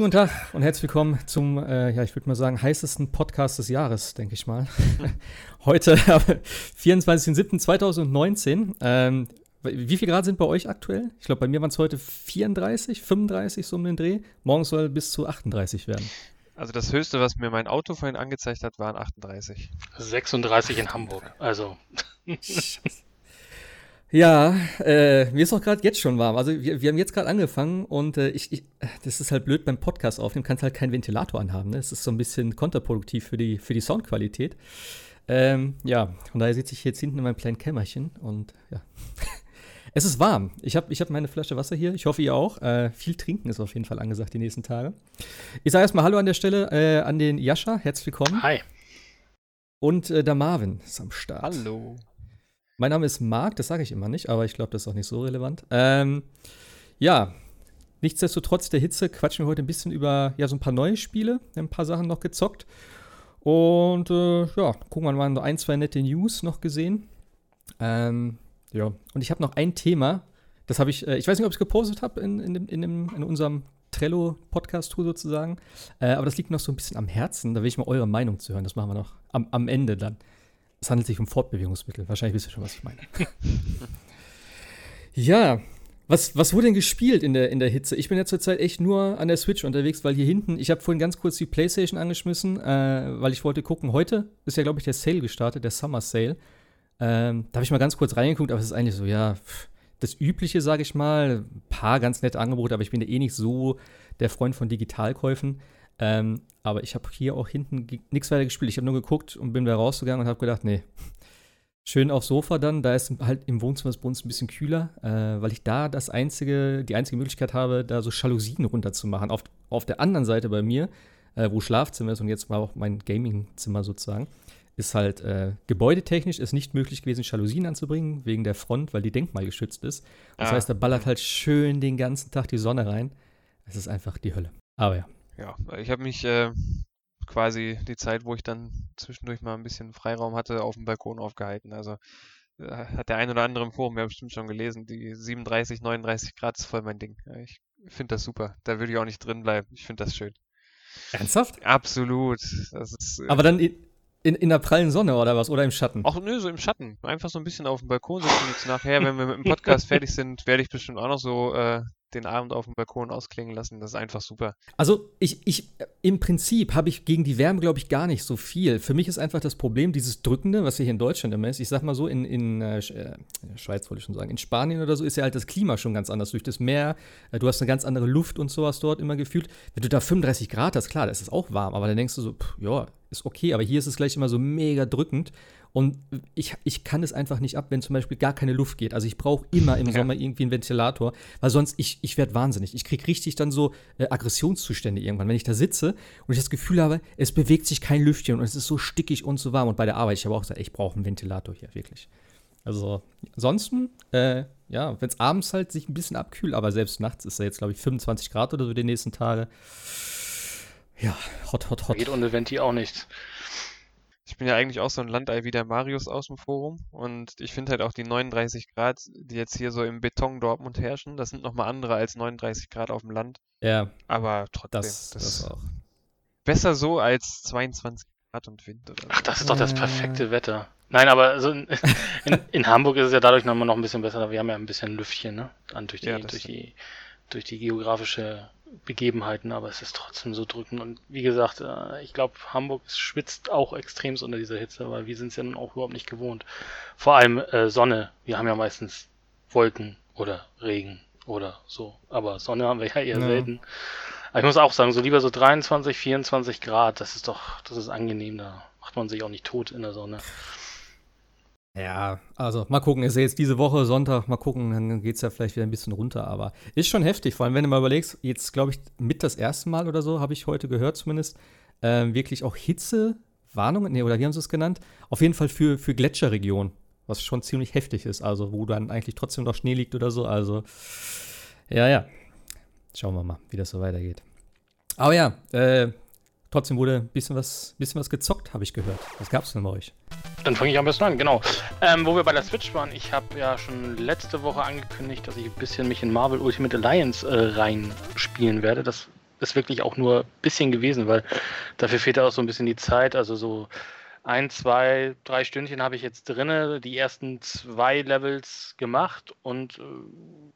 Schönen guten Tag und herzlich willkommen zum, äh, ja, ich würde mal sagen, heißesten Podcast des Jahres, denke ich mal. Heute, am 24.07.2019. Ähm, wie viel Grad sind bei euch aktuell? Ich glaube, bei mir waren es heute 34, 35 so um den Dreh. Morgen soll bis zu 38 werden. Also das Höchste, was mir mein Auto vorhin angezeigt hat, waren 38. 36 in Hamburg. Also. Ja, äh, mir ist auch gerade jetzt schon warm. Also wir, wir haben jetzt gerade angefangen und äh, ich, ich, das ist halt blöd beim Podcast aufnehmen, kannst halt keinen Ventilator anhaben. Ne? Das ist so ein bisschen kontraproduktiv für die, für die Soundqualität. Ähm, ja, von daher sitze ich jetzt hinten in meinem kleinen Kämmerchen und ja. es ist warm. Ich habe ich hab meine Flasche Wasser hier. Ich hoffe, ihr auch. Äh, viel trinken ist auf jeden Fall angesagt die nächsten Tage. Ich sage erstmal Hallo an der Stelle äh, an den Jascha. Herzlich willkommen. Hi. Und äh, der Marvin ist am Start. Hallo. Mein Name ist Marc, das sage ich immer nicht, aber ich glaube, das ist auch nicht so relevant. Ähm, ja, nichtsdestotrotz der Hitze quatschen wir heute ein bisschen über ja, so ein paar neue Spiele, ein paar Sachen noch gezockt. Und äh, ja, gucken wir mal noch ein, zwei nette News noch gesehen. Ähm, ja, und ich habe noch ein Thema, das habe ich, äh, ich weiß nicht, ob ich es gepostet habe in, in, in, in unserem Trello-Podcast-Tool sozusagen, äh, aber das liegt noch so ein bisschen am Herzen, da will ich mal eure Meinung zu hören. Das machen wir noch am, am Ende dann. Es handelt sich um Fortbewegungsmittel. Wahrscheinlich wisst ihr schon, was ich meine. ja, was, was wurde denn gespielt in der, in der Hitze? Ich bin ja zurzeit echt nur an der Switch unterwegs, weil hier hinten, ich habe vorhin ganz kurz die Playstation angeschmissen, äh, weil ich wollte gucken, heute ist ja, glaube ich, der Sale gestartet, der Summer Sale. Ähm, da habe ich mal ganz kurz reingeguckt, aber es ist eigentlich so, ja, das Übliche, sage ich mal. Ein paar ganz nette Angebote, aber ich bin ja eh nicht so der Freund von Digitalkäufen. Ähm, aber ich habe hier auch hinten nichts weiter gespielt. Ich habe nur geguckt und bin da rausgegangen und habe gedacht, nee, schön aufs Sofa dann. Da ist halt im Wohnzimmer bei uns ein bisschen kühler, äh, weil ich da das einzige, die einzige Möglichkeit habe, da so Jalousien runterzumachen. Auf, auf der anderen Seite bei mir, äh, wo Schlafzimmer ist und jetzt mal auch mein Gamingzimmer sozusagen, ist halt äh, gebäudetechnisch ist nicht möglich gewesen, Jalousien anzubringen, wegen der Front, weil die denkmalgeschützt ist. Das ah. heißt, da ballert halt schön den ganzen Tag die Sonne rein. Es ist einfach die Hölle. Aber ja ja, ich habe mich äh, quasi die Zeit, wo ich dann zwischendurch mal ein bisschen Freiraum hatte, auf dem Balkon aufgehalten. Also äh, hat der ein oder andere im Forum ja bestimmt schon gelesen, die 37, 39 Grad ist voll mein Ding. Ich finde das super. Da würde ich auch nicht drin bleiben. Ich finde das schön. Ernsthaft? Absolut. Ist, äh, Aber dann in, in, in, der prallen Sonne oder was? Oder im Schatten? Ach nö, so im Schatten. Einfach so ein bisschen auf dem Balkon sitzen. Jetzt nachher, wenn wir mit dem Podcast fertig sind, werde ich bestimmt auch noch so äh, den Abend auf dem Balkon ausklingen lassen. Das ist einfach super. Also ich, ich im Prinzip habe ich gegen die Wärme, glaube ich, gar nicht so viel. Für mich ist einfach das Problem, dieses Drückende, was hier in Deutschland immer ist. Ich sag mal so, in, in äh, äh Schweiz wollte ich schon sagen, in Spanien oder so ist ja halt das Klima schon ganz anders. Durch das Meer, äh, du hast eine ganz andere Luft und sowas dort immer gefühlt. Wenn du da 35 Grad hast, klar, das ist auch warm, aber dann denkst du so, ja, ist okay, aber hier ist es gleich immer so mega drückend. Und ich, ich kann es einfach nicht ab, wenn zum Beispiel gar keine Luft geht. Also ich brauche immer im ja. Sommer irgendwie einen Ventilator, weil sonst ich, ich werde wahnsinnig. Ich kriege richtig dann so äh, Aggressionszustände irgendwann, wenn ich da sitze und ich das Gefühl habe, es bewegt sich kein Lüftchen und es ist so stickig und so warm. Und bei der Arbeit, ich habe auch gesagt, ich brauche einen Ventilator hier, wirklich. Also ansonsten, äh, ja, wenn es abends halt sich ein bisschen abkühlt, aber selbst nachts ist er jetzt, glaube ich, 25 Grad oder so die nächsten Tage. Ja, hot, hot, hot. Geht ohne Venti auch nichts. Ich bin ja eigentlich auch so ein Landei wie der Marius aus dem Forum und ich finde halt auch die 39 Grad, die jetzt hier so im Beton Dortmund herrschen, das sind nochmal andere als 39 Grad auf dem Land. Ja. Aber trotzdem. Das, das, das auch. Besser so als 22 Grad und Wind. Oder so. Ach, das ist doch das perfekte Wetter. Nein, aber also in, in, in, Hamburg ist es ja dadurch nochmal noch ein bisschen besser. Wir haben ja ein bisschen Lüftchen, ne? An, durch, die, ja, durch, die, durch die geografische Begebenheiten, aber es ist trotzdem so drückend. Und wie gesagt, äh, ich glaube, Hamburg schwitzt auch extremst unter dieser Hitze, weil wir sind es ja nun auch überhaupt nicht gewohnt. Vor allem äh, Sonne. Wir haben ja meistens Wolken oder Regen oder so. Aber Sonne haben wir ja eher ja. selten. Aber ich muss auch sagen, so lieber so 23, 24 Grad, das ist doch, das ist angenehm. Da macht man sich auch nicht tot in der Sonne. Ja, also mal gucken, ist ja jetzt diese Woche Sonntag, mal gucken, dann geht es ja vielleicht wieder ein bisschen runter, aber ist schon heftig, vor allem wenn du mal überlegst, jetzt glaube ich mit das erste Mal oder so, habe ich heute gehört zumindest, äh, wirklich auch Hitzewarnungen, nee, oder wie haben sie es genannt? Auf jeden Fall für, für Gletscherregionen, was schon ziemlich heftig ist, also wo dann eigentlich trotzdem noch Schnee liegt oder so, also ja, ja. Schauen wir mal, wie das so weitergeht. Aber ja, äh, Trotzdem wurde ein bisschen was, bisschen was gezockt, habe ich gehört. Was gab es denn bei euch? Dann fange ich am besten an, genau. Ähm, wo wir bei der Switch waren, ich habe ja schon letzte Woche angekündigt, dass ich ein bisschen mich in Marvel Ultimate Alliance äh, reinspielen werde. Das ist wirklich auch nur ein bisschen gewesen, weil dafür fehlt auch so ein bisschen die Zeit. Also so ein, zwei, drei Stündchen habe ich jetzt drinne, die ersten zwei Levels gemacht und äh,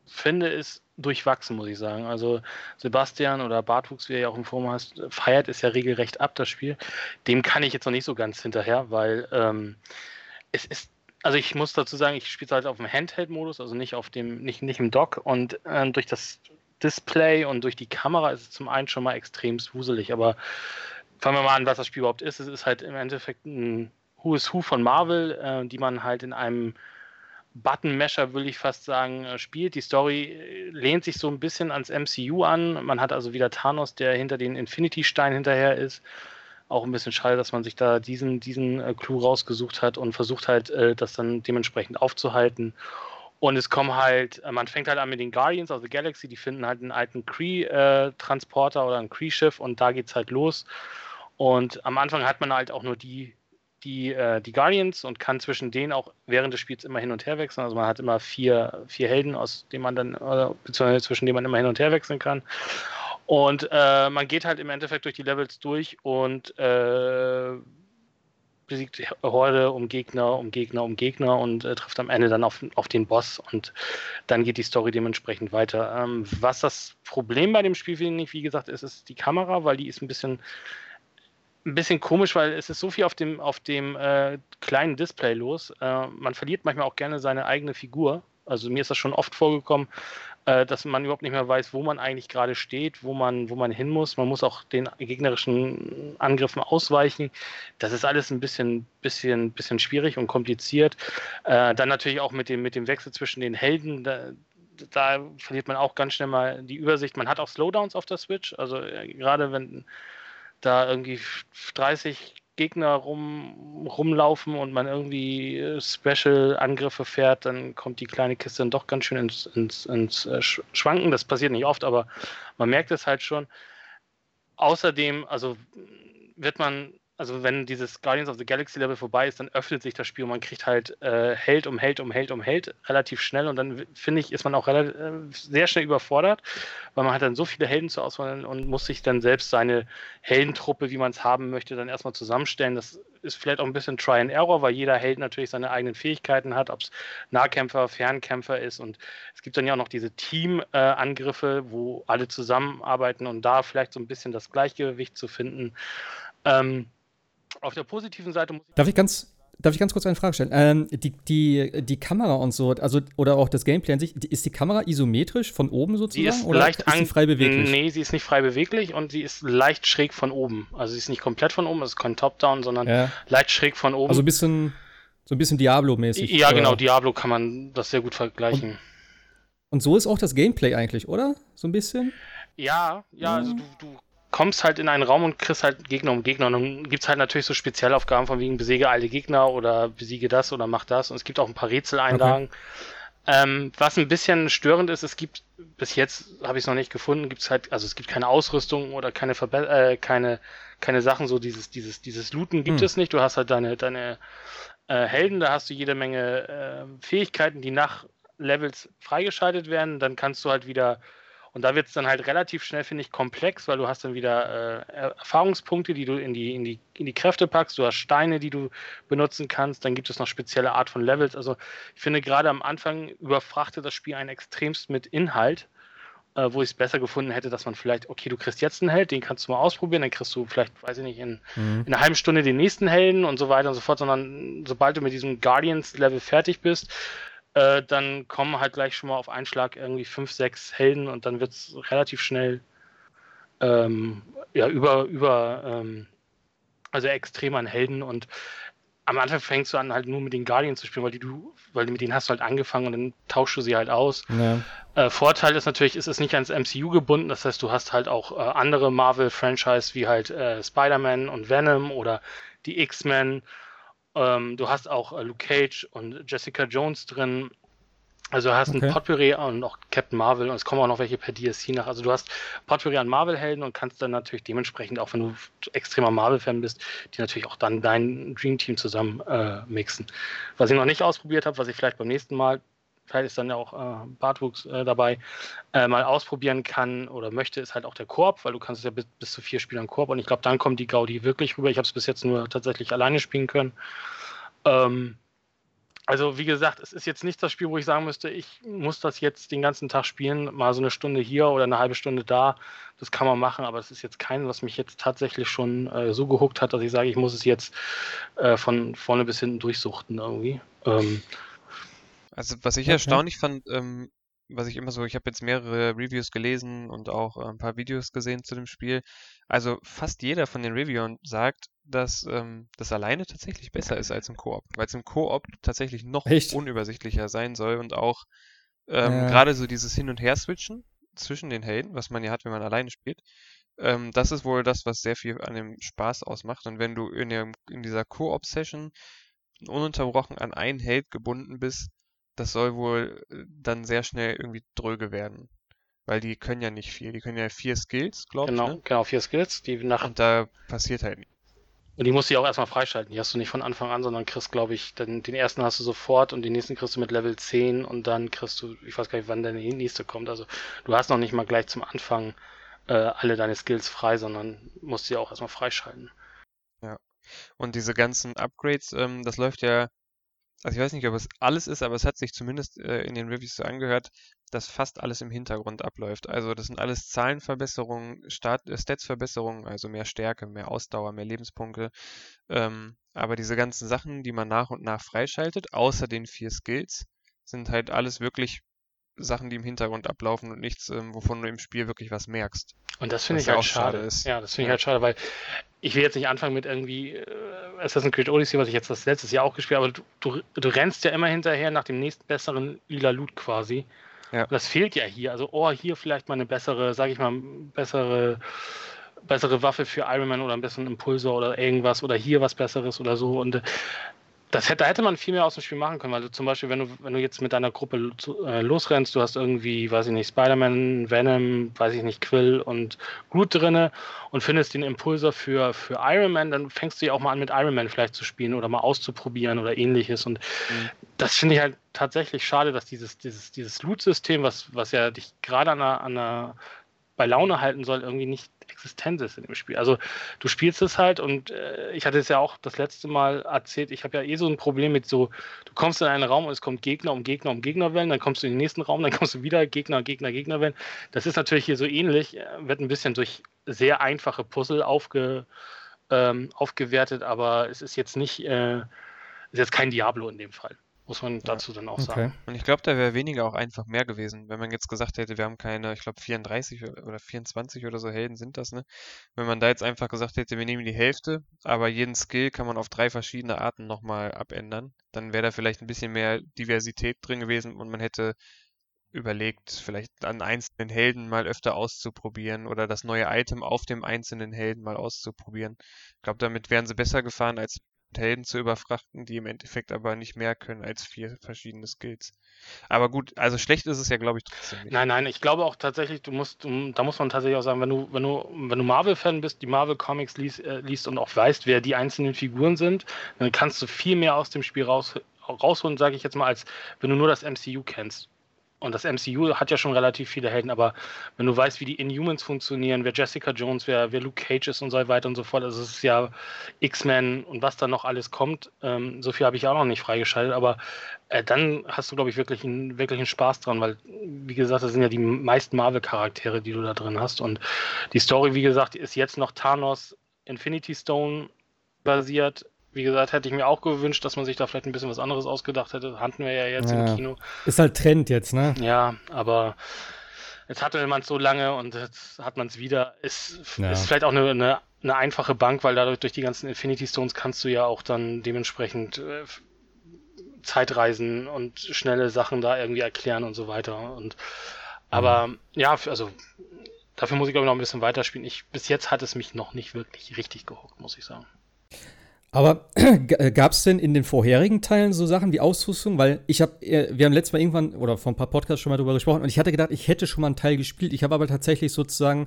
finde es durchwachsen, muss ich sagen. Also Sebastian oder Bartwuchs, wie er ja auch im Forum hast, feiert es ja regelrecht ab, das Spiel. Dem kann ich jetzt noch nicht so ganz hinterher, weil ähm, es ist also ich muss dazu sagen, ich spiele es halt auf dem Handheld-Modus, also nicht auf dem, nicht, nicht im Dock und ähm, durch das Display und durch die Kamera ist es zum einen schon mal extrem wuselig, aber fangen wir mal an, was das Spiel überhaupt ist. Es ist halt im Endeffekt ein Who is Who von Marvel, äh, die man halt in einem Button-Mesher, will ich fast sagen, äh, spielt. Die Story äh, lehnt sich so ein bisschen ans MCU an. Man hat also wieder Thanos, der hinter den Infinity-Stein hinterher ist. Auch ein bisschen schade, dass man sich da diesen, diesen äh, Clou rausgesucht hat und versucht halt, das dann dementsprechend aufzuhalten. Und es kommen halt, man fängt halt an mit den Guardians of the Galaxy, die finden halt einen alten Kree-Transporter äh, oder ein Kree-Schiff und da geht's halt los. Und am Anfang hat man halt auch nur die, die, äh, die Guardians und kann zwischen denen auch während des Spiels immer hin und her wechseln. Also man hat immer vier, vier Helden, aus denen man dann, äh, beziehungsweise zwischen denen man immer hin und her wechseln kann. Und äh, man geht halt im Endeffekt durch die Levels durch und äh, besiegt Horde um Gegner, um Gegner, um Gegner und äh, trifft am Ende dann auf, auf den Boss und dann geht die Story dementsprechend weiter. Ähm, was das Problem bei dem Spiel, finde ich, wie gesagt, ist, ist die Kamera, weil die ist ein bisschen ein bisschen komisch, weil es ist so viel auf dem, auf dem äh, kleinen Display los. Äh, man verliert manchmal auch gerne seine eigene Figur. Also mir ist das schon oft vorgekommen, äh, dass man überhaupt nicht mehr weiß, wo man eigentlich gerade steht, wo man, wo man hin muss. Man muss auch den gegnerischen Angriffen ausweichen. Das ist alles ein bisschen, bisschen, bisschen schwierig und kompliziert. Äh, dann natürlich auch mit dem, mit dem Wechsel zwischen den Helden. Da, da verliert man auch ganz schnell mal die Übersicht. Man hat auch Slowdowns auf der Switch. Also äh, gerade wenn da irgendwie 30 Gegner rum, rumlaufen und man irgendwie äh, Special-Angriffe fährt, dann kommt die kleine Kiste dann doch ganz schön ins, ins, ins äh, Schwanken. Das passiert nicht oft, aber man merkt es halt schon. Außerdem, also wird man also wenn dieses Guardians of the Galaxy Level vorbei ist, dann öffnet sich das Spiel und man kriegt halt äh, Held um Held um Held um Held relativ schnell und dann finde ich, ist man auch relativ, äh, sehr schnell überfordert, weil man hat dann so viele Helden zur Auswahl und muss sich dann selbst seine Heldentruppe, wie man es haben möchte, dann erstmal zusammenstellen. Das ist vielleicht auch ein bisschen Try and Error, weil jeder Held natürlich seine eigenen Fähigkeiten hat, ob es Nahkämpfer, Fernkämpfer ist und es gibt dann ja auch noch diese Team-Angriffe, äh, wo alle zusammenarbeiten und da vielleicht so ein bisschen das Gleichgewicht zu finden. Ähm, auf der positiven Seite muss ich. Darf ich ganz, Darf ich ganz kurz eine Frage stellen? Ähm, die, die, die Kamera und so, also oder auch das Gameplay an sich, die, ist die Kamera isometrisch von oben sozusagen? Sie ist oder leicht ist sie frei beweglich? Nee, sie ist nicht frei beweglich und sie ist leicht schräg von oben. Also sie ist nicht komplett von oben, es ist kein Top-Down, sondern ja. leicht schräg von oben. Also ein bisschen, so ein bisschen Diablo-mäßig. Ja, oder? genau, Diablo kann man das sehr gut vergleichen. Und, und, so ist auch das Gameplay eigentlich, oder? So ein bisschen? Ja, ja, also du, du kommst halt in einen Raum und kriegst halt Gegner um Gegner. Und dann gibt es halt natürlich so Spezialaufgaben von wegen besiege alle Gegner oder besiege das oder mach das. Und es gibt auch ein paar Rätseleinlagen. Okay. Ähm, was ein bisschen störend ist, es gibt, bis jetzt habe ich es noch nicht gefunden, gibt es halt, also es gibt keine Ausrüstung oder keine Verbe äh, keine, keine Sachen, so dieses, dieses, dieses Looten gibt hm. es nicht. Du hast halt deine, deine äh, Helden, da hast du jede Menge äh, Fähigkeiten, die nach Levels freigeschaltet werden. Dann kannst du halt wieder und da wird es dann halt relativ schnell, finde ich, komplex, weil du hast dann wieder äh, Erfahrungspunkte, die du in die, in, die, in die Kräfte packst, du hast Steine, die du benutzen kannst, dann gibt es noch spezielle Art von Levels. Also ich finde gerade am Anfang überfrachtet das Spiel einen extremst mit Inhalt, äh, wo ich es besser gefunden hätte, dass man vielleicht, okay, du kriegst jetzt einen Held, den kannst du mal ausprobieren, dann kriegst du vielleicht, weiß ich nicht, in, mhm. in einer halben Stunde den nächsten Helden und so weiter und so fort, sondern sobald du mit diesem Guardians-Level fertig bist, äh, dann kommen halt gleich schon mal auf einen Schlag irgendwie fünf, sechs Helden und dann wird es relativ schnell ähm, ja, über, über ähm, also extrem an Helden und am Anfang fängst du an, halt nur mit den Guardians zu spielen, weil die du, weil mit denen hast du halt angefangen und dann tauschst du sie halt aus. Ja. Äh, Vorteil ist natürlich, ist es nicht ans MCU gebunden, das heißt, du hast halt auch äh, andere Marvel-Franchise wie halt äh, Spider-Man und Venom oder die X-Men ähm, du hast auch äh, Luke Cage und Jessica Jones drin. Also du hast okay. ein Potpourri und auch Captain Marvel und es kommen auch noch welche per DSC nach. Also du hast Potpourri an Marvel-Helden und kannst dann natürlich dementsprechend, auch wenn du extremer Marvel-Fan bist, die natürlich auch dann dein Dream Team zusammen äh, mixen. Was ich noch nicht ausprobiert habe, was ich vielleicht beim nächsten Mal vielleicht ist dann ja auch äh, Bartwuchs äh, dabei, äh, mal ausprobieren kann oder möchte, ist halt auch der Koop, weil du kannst es ja bis, bis zu vier Spielern Koop und ich glaube, dann kommt die Gaudi wirklich rüber. Ich habe es bis jetzt nur tatsächlich alleine spielen können. Ähm, also wie gesagt, es ist jetzt nicht das Spiel, wo ich sagen müsste, ich muss das jetzt den ganzen Tag spielen, mal so eine Stunde hier oder eine halbe Stunde da. Das kann man machen, aber es ist jetzt kein, was mich jetzt tatsächlich schon äh, so gehuckt hat, dass ich sage, ich muss es jetzt äh, von vorne bis hinten durchsuchten irgendwie. Ähm, also was ich okay. erstaunlich fand, ähm, was ich immer so, ich habe jetzt mehrere Reviews gelesen und auch äh, ein paar Videos gesehen zu dem Spiel. Also fast jeder von den Reviewern sagt, dass ähm, das alleine tatsächlich besser ist als im Koop, weil es im Koop tatsächlich noch Echt? unübersichtlicher sein soll und auch ähm, ja. gerade so dieses Hin- und Her-Switchen zwischen den Helden, was man ja hat, wenn man alleine spielt, ähm, das ist wohl das, was sehr viel an dem Spaß ausmacht. Und wenn du in, der, in dieser Koop-Session ununterbrochen an einen Held gebunden bist, das soll wohl äh, dann sehr schnell irgendwie dröge werden. Weil die können ja nicht viel. Die können ja vier Skills, glaube genau, ich. Ne? Genau, vier Skills, die nach. Und da passiert halt nichts. Und die musst du ja auch erstmal freischalten. Die hast du nicht von Anfang an, sondern kriegst, glaube ich, dann den ersten hast du sofort und den nächsten kriegst du mit Level 10 und dann kriegst du, ich weiß gar nicht, wann der nächste kommt. Also du hast noch nicht mal gleich zum Anfang äh, alle deine Skills frei, sondern musst sie auch erstmal freischalten. Ja. Und diese ganzen Upgrades, ähm, das läuft ja also ich weiß nicht, ob es alles ist, aber es hat sich zumindest äh, in den Reviews so angehört, dass fast alles im Hintergrund abläuft. Also das sind alles Zahlenverbesserungen, äh, Statsverbesserungen, also mehr Stärke, mehr Ausdauer, mehr Lebenspunkte. Ähm, aber diese ganzen Sachen, die man nach und nach freischaltet, außer den vier Skills, sind halt alles wirklich Sachen, die im Hintergrund ablaufen und nichts, ähm, wovon du im Spiel wirklich was merkst. Und das finde ich halt schade. schade ist. Ja, das finde ich halt schade, weil ich will jetzt nicht anfangen mit irgendwie äh, Assassin's Creed Odyssey, was ich jetzt das letztes Jahr auch gespielt habe, aber du, du, du rennst ja immer hinterher nach dem nächsten besseren lila Loot quasi. Ja. das fehlt ja hier. Also, oh, hier vielleicht mal eine bessere, sag ich mal, bessere, bessere Waffe für Iron Man oder einen besseren Impulsor oder irgendwas oder hier was Besseres oder so. Und äh, das hätte, da hätte man viel mehr aus dem Spiel machen können, du zum Beispiel, wenn du, wenn du jetzt mit deiner Gruppe äh, losrennst, du hast irgendwie, weiß ich nicht, Spider-Man, Venom, weiß ich nicht, Quill und Groot drinne und findest den Impulser für, für Iron Man, dann fängst du ja auch mal an, mit Iron Man vielleicht zu spielen oder mal auszuprobieren oder ähnliches. Und mhm. das finde ich halt tatsächlich schade, dass dieses, dieses, dieses Loot-System, was, was ja dich gerade an einer, an einer bei Laune halten soll, irgendwie nicht existent ist in dem Spiel. Also du spielst es halt und äh, ich hatte es ja auch das letzte Mal erzählt, ich habe ja eh so ein Problem mit so, du kommst in einen Raum und es kommt Gegner um Gegner um Gegnerwellen, dann kommst du in den nächsten Raum, dann kommst du wieder Gegner, Gegner, Gegnerwellen. Das ist natürlich hier so ähnlich, äh, wird ein bisschen durch sehr einfache Puzzle aufge, ähm, aufgewertet, aber es ist jetzt nicht, äh, ist jetzt kein Diablo in dem Fall muss man dazu dann auch okay. sagen. Und ich glaube, da wäre weniger auch einfach mehr gewesen, wenn man jetzt gesagt hätte, wir haben keine, ich glaube 34 oder 24 oder so Helden sind das, ne? Wenn man da jetzt einfach gesagt hätte, wir nehmen die Hälfte, aber jeden Skill kann man auf drei verschiedene Arten nochmal abändern, dann wäre da vielleicht ein bisschen mehr Diversität drin gewesen und man hätte überlegt, vielleicht an einzelnen Helden mal öfter auszuprobieren oder das neue Item auf dem einzelnen Helden mal auszuprobieren. Ich glaube, damit wären sie besser gefahren, als Helden zu überfrachten, die im Endeffekt aber nicht mehr können als vier verschiedene Skills. Aber gut, also schlecht ist es ja, glaube ich, trotzdem nicht. Nein, nein, ich glaube auch tatsächlich, du musst, da muss man tatsächlich auch sagen, wenn du, wenn du, wenn du Marvel-Fan bist, die Marvel-Comics liest, äh, liest und auch weißt, wer die einzelnen Figuren sind, dann kannst du viel mehr aus dem Spiel raus, rausholen, sage ich jetzt mal, als wenn du nur das MCU kennst. Und das MCU hat ja schon relativ viele Helden, aber wenn du weißt, wie die Inhumans funktionieren, wer Jessica Jones, wer, wer Luke Cage ist und so weiter und so fort, also es ist ja X-Men und was da noch alles kommt, ähm, so viel habe ich auch noch nicht freigeschaltet, aber äh, dann hast du, glaube ich, wirklich einen, wirklich einen Spaß dran, weil, wie gesagt, das sind ja die meisten Marvel-Charaktere, die du da drin hast. Und die Story, wie gesagt, ist jetzt noch Thanos Infinity Stone basiert wie gesagt, hätte ich mir auch gewünscht, dass man sich da vielleicht ein bisschen was anderes ausgedacht hätte. Hatten wir ja jetzt ja. im Kino. Ist halt Trend jetzt, ne? Ja, aber jetzt hatte man es so lange und jetzt hat man es wieder. Ist, ja. ist vielleicht auch eine, eine, eine, einfache Bank, weil dadurch durch die ganzen Infinity Stones kannst du ja auch dann dementsprechend äh, Zeitreisen und schnelle Sachen da irgendwie erklären und so weiter. Und aber mhm. ja, also dafür muss ich glaube ich noch ein bisschen weiterspielen. Ich, bis jetzt hat es mich noch nicht wirklich richtig gehuckt, muss ich sagen. Aber äh, gab es denn in den vorherigen Teilen so Sachen wie Ausrüstung? Weil ich habe, äh, wir haben letztes Mal irgendwann oder vor ein paar Podcasts schon mal drüber gesprochen und ich hatte gedacht, ich hätte schon mal einen Teil gespielt. Ich habe aber tatsächlich sozusagen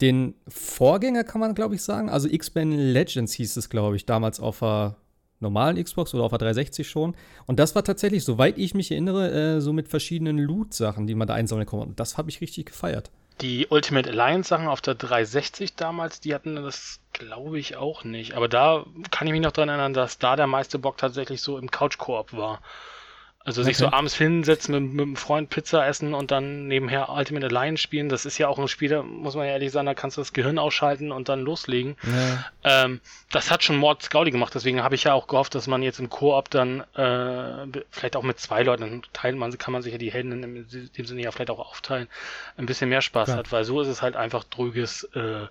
den Vorgänger, kann man glaube ich sagen. Also X-Men Legends hieß es, glaube ich, damals auf der normalen Xbox oder auf der 360 schon. Und das war tatsächlich, soweit ich mich erinnere, äh, so mit verschiedenen Loot-Sachen, die man da einsammeln konnte. Und das habe ich richtig gefeiert. Die Ultimate Alliance Sachen auf der 360 damals, die hatten das, glaube ich, auch nicht. Aber da kann ich mich noch daran erinnern, dass da der meiste Bock tatsächlich so im Couch-Koop war. Also sich so abends hinsetzen mit, mit einem Freund Pizza essen und dann nebenher Ultimate Alliance spielen, das ist ja auch ein Spiel, da muss man ja ehrlich sagen, da kannst du das Gehirn ausschalten und dann loslegen. Ja. Ähm, das hat schon Mord Scaudi gemacht, deswegen habe ich ja auch gehofft, dass man jetzt im Koop dann äh, vielleicht auch mit zwei Leuten teilen, man kann man sich ja die Helden in dem Sinne ja vielleicht auch aufteilen, ein bisschen mehr Spaß ja. hat, weil so ist es halt einfach drüges äh,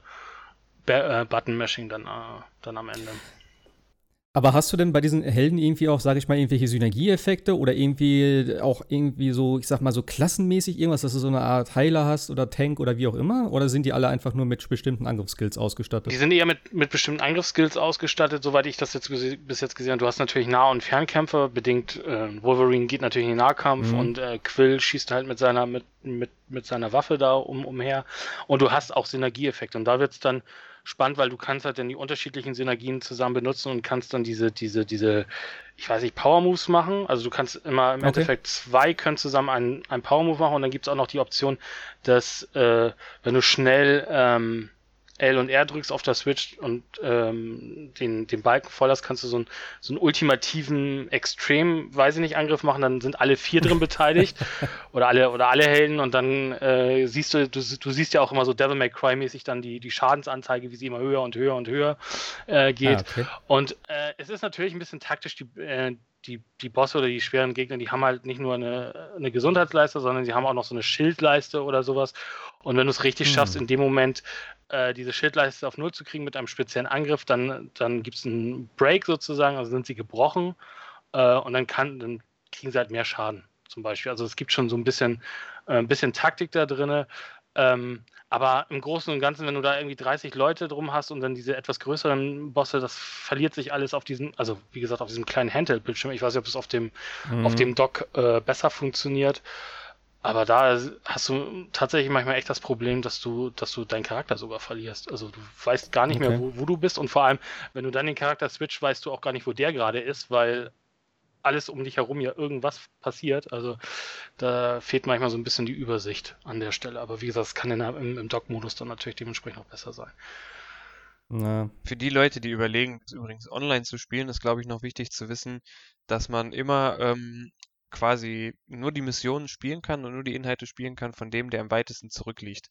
äh Button-Mashing dann, äh, dann am Ende. Aber hast du denn bei diesen Helden irgendwie auch, sage ich mal, irgendwelche Synergieeffekte oder irgendwie auch irgendwie so, ich sag mal, so klassenmäßig irgendwas, dass du so eine Art Heiler hast oder Tank oder wie auch immer? Oder sind die alle einfach nur mit bestimmten Angriffsskills ausgestattet? Die sind eher mit, mit bestimmten Angriffsskills ausgestattet, soweit ich das jetzt bis jetzt gesehen habe. Du hast natürlich Nah- und Fernkämpfer, bedingt äh, Wolverine geht natürlich in den Nahkampf mhm. und äh, Quill schießt halt mit seiner, mit, mit, mit seiner Waffe da um, umher. Und du hast auch Synergieeffekte. Und da wird es dann spannend, weil du kannst halt dann die unterschiedlichen Synergien zusammen benutzen und kannst dann diese, diese, diese, ich weiß nicht, Power Moves machen. Also du kannst immer im okay. Endeffekt zwei können zusammen einen, einen Power Move machen und dann gibt es auch noch die Option, dass äh, wenn du schnell ähm, L und R drückst auf der Switch und ähm, den, den Balken voll hast, kannst du so, ein, so einen ultimativen Extreme, weiß ich nicht, Angriff machen, dann sind alle vier drin beteiligt oder alle oder alle Helden und dann äh, siehst du, du, du siehst ja auch immer so Devil May Cry mäßig dann die, die Schadensanzeige, wie sie immer höher und höher und höher äh, geht. Ah, okay. Und äh, es ist natürlich ein bisschen taktisch, die, äh, die, die Bosse oder die schweren Gegner, die haben halt nicht nur eine, eine Gesundheitsleiste, sondern sie haben auch noch so eine Schildleiste oder sowas. Und wenn du es richtig hm. schaffst, in dem Moment äh, diese Schildleiste auf Null zu kriegen mit einem speziellen Angriff, dann, dann gibt es einen Break sozusagen, also sind sie gebrochen äh, und dann, kann, dann kriegen sie halt mehr Schaden zum Beispiel. Also es gibt schon so ein bisschen, äh, ein bisschen Taktik da drin. Ähm, aber im Großen und Ganzen, wenn du da irgendwie 30 Leute drum hast und dann diese etwas größeren Bosse, das verliert sich alles auf diesem, also wie gesagt, auf diesem kleinen Handheld-Bildschirm. Ich weiß nicht, ob es auf dem, mhm. auf dem Dock äh, besser funktioniert. Aber da hast du tatsächlich manchmal echt das Problem, dass du, dass du deinen Charakter sogar verlierst. Also du weißt gar nicht okay. mehr, wo, wo, du bist. Und vor allem, wenn du dann den Charakter switcht, weißt du auch gar nicht, wo der gerade ist, weil alles um dich herum ja irgendwas passiert. Also da fehlt manchmal so ein bisschen die Übersicht an der Stelle. Aber wie gesagt, es kann in, im, im Dock-Modus dann natürlich dementsprechend auch besser sein. Na. Für die Leute, die überlegen, übrigens online zu spielen, ist, glaube ich, noch wichtig zu wissen, dass man immer ähm, quasi nur die Missionen spielen kann und nur die Inhalte spielen kann von dem, der am weitesten zurückliegt.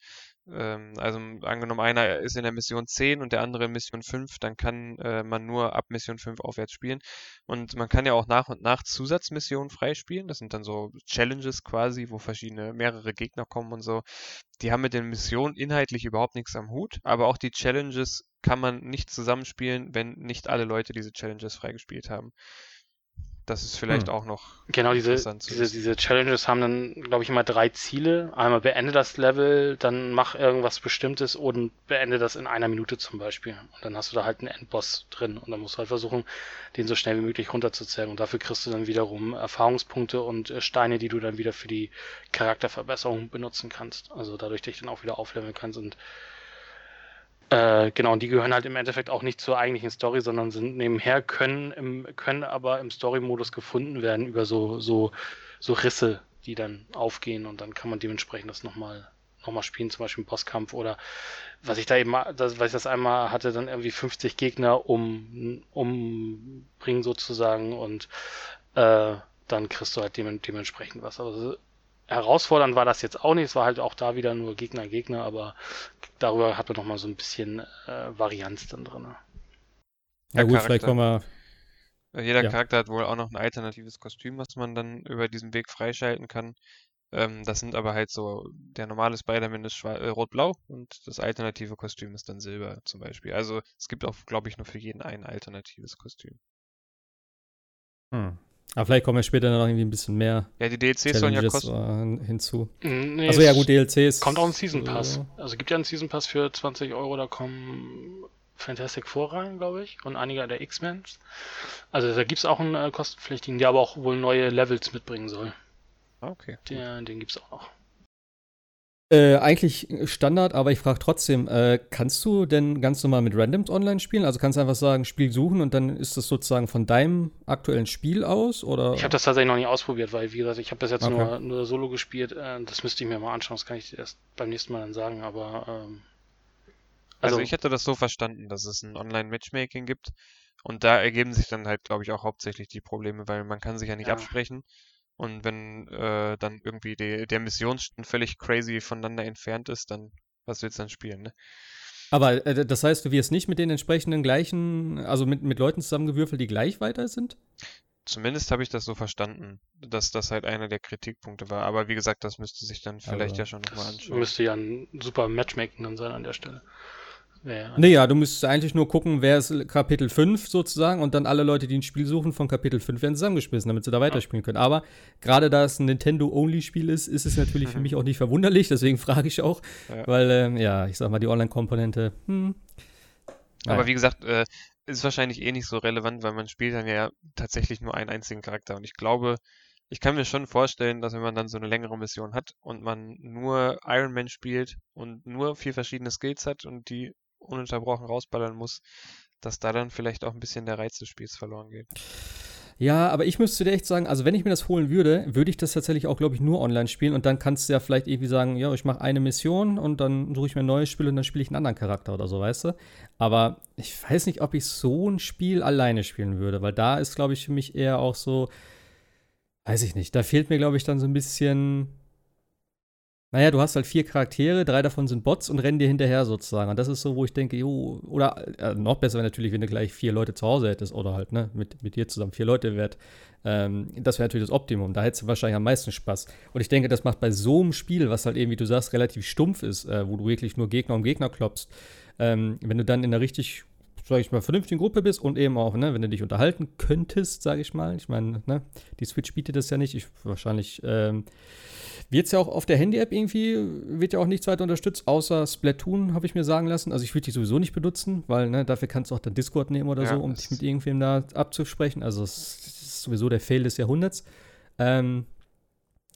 Ähm, also angenommen, einer ist in der Mission 10 und der andere in Mission 5, dann kann äh, man nur ab Mission 5 aufwärts spielen. Und man kann ja auch nach und nach Zusatzmissionen freispielen. Das sind dann so Challenges quasi, wo verschiedene, mehrere Gegner kommen und so. Die haben mit den Missionen inhaltlich überhaupt nichts am Hut, aber auch die Challenges kann man nicht zusammenspielen, wenn nicht alle Leute diese Challenges freigespielt haben. Das ist vielleicht hm. auch noch. Genau, diese, diese, diese Challenges haben dann, glaube ich, immer drei Ziele. Einmal beende das Level, dann mach irgendwas Bestimmtes und beende das in einer Minute zum Beispiel. Und dann hast du da halt einen Endboss drin und dann musst du halt versuchen, den so schnell wie möglich runterzuzählen. Und dafür kriegst du dann wiederum Erfahrungspunkte und äh, Steine, die du dann wieder für die Charakterverbesserung benutzen kannst. Also dadurch dich dann auch wieder aufleveln kannst und äh, genau, und die gehören halt im Endeffekt auch nicht zur eigentlichen Story, sondern sind nebenher, können, im, können aber im Story-Modus gefunden werden über so, so, so Risse, die dann aufgehen und dann kann man dementsprechend das nochmal noch mal spielen, zum Beispiel im Bosskampf oder was ich da eben, das, was ich das einmal hatte, dann irgendwie 50 Gegner um, umbringen sozusagen und äh, dann kriegst du halt dementsprechend was. Also herausfordernd war das jetzt auch nicht. Es war halt auch da wieder nur Gegner, Gegner, aber darüber hat man nochmal so ein bisschen äh, Varianz dann drin. Ja, gut, Charakter. vielleicht kommen wir. Jeder ja. Charakter hat wohl auch noch ein alternatives Kostüm, was man dann über diesen Weg freischalten kann. Ähm, das sind aber halt so, der normale Spider-Man ist äh, rot-blau und das alternative Kostüm ist dann silber zum Beispiel. Also es gibt auch, glaube ich, nur für jeden ein alternatives Kostüm. Hm. Aber vielleicht kommen wir später noch irgendwie ein bisschen mehr. Ja, die DLCs sollen ja kosten. hinzu. Nee, also ja, gut, DLCs. Kommt auch ein Season Pass. Äh, also gibt ja einen Season Pass für 20 Euro, da kommen Fantastic Four rein, glaube ich, und einige der X-Men. Also da gibt es auch einen äh, kostenpflichtigen, der aber auch wohl neue Levels mitbringen soll. Ah, okay. Der, den gibt es auch noch. Äh, eigentlich Standard, aber ich frage trotzdem, äh, kannst du denn ganz normal mit Randoms online spielen? Also kannst du einfach sagen, Spiel suchen und dann ist das sozusagen von deinem aktuellen Spiel aus? Oder? Ich habe das tatsächlich noch nie ausprobiert, weil, wie gesagt, ich habe bis jetzt okay. nur, nur Solo gespielt. Äh, das müsste ich mir mal anschauen, das kann ich erst beim nächsten Mal dann sagen, aber. Ähm, also, also ich hätte das so verstanden, dass es ein Online-Matchmaking gibt und da ergeben sich dann halt, glaube ich, auch hauptsächlich die Probleme, weil man kann sich ja nicht ja. absprechen. Und wenn äh, dann irgendwie die, der Missionsstand völlig crazy voneinander entfernt ist, dann was willst du dann spielen, ne? Aber äh, das heißt, du wirst nicht mit den entsprechenden gleichen, also mit, mit Leuten zusammengewürfelt, die gleich weiter sind? Zumindest habe ich das so verstanden, dass das halt einer der Kritikpunkte war. Aber wie gesagt, das müsste sich dann vielleicht also, ja schon nochmal anschauen. Müsste ja ein super Matchmaking dann sein an der Stelle. Ja. Nee, ja, du müsstest eigentlich nur gucken, wer ist Kapitel 5 sozusagen und dann alle Leute, die ein Spiel suchen von Kapitel 5 werden zusammengeschmissen, damit sie da weiterspielen können. Aber gerade da es ein Nintendo-Only-Spiel ist, ist es natürlich für mich auch nicht verwunderlich, deswegen frage ich auch, ja. weil, äh, ja, ich sag mal, die Online-Komponente, hm. Aber wie gesagt, äh, ist wahrscheinlich eh nicht so relevant, weil man spielt dann ja tatsächlich nur einen einzigen Charakter und ich glaube, ich kann mir schon vorstellen, dass wenn man dann so eine längere Mission hat und man nur Iron Man spielt und nur vier verschiedene Skills hat und die ununterbrochen rausballern muss, dass da dann vielleicht auch ein bisschen der Reiz des Spiels verloren geht. Ja, aber ich müsste dir echt sagen, also wenn ich mir das holen würde, würde ich das tatsächlich auch, glaube ich, nur online spielen und dann kannst du ja vielleicht irgendwie sagen, ja, ich mache eine Mission und dann suche ich mir ein neues Spiel und dann spiele ich einen anderen Charakter oder so, weißt du? Aber ich weiß nicht, ob ich so ein Spiel alleine spielen würde, weil da ist, glaube ich, für mich eher auch so, weiß ich nicht, da fehlt mir, glaube ich, dann so ein bisschen naja, du hast halt vier Charaktere, drei davon sind Bots und rennen dir hinterher sozusagen. Und das ist so, wo ich denke, jo, oder äh, noch besser wäre natürlich, wenn du gleich vier Leute zu Hause hättest oder halt, ne, mit, mit dir zusammen vier Leute wert. Ähm, das wäre natürlich das Optimum. Da hättest du wahrscheinlich am meisten Spaß. Und ich denke, das macht bei so einem Spiel, was halt eben, wie du sagst, relativ stumpf ist, äh, wo du wirklich nur Gegner um Gegner klopfst, ähm, wenn du dann in einer richtig sage ich mal, vernünftigen Gruppe bist und eben auch, ne, wenn du dich unterhalten könntest, sage ich mal. Ich meine, ne, die Switch bietet das ja nicht. Ich wahrscheinlich ähm, wird es ja auch auf der Handy-App irgendwie, wird ja auch nichts weiter unterstützt, außer Splatoon, habe ich mir sagen lassen. Also ich würde die sowieso nicht benutzen, weil ne, dafür kannst du auch dann Discord nehmen oder ja, so, um dich mit irgendwem da abzusprechen. Also es ist sowieso der Fail des Jahrhunderts. Ähm,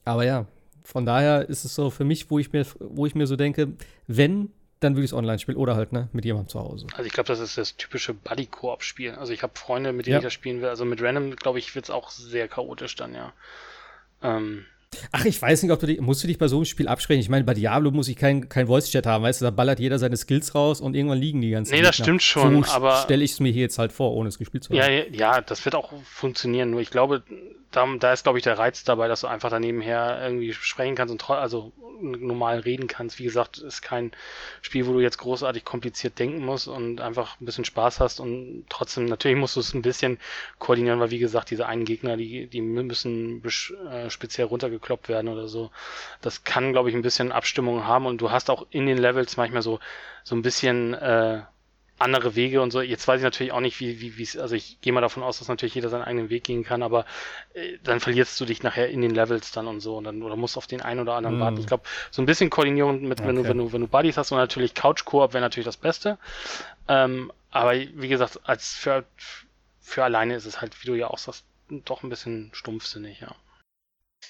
aber ja, von daher ist es so für mich, wo ich mir, wo ich mir so denke, wenn, dann würde ich es online spielen oder halt ne, mit jemandem zu Hause. Also ich glaube, das ist das typische Buddy-Koop-Spiel. Also ich habe Freunde, mit denen ja. ich das spielen will. Also mit Random, glaube ich, wird es auch sehr chaotisch dann, ja. Ähm, Ach, ich weiß nicht, ob du dich, musst du dich bei so einem Spiel absprechen. Ich meine, bei Diablo muss ich kein, kein Voice-Chat haben, weißt du, da ballert jeder seine Skills raus und irgendwann liegen die ganzen Nee, das stimmt schon, so aber. stelle ich es mir hier jetzt halt vor, ohne es gespielt zu haben. Ja, ja, das wird auch funktionieren, nur ich glaube, da, da ist, glaube ich, der Reiz dabei, dass du einfach daneben her irgendwie sprechen kannst und also normal reden kannst. Wie gesagt, ist kein Spiel, wo du jetzt großartig kompliziert denken musst und einfach ein bisschen Spaß hast und trotzdem, natürlich musst du es ein bisschen koordinieren, weil wie gesagt, diese einen Gegner, die, die müssen äh, speziell runtergekloppt werden oder so. Das kann, glaube ich, ein bisschen Abstimmung haben und du hast auch in den Levels manchmal so, so ein bisschen, äh, andere Wege und so. Jetzt weiß ich natürlich auch nicht, wie wie wie es, also ich gehe mal davon aus, dass natürlich jeder seinen eigenen Weg gehen kann, aber äh, dann verlierst du dich nachher in den Levels dann und so und dann oder musst auf den einen oder anderen mm. warten. Ich glaube, so ein bisschen Koordinierung mit, wenn okay. du wenn du wenn du Buddies hast und natürlich Couch Koop wäre natürlich das Beste. Ähm, aber wie gesagt, als für für alleine ist es halt, wie du ja auch sagst, doch ein bisschen stumpfsinnig, ja.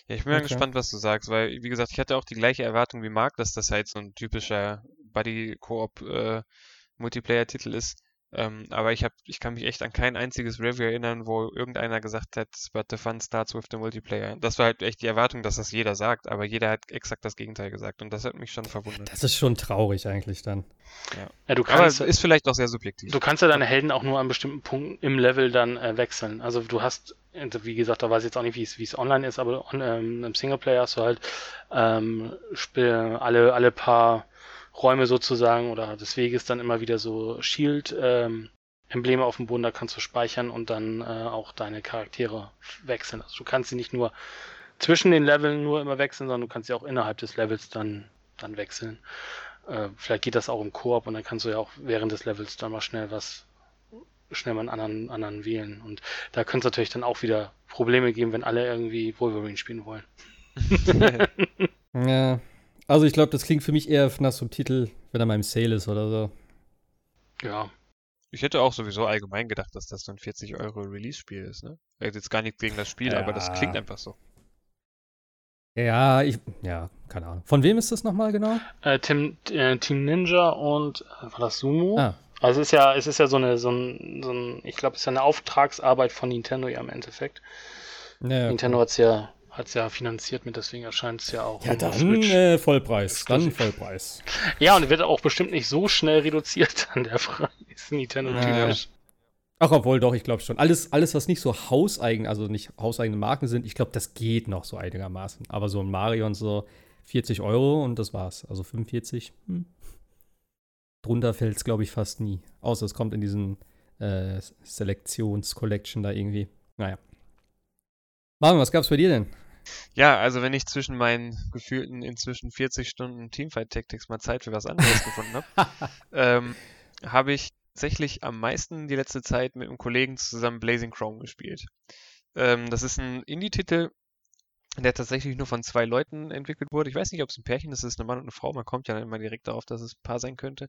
Ja, ich bin okay. mal gespannt, was du sagst, weil, wie gesagt, ich hatte auch die gleiche Erwartung wie Marc, dass das halt so ein typischer Buddy-Koop äh, Multiplayer-Titel ist. Ähm, aber ich, hab, ich kann mich echt an kein einziges Review erinnern, wo irgendeiner gesagt hat, but the fun starts with the multiplayer. Das war halt echt die Erwartung, dass das jeder sagt, aber jeder hat exakt das Gegenteil gesagt und das hat mich schon verwundert. Das ist schon traurig eigentlich dann. Ja, ja du kannst, aber ist vielleicht auch sehr subjektiv. Du kannst ja deine Helden auch nur an bestimmten Punkten im Level dann äh, wechseln. Also du hast, wie gesagt, da weiß ich jetzt auch nicht, wie es online ist, aber on, ähm, im Singleplayer hast du halt ähm, alle, alle paar Räume sozusagen oder des Weges dann immer wieder so Shield ähm, auf dem Boden, da kannst du speichern und dann äh, auch deine Charaktere wechseln. Also du kannst sie nicht nur zwischen den Leveln nur immer wechseln, sondern du kannst sie auch innerhalb des Levels dann, dann wechseln. Äh, vielleicht geht das auch im Koop und dann kannst du ja auch während des Levels dann mal schnell was, schnell mal einen anderen, anderen wählen. Und da könnte es natürlich dann auch wieder Probleme geben, wenn alle irgendwie Wolverine spielen wollen. ja, also ich glaube, das klingt für mich eher nach so einem Titel, wenn er mal im Sale ist oder so. Ja. Ich hätte auch sowieso allgemein gedacht, dass das so ein 40 Euro Release-Spiel ist, ne? Jetzt gar nicht gegen das Spiel, ja. aber das klingt einfach so. Ja, ich, ja, keine Ahnung. Von wem ist das nochmal genau? Äh, Team, äh, Team Ninja und äh, war das Sumo? Ah. Also es ist ja, es ist ja so eine, so ein, so ein ich glaube, es ist ja eine Auftragsarbeit von Nintendo ja im Endeffekt. Ja, Nintendo okay. hat es ja, hat's ja finanziert mit, deswegen erscheint es ja auch. Ja, dann äh, Vollpreis, dann Vollpreis. Ja, und wird auch bestimmt nicht so schnell reduziert an der Preis. Nintendo typisch. Ach, obwohl doch, ich glaube schon. Alles, alles, was nicht so hauseigen, also nicht hauseigene Marken sind, ich glaube, das geht noch so einigermaßen. Aber so ein Mario und so 40 Euro und das war's. Also 45. Hm. Drunter fällt es, glaube ich, fast nie. Außer es kommt in diesen äh, Selektions-Collection da irgendwie. Naja. Marvin, was gab's bei dir denn? Ja, also wenn ich zwischen meinen gefühlten inzwischen 40 Stunden Teamfight Tactics mal Zeit für was anderes gefunden habe, ähm, habe ich tatsächlich am meisten die letzte Zeit mit einem Kollegen zusammen Blazing Chrome gespielt. Ähm, das ist ein Indie-Titel, der tatsächlich nur von zwei Leuten entwickelt wurde. Ich weiß nicht, ob es ein Pärchen ist, es ist eine Mann und eine Frau. Man kommt ja dann immer direkt darauf, dass es ein Paar sein könnte.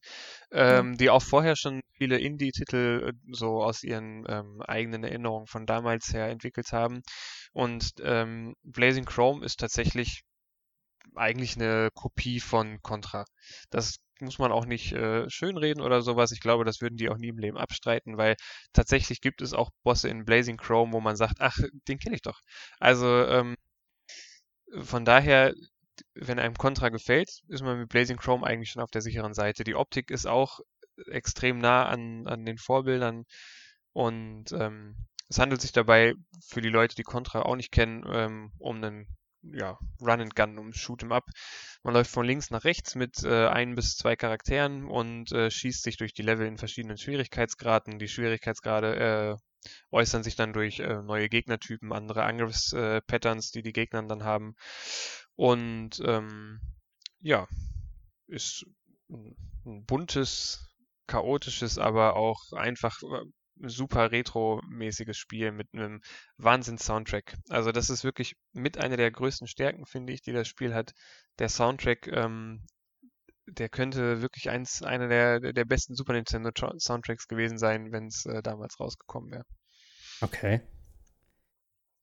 Ähm, die auch vorher schon viele Indie-Titel äh, so aus ihren ähm, eigenen Erinnerungen von damals her entwickelt haben. Und ähm, Blazing Chrome ist tatsächlich eigentlich eine Kopie von Contra. Das muss man auch nicht äh, schönreden oder sowas. Ich glaube, das würden die auch nie im Leben abstreiten, weil tatsächlich gibt es auch Bosse in Blazing Chrome, wo man sagt, ach, den kenne ich doch. Also ähm, von daher, wenn einem Contra gefällt, ist man mit Blazing Chrome eigentlich schon auf der sicheren Seite. Die Optik ist auch extrem nah an, an den Vorbildern und ähm, es handelt sich dabei für die Leute, die Contra auch nicht kennen, ähm, um einen ja, Run and Gun, um Shoot 'em Up. Man läuft von links nach rechts mit äh, ein bis zwei Charakteren und äh, schießt sich durch die Level in verschiedenen Schwierigkeitsgraden. Die Schwierigkeitsgrade äh, äußern sich dann durch äh, neue Gegnertypen, andere Angriffspatterns, die die Gegner dann haben. Und ähm, ja, ist ein buntes, chaotisches, aber auch einfach äh, super retro-mäßiges Spiel mit einem Wahnsinn-Soundtrack. Also das ist wirklich mit einer der größten Stärken, finde ich, die das Spiel hat. Der Soundtrack, ähm, der könnte wirklich eins, einer der, der besten Super Nintendo Soundtracks gewesen sein, wenn es äh, damals rausgekommen wäre. Okay.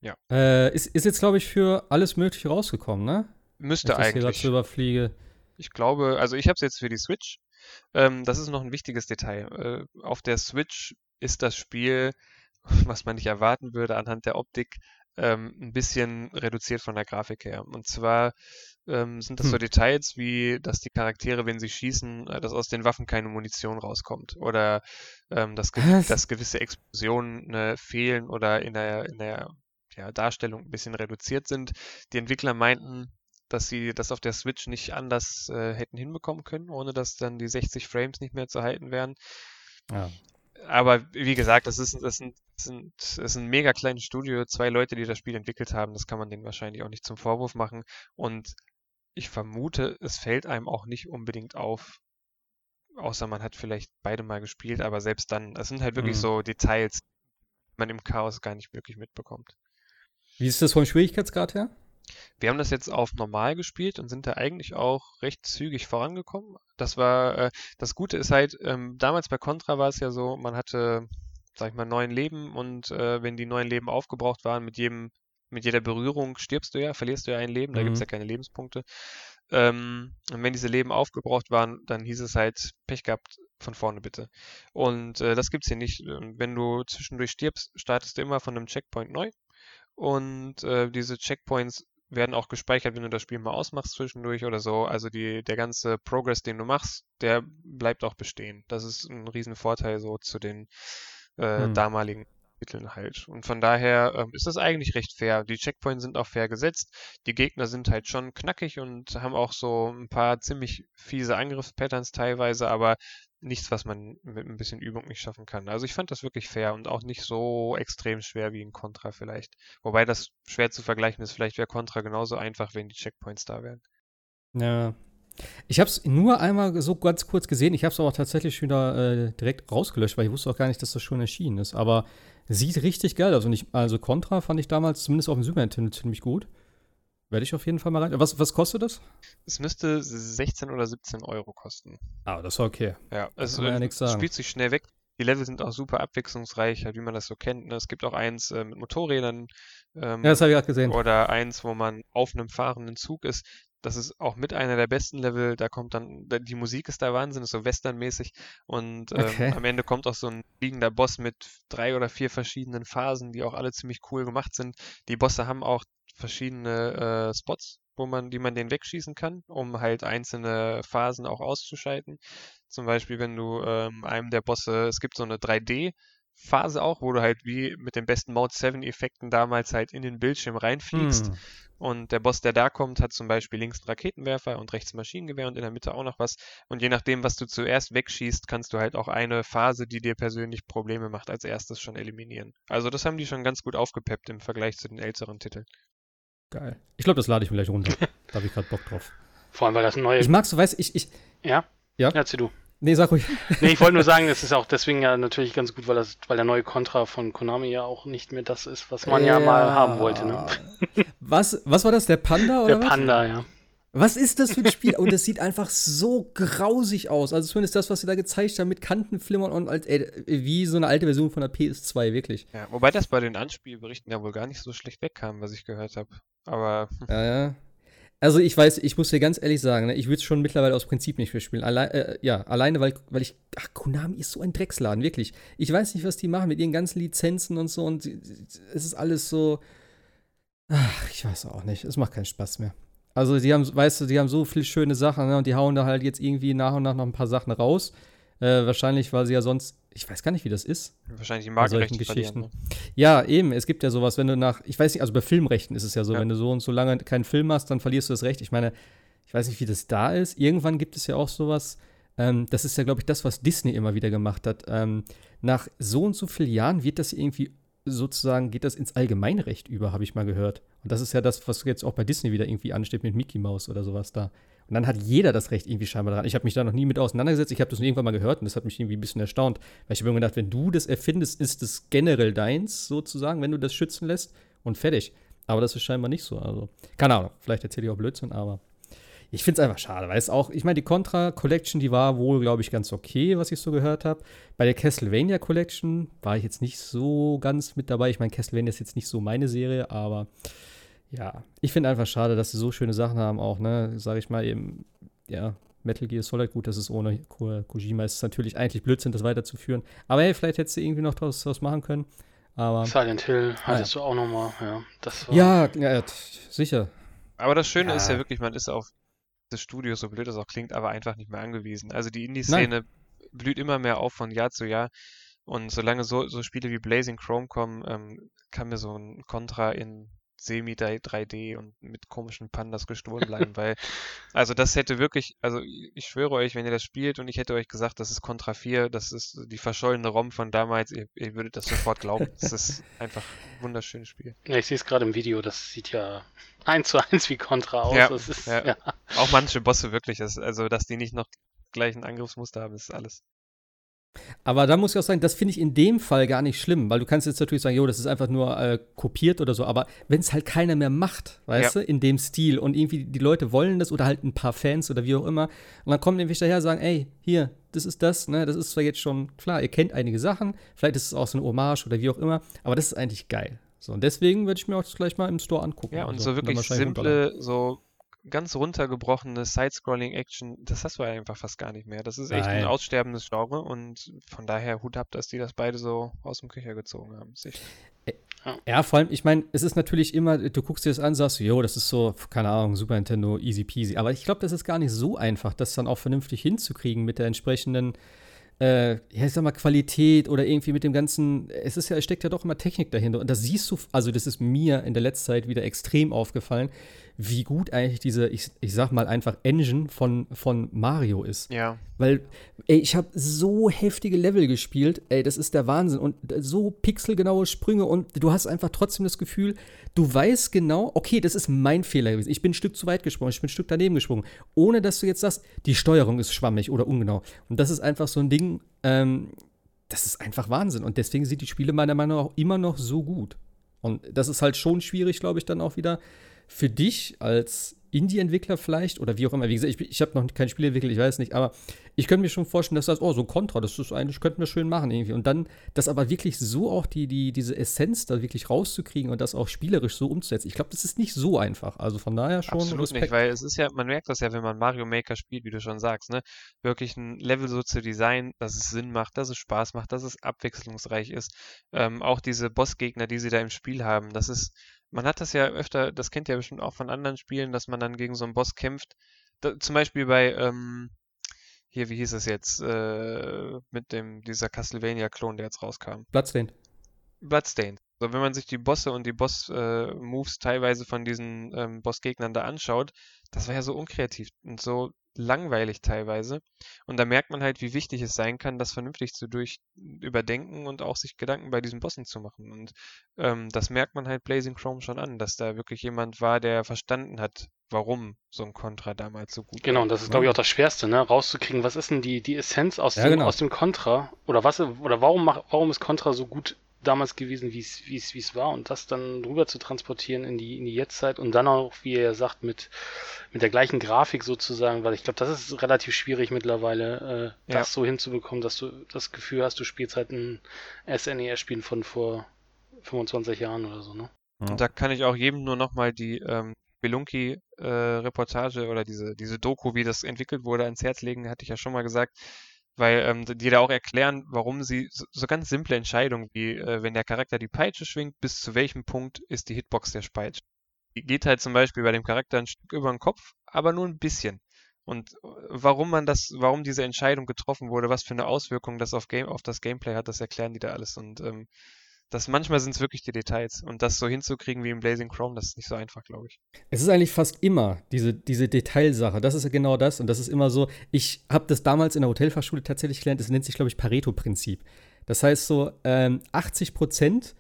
Ja. Äh, ist, ist jetzt, glaube ich, für alles Mögliche rausgekommen, ne? Müsste ich eigentlich. Hier überfliege. Ich glaube, also ich habe es jetzt für die Switch. Ähm, das ist noch ein wichtiges Detail. Äh, auf der Switch ist das Spiel, was man nicht erwarten würde anhand der Optik, ähm, ein bisschen reduziert von der Grafik her. Und zwar ähm, sind das hm. so Details wie, dass die Charaktere, wenn sie schießen, äh, dass aus den Waffen keine Munition rauskommt oder ähm, dass, ge dass, gewisse Explosionen äh, fehlen oder in der, in der ja, Darstellung ein bisschen reduziert sind. Die Entwickler meinten, dass sie das auf der Switch nicht anders äh, hätten hinbekommen können, ohne dass dann die 60 Frames nicht mehr zu halten wären. Ja aber wie gesagt, das ist, das, sind, das, sind, das ist ein mega kleines Studio, zwei Leute, die das Spiel entwickelt haben, das kann man denen wahrscheinlich auch nicht zum Vorwurf machen. Und ich vermute, es fällt einem auch nicht unbedingt auf, außer man hat vielleicht beide mal gespielt, aber selbst dann, es sind halt wirklich mhm. so Details, die man im Chaos gar nicht wirklich mitbekommt. Wie ist das vom Schwierigkeitsgrad her? Wir haben das jetzt auf normal gespielt und sind da eigentlich auch recht zügig vorangekommen. Das war, äh, das Gute ist halt, ähm, damals bei Contra war es ja so, man hatte, sag ich mal, neun Leben und äh, wenn die neun Leben aufgebraucht waren, mit jedem, mit jeder Berührung stirbst du ja, verlierst du ja ein Leben, da mhm. gibt es ja keine Lebenspunkte. Ähm, und wenn diese Leben aufgebraucht waren, dann hieß es halt, Pech gehabt, von vorne bitte. Und äh, das gibt's hier nicht. Wenn du zwischendurch stirbst, startest du immer von einem Checkpoint neu. Und äh, diese Checkpoints werden auch gespeichert, wenn du das Spiel mal ausmachst zwischendurch oder so. Also die, der ganze Progress, den du machst, der bleibt auch bestehen. Das ist ein Riesenvorteil so zu den äh, hm. damaligen Titeln halt. Und von daher ähm, ist das eigentlich recht fair. Die Checkpoints sind auch fair gesetzt. Die Gegner sind halt schon knackig und haben auch so ein paar ziemlich fiese Angriffspatterns teilweise, aber nichts, was man mit ein bisschen Übung nicht schaffen kann. Also ich fand das wirklich fair und auch nicht so extrem schwer wie in Contra vielleicht. Wobei das schwer zu vergleichen ist. Vielleicht wäre Contra genauso einfach, wenn die Checkpoints da wären. Ja. Ich habe es nur einmal so ganz kurz gesehen. Ich habe es aber tatsächlich wieder äh, direkt rausgelöscht, weil ich wusste auch gar nicht, dass das schon erschienen ist. Aber sieht richtig geil aus. Und ich, also Contra fand ich damals zumindest auf dem Super Nintendo ziemlich gut. Werde ich auf jeden Fall mal rein. Was, was kostet das? Es müsste 16 oder 17 Euro kosten. Ah, das ist okay. Ja, also ja nichts sagen. spielt sich schnell weg. Die Level sind auch super abwechslungsreich, halt, wie man das so kennt. Ne? Es gibt auch eins äh, mit Motorrädern, Ähm, ja, das habe ich gerade gesehen. Oder eins, wo man auf einem fahrenden Zug ist. Das ist auch mit einer der besten Level. Da kommt dann, die Musik ist da Wahnsinn, ist so westernmäßig. Und ähm, okay. am Ende kommt auch so ein liegender Boss mit drei oder vier verschiedenen Phasen, die auch alle ziemlich cool gemacht sind. Die Bosse haben auch verschiedene äh, Spots, wo man, die man den wegschießen kann, um halt einzelne Phasen auch auszuschalten. Zum Beispiel, wenn du ähm, einem der Bosse, es gibt so eine 3D- Phase auch, wo du halt wie mit den besten Mode 7 Effekten damals halt in den Bildschirm reinfliegst. Hm. Und der Boss, der da kommt, hat zum Beispiel links einen Raketenwerfer und rechts ein Maschinengewehr und in der Mitte auch noch was. Und je nachdem, was du zuerst wegschießt, kannst du halt auch eine Phase, die dir persönlich Probleme macht, als erstes schon eliminieren. Also das haben die schon ganz gut aufgepeppt im Vergleich zu den älteren Titeln. Geil. Ich glaube, das lade ich mir gleich runter. da habe ich gerade Bock drauf. Vor allem, weil das neue. Ich mag so, weißt ich, ich. Ja? Ja. Erzähl du. Nee, sag ruhig. nee, ich wollte nur sagen, es ist auch deswegen ja natürlich ganz gut, weil, das, weil der neue Contra von Konami ja auch nicht mehr das ist, was man ja, ja mal haben wollte. Ne? Was, was war das, der Panda oder Der Panda, was? ja. Was ist das für ein Spiel? Und es sieht einfach so grausig aus. Also zumindest das, was sie da gezeigt haben mit Kantenflimmern und als, ey, wie so eine alte Version von der PS2, wirklich. Ja, wobei das bei den Anspielberichten ja wohl gar nicht so schlecht wegkam, was ich gehört habe. Aber. Ja, ja. Also ich weiß, ich muss dir ganz ehrlich sagen, ne, ich würde es schon mittlerweile aus Prinzip nicht mehr spielen. Alle, äh, ja, alleine, weil, weil ich. Ach, Konami ist so ein Drecksladen, wirklich. Ich weiß nicht, was die machen mit ihren ganzen Lizenzen und so. Und es ist alles so. Ach, ich weiß auch nicht. Es macht keinen Spaß mehr. Also, die haben, weißt du, die haben so viele schöne Sachen, ne, und die hauen da halt jetzt irgendwie nach und nach noch ein paar Sachen raus. Äh, wahrscheinlich, weil sie ja sonst ich weiß gar nicht, wie das ist. Wahrscheinlich die Markenrechte Geschichten. Ne? Ja, eben. Es gibt ja sowas, wenn du nach, ich weiß nicht, also bei Filmrechten ist es ja so, ja. wenn du so und so lange keinen Film hast, dann verlierst du das Recht. Ich meine, ich weiß nicht, wie das da ist. Irgendwann gibt es ja auch sowas. Ähm, das ist ja, glaube ich, das, was Disney immer wieder gemacht hat. Ähm, nach so und so vielen Jahren wird das irgendwie sozusagen, geht das ins Allgemeinrecht über, habe ich mal gehört. Und das ist ja das, was jetzt auch bei Disney wieder irgendwie ansteht mit Mickey Mouse oder sowas da. Und dann hat jeder das Recht irgendwie scheinbar dran. Ich habe mich da noch nie mit auseinandergesetzt. Ich habe das nur irgendwann mal gehört und das hat mich irgendwie ein bisschen erstaunt. Weil ich habe mir gedacht, wenn du das erfindest, ist es generell deins, sozusagen, wenn du das schützen lässt und fertig. Aber das ist scheinbar nicht so. Also, keine Ahnung, vielleicht erzähle ich auch Blödsinn, aber ich finde es einfach schade, weil es auch, ich meine, die Contra Collection, die war wohl, glaube ich, ganz okay, was ich so gehört habe. Bei der Castlevania Collection war ich jetzt nicht so ganz mit dabei. Ich meine, Castlevania ist jetzt nicht so meine Serie, aber ja, ich finde einfach schade, dass sie so schöne Sachen haben, auch, ne, sage ich mal eben, ja, Metal Gear Solid, gut, das ist ohne Ko Kojima, ist natürlich eigentlich Blödsinn, das weiterzuführen. Aber hey, vielleicht hättest du irgendwie noch draus, draus machen können. Aber, Silent Hill hattest ja. du auch noch mal, ja. Das war ja, ja, sicher. Aber das Schöne ja. ist ja wirklich, man ist auf das Studio, so blöd das auch klingt, aber einfach nicht mehr angewiesen. Also die Indie-Szene blüht immer mehr auf von Jahr zu Jahr. Und solange so, so Spiele wie Blazing Chrome kommen, ähm, kann mir so ein Contra in Semi-3D und mit komischen Pandas gestohlen bleiben, weil, also das hätte wirklich, also ich schwöre euch, wenn ihr das spielt und ich hätte euch gesagt, das ist Contra 4, das ist die verschollene ROM von damals, ihr, ihr würdet das sofort glauben. Das ist einfach ein wunderschönes Spiel. Ja, ich sehe es gerade im Video, das sieht ja eins zu eins wie Contra aus. Ja, ist, ja. ja. Auch manche Bosse wirklich, also dass die nicht noch gleichen Angriffsmuster haben, ist alles. Aber da muss ich auch sagen, das finde ich in dem Fall gar nicht schlimm, weil du kannst jetzt natürlich sagen, jo, das ist einfach nur äh, kopiert oder so, aber wenn es halt keiner mehr macht, weißt ja. du, in dem Stil und irgendwie die Leute wollen das oder halt ein paar Fans oder wie auch immer, und dann kommen nämlich daher und sagen, ey, hier, das ist das, ne, das ist zwar jetzt schon, klar, ihr kennt einige Sachen, vielleicht ist es auch so eine Hommage oder wie auch immer, aber das ist eigentlich geil. So, und deswegen würde ich mir auch das gleich mal im Store angucken. Ja, und also, so wirklich simple, so ganz runtergebrochene Side-Scrolling-Action, das hast du einfach fast gar nicht mehr. Das ist echt Nein. ein aussterbendes Genre und von daher Hut ab, dass die das beide so aus dem Köcher gezogen haben. Sicher. Ja, vor allem, ich meine, es ist natürlich immer, du guckst dir das an, sagst, jo, das ist so, keine Ahnung, Super Nintendo, easy peasy. Aber ich glaube, das ist gar nicht so einfach, das dann auch vernünftig hinzukriegen mit der entsprechenden äh, ja, ich sag mal, Qualität oder irgendwie mit dem ganzen, es ist ja, es steckt ja doch immer Technik dahinter. Und das siehst du, also das ist mir in der letzten Zeit wieder extrem aufgefallen, wie gut eigentlich diese, ich, ich sag mal einfach Engine von, von Mario ist. Ja. Weil, ey, ich habe so heftige Level gespielt, ey, das ist der Wahnsinn. Und so pixelgenaue Sprünge und du hast einfach trotzdem das Gefühl, du weißt genau, okay, das ist mein Fehler gewesen. Ich bin ein Stück zu weit gesprungen, ich bin ein Stück daneben gesprungen. Ohne dass du jetzt sagst, die Steuerung ist schwammig oder ungenau. Und das ist einfach so ein Ding, ähm, das ist einfach Wahnsinn. Und deswegen sind die Spiele meiner Meinung nach auch immer noch so gut. Und das ist halt schon schwierig, glaube ich, dann auch wieder für dich als Indie-Entwickler vielleicht oder wie auch immer. Wie gesagt, ich, ich habe noch kein Spiel entwickelt, ich weiß nicht, aber ich könnte mir schon vorstellen, dass das, oh, so ein Contra, das ist eigentlich, könnten wir schön machen irgendwie. Und dann das aber wirklich so auch die, die, diese Essenz da wirklich rauszukriegen und das auch spielerisch so umzusetzen. Ich glaube, das ist nicht so einfach. Also von daher schon. Absolut Respekt. nicht, weil es ist ja, man merkt das ja, wenn man Mario Maker spielt, wie du schon sagst, ne? Wirklich ein Level so zu designen, dass es Sinn macht, dass es Spaß macht, dass es abwechslungsreich ist. Ähm, auch diese Bossgegner, die sie da im Spiel haben, das ist man hat das ja öfter, das kennt ihr ja bestimmt auch von anderen Spielen, dass man dann gegen so einen Boss kämpft. Da, zum Beispiel bei, ähm, hier, wie hieß es jetzt, äh, mit dem, dieser Castlevania-Klon, der jetzt rauskam. Bloodstained. Bloodstained. So, wenn man sich die Bosse und die Boss-Moves äh, teilweise von diesen ähm, Boss-Gegnern da anschaut, das war ja so unkreativ und so langweilig teilweise. Und da merkt man halt, wie wichtig es sein kann, das vernünftig zu durch überdenken und auch sich Gedanken bei diesen Bossen zu machen. Und ähm, das merkt man halt Blazing Chrome schon an, dass da wirklich jemand war, der verstanden hat, warum so ein Contra damals so gut Genau, und das ist, glaube ich, auch das Schwerste, ne? rauszukriegen, was ist denn die, die Essenz aus, ja, dem, genau. aus dem Contra oder was oder warum, warum ist Contra so gut damals gewesen, wie es, wie es, wie es war und das dann rüber zu transportieren in die, in die Jetztzeit und dann auch, wie er sagt, mit, mit der gleichen Grafik sozusagen, weil ich glaube, das ist relativ schwierig mittlerweile, äh, das ja. so hinzubekommen, dass du das Gefühl hast, du spielst halt ein SNES-Spiel von vor 25 Jahren oder so, ne? Und da kann ich auch jedem nur nochmal die ähm, Belunki-Reportage äh, oder diese, diese Doku, wie das entwickelt wurde, ans Herz legen, hatte ich ja schon mal gesagt weil ähm, die da auch erklären, warum sie so, so ganz simple Entscheidungen wie, äh, wenn der Charakter die Peitsche schwingt, bis zu welchem Punkt ist die Hitbox der Peitsche. Die geht halt zum Beispiel bei dem Charakter ein Stück über den Kopf, aber nur ein bisschen. Und äh, warum man das, warum diese Entscheidung getroffen wurde, was für eine Auswirkung das auf, Game, auf das Gameplay hat, das erklären die da alles. Und ähm, das manchmal sind es wirklich die Details. Und das so hinzukriegen wie im Blazing Chrome, das ist nicht so einfach, glaube ich. Es ist eigentlich fast immer diese, diese Detailsache. Das ist ja genau das. Und das ist immer so, ich habe das damals in der Hotelfachschule tatsächlich gelernt, das nennt sich, glaube ich, Pareto-Prinzip. Das heißt so, ähm, 80 Prozent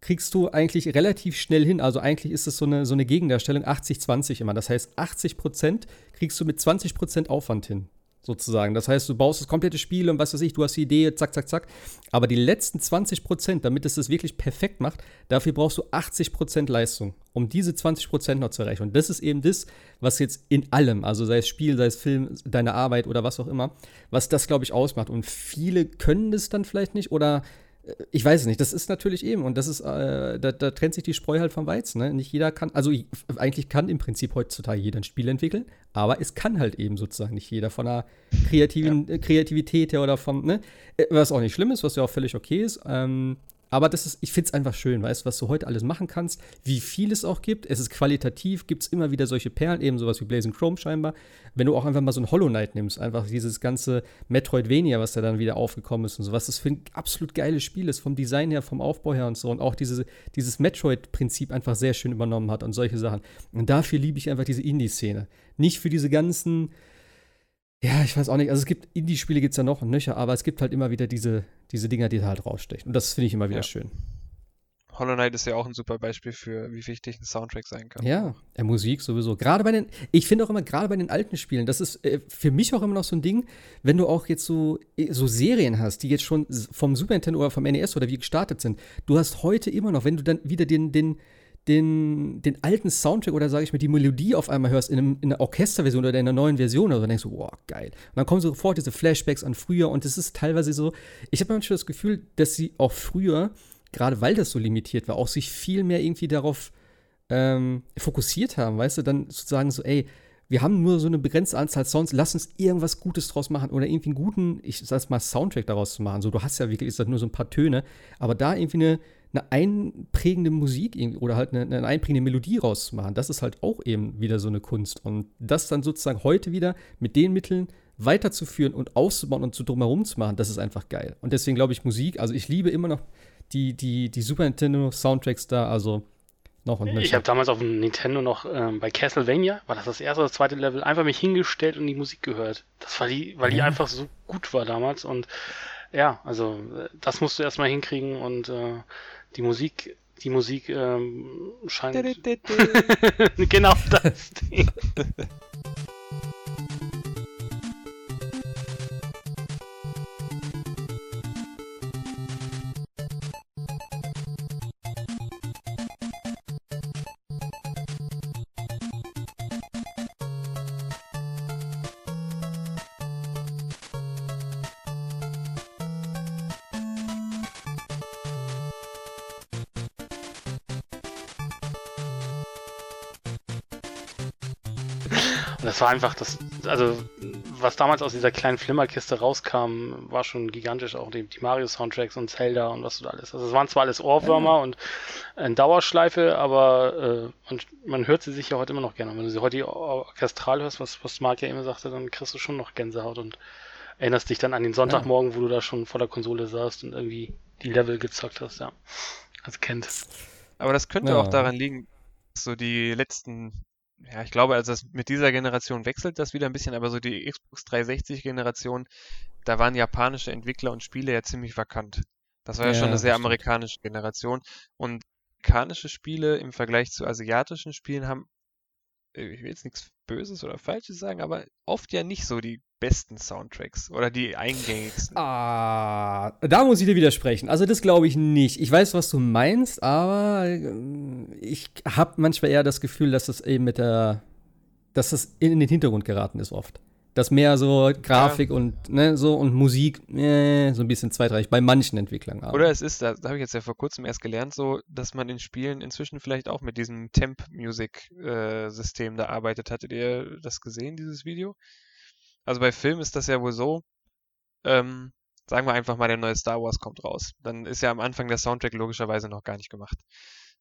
kriegst du eigentlich relativ schnell hin. Also eigentlich ist es so eine, so eine Gegendarstellung 80-20 immer. Das heißt, 80 Prozent kriegst du mit 20 Prozent Aufwand hin sozusagen. Das heißt, du baust das komplette Spiel und was weiß ich, du hast die Idee, zack, zack, zack. Aber die letzten 20 Prozent, damit es das wirklich perfekt macht, dafür brauchst du 80 Prozent Leistung, um diese 20 Prozent noch zu erreichen. Und das ist eben das, was jetzt in allem, also sei es Spiel, sei es Film, deine Arbeit oder was auch immer, was das, glaube ich, ausmacht. Und viele können das dann vielleicht nicht oder ich weiß es nicht, das ist natürlich eben, und das ist, äh, da, da, trennt sich die Spreu halt vom Weizen. Ne? Nicht jeder kann, also eigentlich kann im Prinzip heutzutage jeder ein Spiel entwickeln, aber es kann halt eben sozusagen nicht jeder von einer kreativen ja. Kreativität her oder vom, ne? Äh, was auch nicht schlimm ist, was ja auch völlig okay ist. Ähm, aber das ist, ich finde es einfach schön, weißt du, was du heute alles machen kannst, wie viel es auch gibt. Es ist qualitativ, gibt es immer wieder solche Perlen, eben sowas wie Blazing Chrome scheinbar. Wenn du auch einfach mal so ein Hollow Knight nimmst, einfach dieses ganze Metroidvania, was da dann wieder aufgekommen ist und sowas, das für ein absolut geiles Spiel ist, vom Design her, vom Aufbau her und so. Und auch diese, dieses Metroid-Prinzip einfach sehr schön übernommen hat und solche Sachen. Und dafür liebe ich einfach diese Indie-Szene. Nicht für diese ganzen ja, ich weiß auch nicht. Also es gibt Indie-Spiele gibt es ja noch und nöcher, aber es gibt halt immer wieder diese, diese Dinger, die halt rausstechen. Und das finde ich immer wieder ja. schön. Hollow Knight ist ja auch ein super Beispiel für, wie wichtig ein Soundtrack sein kann. Ja, ja Musik sowieso. Gerade bei den, ich finde auch immer, gerade bei den alten Spielen, das ist äh, für mich auch immer noch so ein Ding, wenn du auch jetzt so, äh, so Serien hast, die jetzt schon vom Super Nintendo oder vom NES oder wie gestartet sind. Du hast heute immer noch, wenn du dann wieder den, den, den, den alten Soundtrack oder sage ich mir die Melodie auf einmal hörst in, einem, in einer Orchesterversion oder in einer neuen Version, oder dann denkst du, wow, geil. Und dann kommen sofort diese Flashbacks an früher und es ist teilweise so, ich habe manchmal das Gefühl, dass sie auch früher, gerade weil das so limitiert war, auch sich viel mehr irgendwie darauf ähm, fokussiert haben, weißt du, dann zu sagen so, ey, wir haben nur so eine begrenzte Anzahl Sounds, lass uns irgendwas Gutes draus machen oder irgendwie einen guten, ich sag's mal, Soundtrack daraus zu machen. So, du hast ja wirklich, ist das nur so ein paar Töne, aber da irgendwie eine, eine einprägende Musik oder halt eine, eine einprägende Melodie rauszumachen, das ist halt auch eben wieder so eine Kunst. Und das dann sozusagen heute wieder mit den Mitteln weiterzuführen und auszubauen und zu drumherum zu machen, das ist einfach geil. Und deswegen glaube ich Musik, also ich liebe immer noch die, die, die Super Nintendo Soundtracks da, also noch und Ich habe damals auf dem Nintendo noch ähm, bei Castlevania, war das das erste oder zweite Level, einfach mich hingestellt und die Musik gehört. Das war die, weil die einfach so gut war damals und ja, also äh, das musst du erstmal hinkriegen und äh, die Musik, die Musik ähm, scheint. genau das Ding. Das war einfach das, also was damals aus dieser kleinen Flimmerkiste rauskam, war schon gigantisch, auch die, die Mario-Soundtracks und Zelda und was du da alles. Also es waren zwar alles Ohrwürmer ja. und in Dauerschleife, aber äh, man, man, hört sie sich ja heute immer noch gerne. Und wenn du sie heute orchestral hörst, was, was Mark ja immer sagte, dann kriegst du schon noch Gänsehaut und erinnerst dich dann an den Sonntagmorgen, ja. wo du da schon vor der Konsole saßt und irgendwie die Level gezockt hast, ja. Als Kind. Aber das könnte ja. auch daran liegen, dass so die letzten, ja, ich glaube, also mit dieser Generation wechselt das wieder ein bisschen, aber so die Xbox 360-Generation, da waren japanische Entwickler und Spiele ja ziemlich vakant. Das war ja, ja schon eine sehr amerikanische Generation. Und amerikanische Spiele im Vergleich zu asiatischen Spielen haben äh, ich will jetzt nichts Böses oder Falsches sagen, aber oft ja nicht so die besten Soundtracks oder die eingängigsten. Ah, da muss ich dir widersprechen. Also das glaube ich nicht. Ich weiß, was du meinst, aber äh, ich habe manchmal eher das Gefühl, dass das eben mit der, dass das in den Hintergrund geraten ist oft dass mehr so Grafik ja. und ne, so und Musik äh, so ein bisschen zweitreich bei manchen Entwicklern. Aber. Oder es ist, da, da habe ich jetzt ja vor kurzem erst gelernt, so, dass man in Spielen inzwischen vielleicht auch mit diesem Temp-Music-System äh, da arbeitet. Hattet ihr das gesehen, dieses Video? Also bei Filmen ist das ja wohl so, ähm, sagen wir einfach mal, der neue Star Wars kommt raus. Dann ist ja am Anfang der Soundtrack logischerweise noch gar nicht gemacht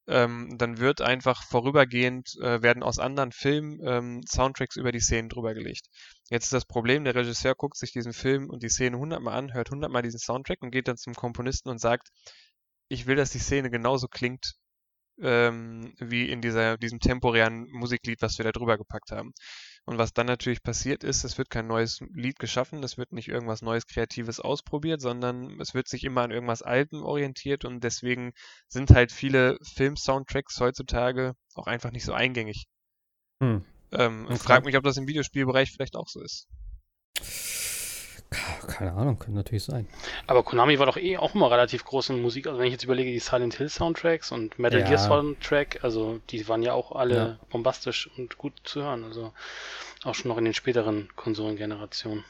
ähm, dann wird einfach vorübergehend, äh, werden aus anderen Filmen ähm, Soundtracks über die Szenen drüber gelegt. Jetzt ist das Problem, der Regisseur guckt sich diesen Film und die Szene hundertmal an, hört hundertmal diesen Soundtrack und geht dann zum Komponisten und sagt, ich will, dass die Szene genauso klingt, ähm, wie in dieser, diesem temporären Musiklied, was wir da drüber gepackt haben. Und was dann natürlich passiert ist, es wird kein neues Lied geschaffen, es wird nicht irgendwas Neues, Kreatives ausprobiert, sondern es wird sich immer an irgendwas Altem orientiert und deswegen sind halt viele Film-Soundtracks heutzutage auch einfach nicht so eingängig. Hm. Ähm, okay. Ich frage mich, ob das im Videospielbereich vielleicht auch so ist. Keine Ahnung, könnte natürlich sein. Aber Konami war doch eh auch immer relativ groß in Musik. Also wenn ich jetzt überlege, die Silent Hill Soundtracks und Metal ja. Gear Soundtrack, also die waren ja auch alle ja. bombastisch und gut zu hören. Also auch schon noch in den späteren Konsolengenerationen.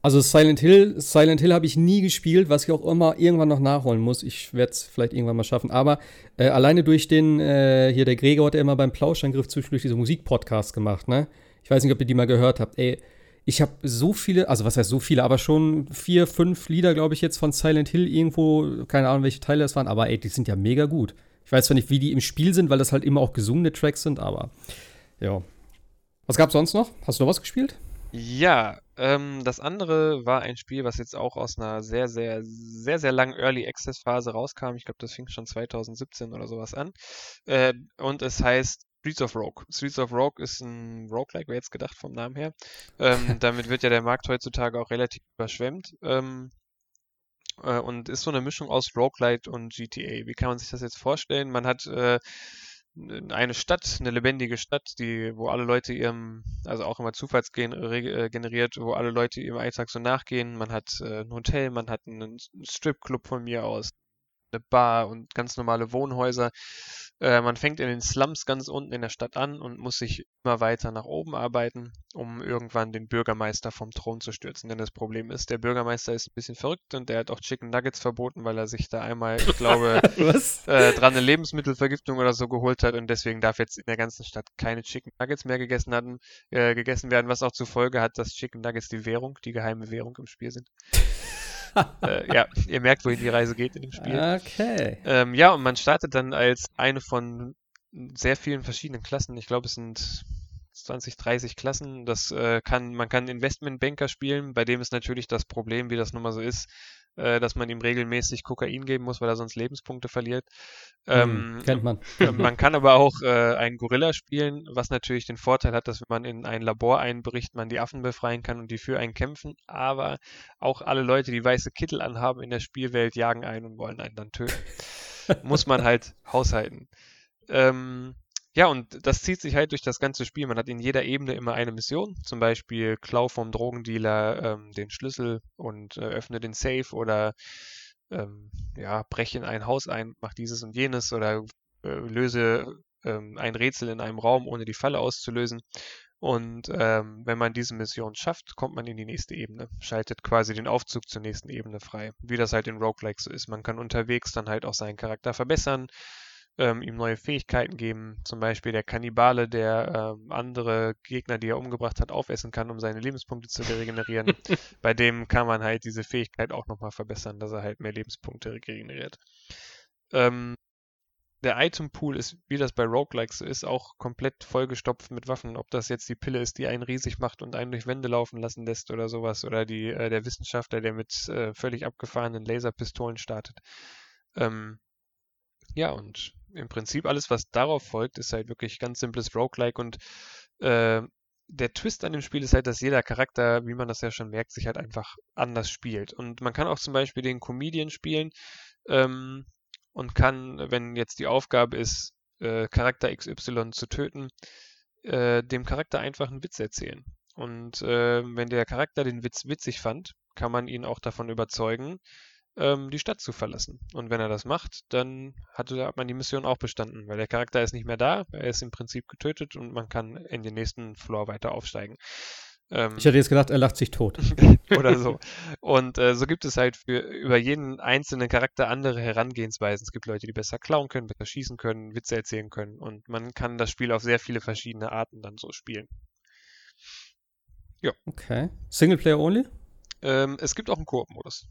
Also Silent Hill, Silent Hill habe ich nie gespielt, was ich auch immer irgendwann noch nachholen muss. Ich werde es vielleicht irgendwann mal schaffen. Aber äh, alleine durch den, äh, hier der Gregor hat ja immer beim Plauschangriff zwischendurch diese Musikpodcast gemacht, ne? Ich weiß nicht, ob ihr die mal gehört habt. Ey, ich habe so viele, also was heißt so viele, aber schon vier, fünf Lieder, glaube ich, jetzt von Silent Hill irgendwo, keine Ahnung, welche Teile das waren, aber ey, die sind ja mega gut. Ich weiß zwar nicht, wie die im Spiel sind, weil das halt immer auch gesungene Tracks sind, aber ja. Was gab's sonst noch? Hast du noch was gespielt? Ja, ähm, das andere war ein Spiel, was jetzt auch aus einer sehr, sehr, sehr, sehr langen Early Access Phase rauskam. Ich glaube, das fing schon 2017 oder sowas an. Äh, und es heißt Streets of Rogue. Streets of Rogue ist ein Roguelike, wäre jetzt gedacht vom Namen her. Ähm, damit wird ja der Markt heutzutage auch relativ überschwemmt. Ähm, äh, und ist so eine Mischung aus Roguelite und GTA. Wie kann man sich das jetzt vorstellen? Man hat äh, eine Stadt, eine lebendige Stadt, die, wo alle Leute ihrem, also auch immer zufallsgeneriert, wo alle Leute ihrem Alltag so nachgehen. Man hat äh, ein Hotel, man hat einen Stripclub von mir aus, eine Bar und ganz normale Wohnhäuser. Äh, man fängt in den Slums ganz unten in der Stadt an und muss sich immer weiter nach oben arbeiten, um irgendwann den Bürgermeister vom Thron zu stürzen. Denn das Problem ist, der Bürgermeister ist ein bisschen verrückt und der hat auch Chicken Nuggets verboten, weil er sich da einmal, ich glaube, äh, dran eine Lebensmittelvergiftung oder so geholt hat und deswegen darf jetzt in der ganzen Stadt keine Chicken Nuggets mehr gegessen, hatten, äh, gegessen werden, was auch zur Folge hat, dass Chicken Nuggets die Währung, die geheime Währung im Spiel sind. äh, ja, ihr merkt, wohin die Reise geht in dem Spiel. Okay. Ähm, ja, und man startet dann als eine von sehr vielen verschiedenen Klassen. Ich glaube, es sind 20, 30 Klassen. Das äh, kann, man kann Investmentbanker spielen. Bei dem ist natürlich das Problem, wie das nun mal so ist, äh, dass man ihm regelmäßig Kokain geben muss, weil er sonst Lebenspunkte verliert. Hm, ähm, kennt man. man kann aber auch äh, einen Gorilla spielen, was natürlich den Vorteil hat, dass wenn man in ein Labor einbricht, man die Affen befreien kann und die für einen kämpfen. Aber auch alle Leute, die weiße Kittel anhaben in der Spielwelt, jagen ein und wollen einen dann töten. muss man halt haushalten. Ähm, ja, und das zieht sich halt durch das ganze Spiel. Man hat in jeder Ebene immer eine Mission, zum Beispiel Klau vom Drogendealer ähm, den Schlüssel und äh, öffne den Safe oder ähm, ja, breche in ein Haus ein, mach dieses und jenes oder äh, löse ähm, ein Rätsel in einem Raum, ohne die Falle auszulösen. Und ähm, wenn man diese Mission schafft, kommt man in die nächste Ebene, schaltet quasi den Aufzug zur nächsten Ebene frei. Wie das halt in Roguelikes so ist. Man kann unterwegs dann halt auch seinen Charakter verbessern, ähm, ihm neue Fähigkeiten geben. Zum Beispiel der Kannibale, der ähm, andere Gegner, die er umgebracht hat, aufessen kann, um seine Lebenspunkte zu regenerieren. Bei dem kann man halt diese Fähigkeit auch nochmal verbessern, dass er halt mehr Lebenspunkte regeneriert. Ähm, der Item-Pool ist, wie das bei Roguelikes so ist, auch komplett vollgestopft mit Waffen. Ob das jetzt die Pille ist, die einen riesig macht und einen durch Wände laufen lassen lässt oder sowas. Oder die, äh, der Wissenschaftler, der mit äh, völlig abgefahrenen Laserpistolen startet. Ähm, ja, und im Prinzip alles, was darauf folgt, ist halt wirklich ganz simples Roguelike und äh, der Twist an dem Spiel ist halt, dass jeder Charakter, wie man das ja schon merkt, sich halt einfach anders spielt. Und man kann auch zum Beispiel den Comedian spielen ähm, und kann, wenn jetzt die Aufgabe ist, äh, Charakter XY zu töten, äh, dem Charakter einfach einen Witz erzählen. Und äh, wenn der Charakter den Witz witzig fand, kann man ihn auch davon überzeugen, ähm, die Stadt zu verlassen. Und wenn er das macht, dann hat, hat man die Mission auch bestanden, weil der Charakter ist nicht mehr da, er ist im Prinzip getötet und man kann in den nächsten Floor weiter aufsteigen. Ähm, ich hätte jetzt gedacht, er lacht sich tot. oder so. Und äh, so gibt es halt für über jeden einzelnen Charakter andere Herangehensweisen. Es gibt Leute, die besser klauen können, besser schießen können, Witze erzählen können und man kann das Spiel auf sehr viele verschiedene Arten dann so spielen. Ja. Okay. Singleplayer only? Ähm, es gibt auch einen Koop-Modus.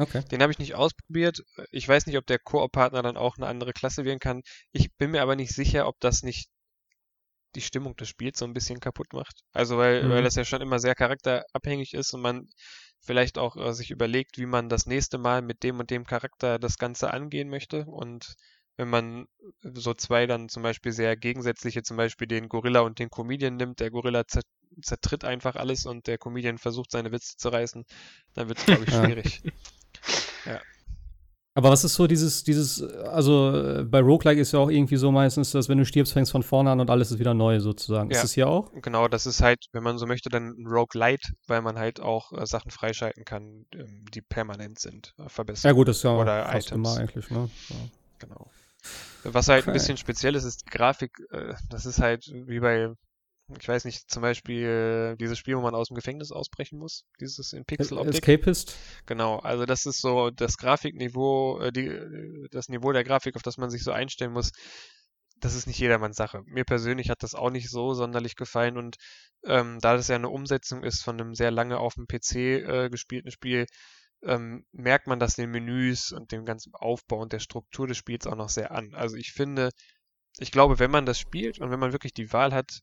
Okay. Den habe ich nicht ausprobiert. Ich weiß nicht, ob der Koop-Partner dann auch eine andere Klasse wählen kann. Ich bin mir aber nicht sicher, ob das nicht die Stimmung des Spiels so ein bisschen kaputt macht. Also weil, mhm. weil das ja schon immer sehr charakterabhängig ist und man vielleicht auch äh, sich überlegt, wie man das nächste Mal mit dem und dem Charakter das Ganze angehen möchte. Und wenn man so zwei dann zum Beispiel sehr gegensätzliche, zum Beispiel den Gorilla und den Comedian nimmt, der Gorilla zertritt einfach alles und der Comedian versucht seine Witze zu reißen, dann wird es, glaube ich, schwierig. Ja. Aber was ist so dieses, dieses, also äh, bei Roguelike ist ja auch irgendwie so meistens, dass wenn du stirbst, fängst von vorne an und alles ist wieder neu sozusagen. Ja, ist das hier auch? Genau, das ist halt, wenn man so möchte, dann ein Roguelite, weil man halt auch äh, Sachen freischalten kann, ähm, die permanent sind, äh, verbessern. Ja gut, das ist ja Oder fast Items. immer eigentlich, ne? Ja. Genau. Was halt okay. ein bisschen speziell ist, ist die Grafik. Äh, das ist halt wie bei ich weiß nicht, zum Beispiel dieses Spiel, wo man aus dem Gefängnis ausbrechen muss, dieses in Pixel-Optik. Escapist. Genau, also das ist so das Grafikniveau, äh, die, das Niveau der Grafik, auf das man sich so einstellen muss. Das ist nicht jedermanns Sache. Mir persönlich hat das auch nicht so sonderlich gefallen und ähm, da das ja eine Umsetzung ist von einem sehr lange auf dem PC äh, gespielten Spiel, ähm, merkt man das den Menüs und dem ganzen Aufbau und der Struktur des Spiels auch noch sehr an. Also ich finde, ich glaube, wenn man das spielt und wenn man wirklich die Wahl hat,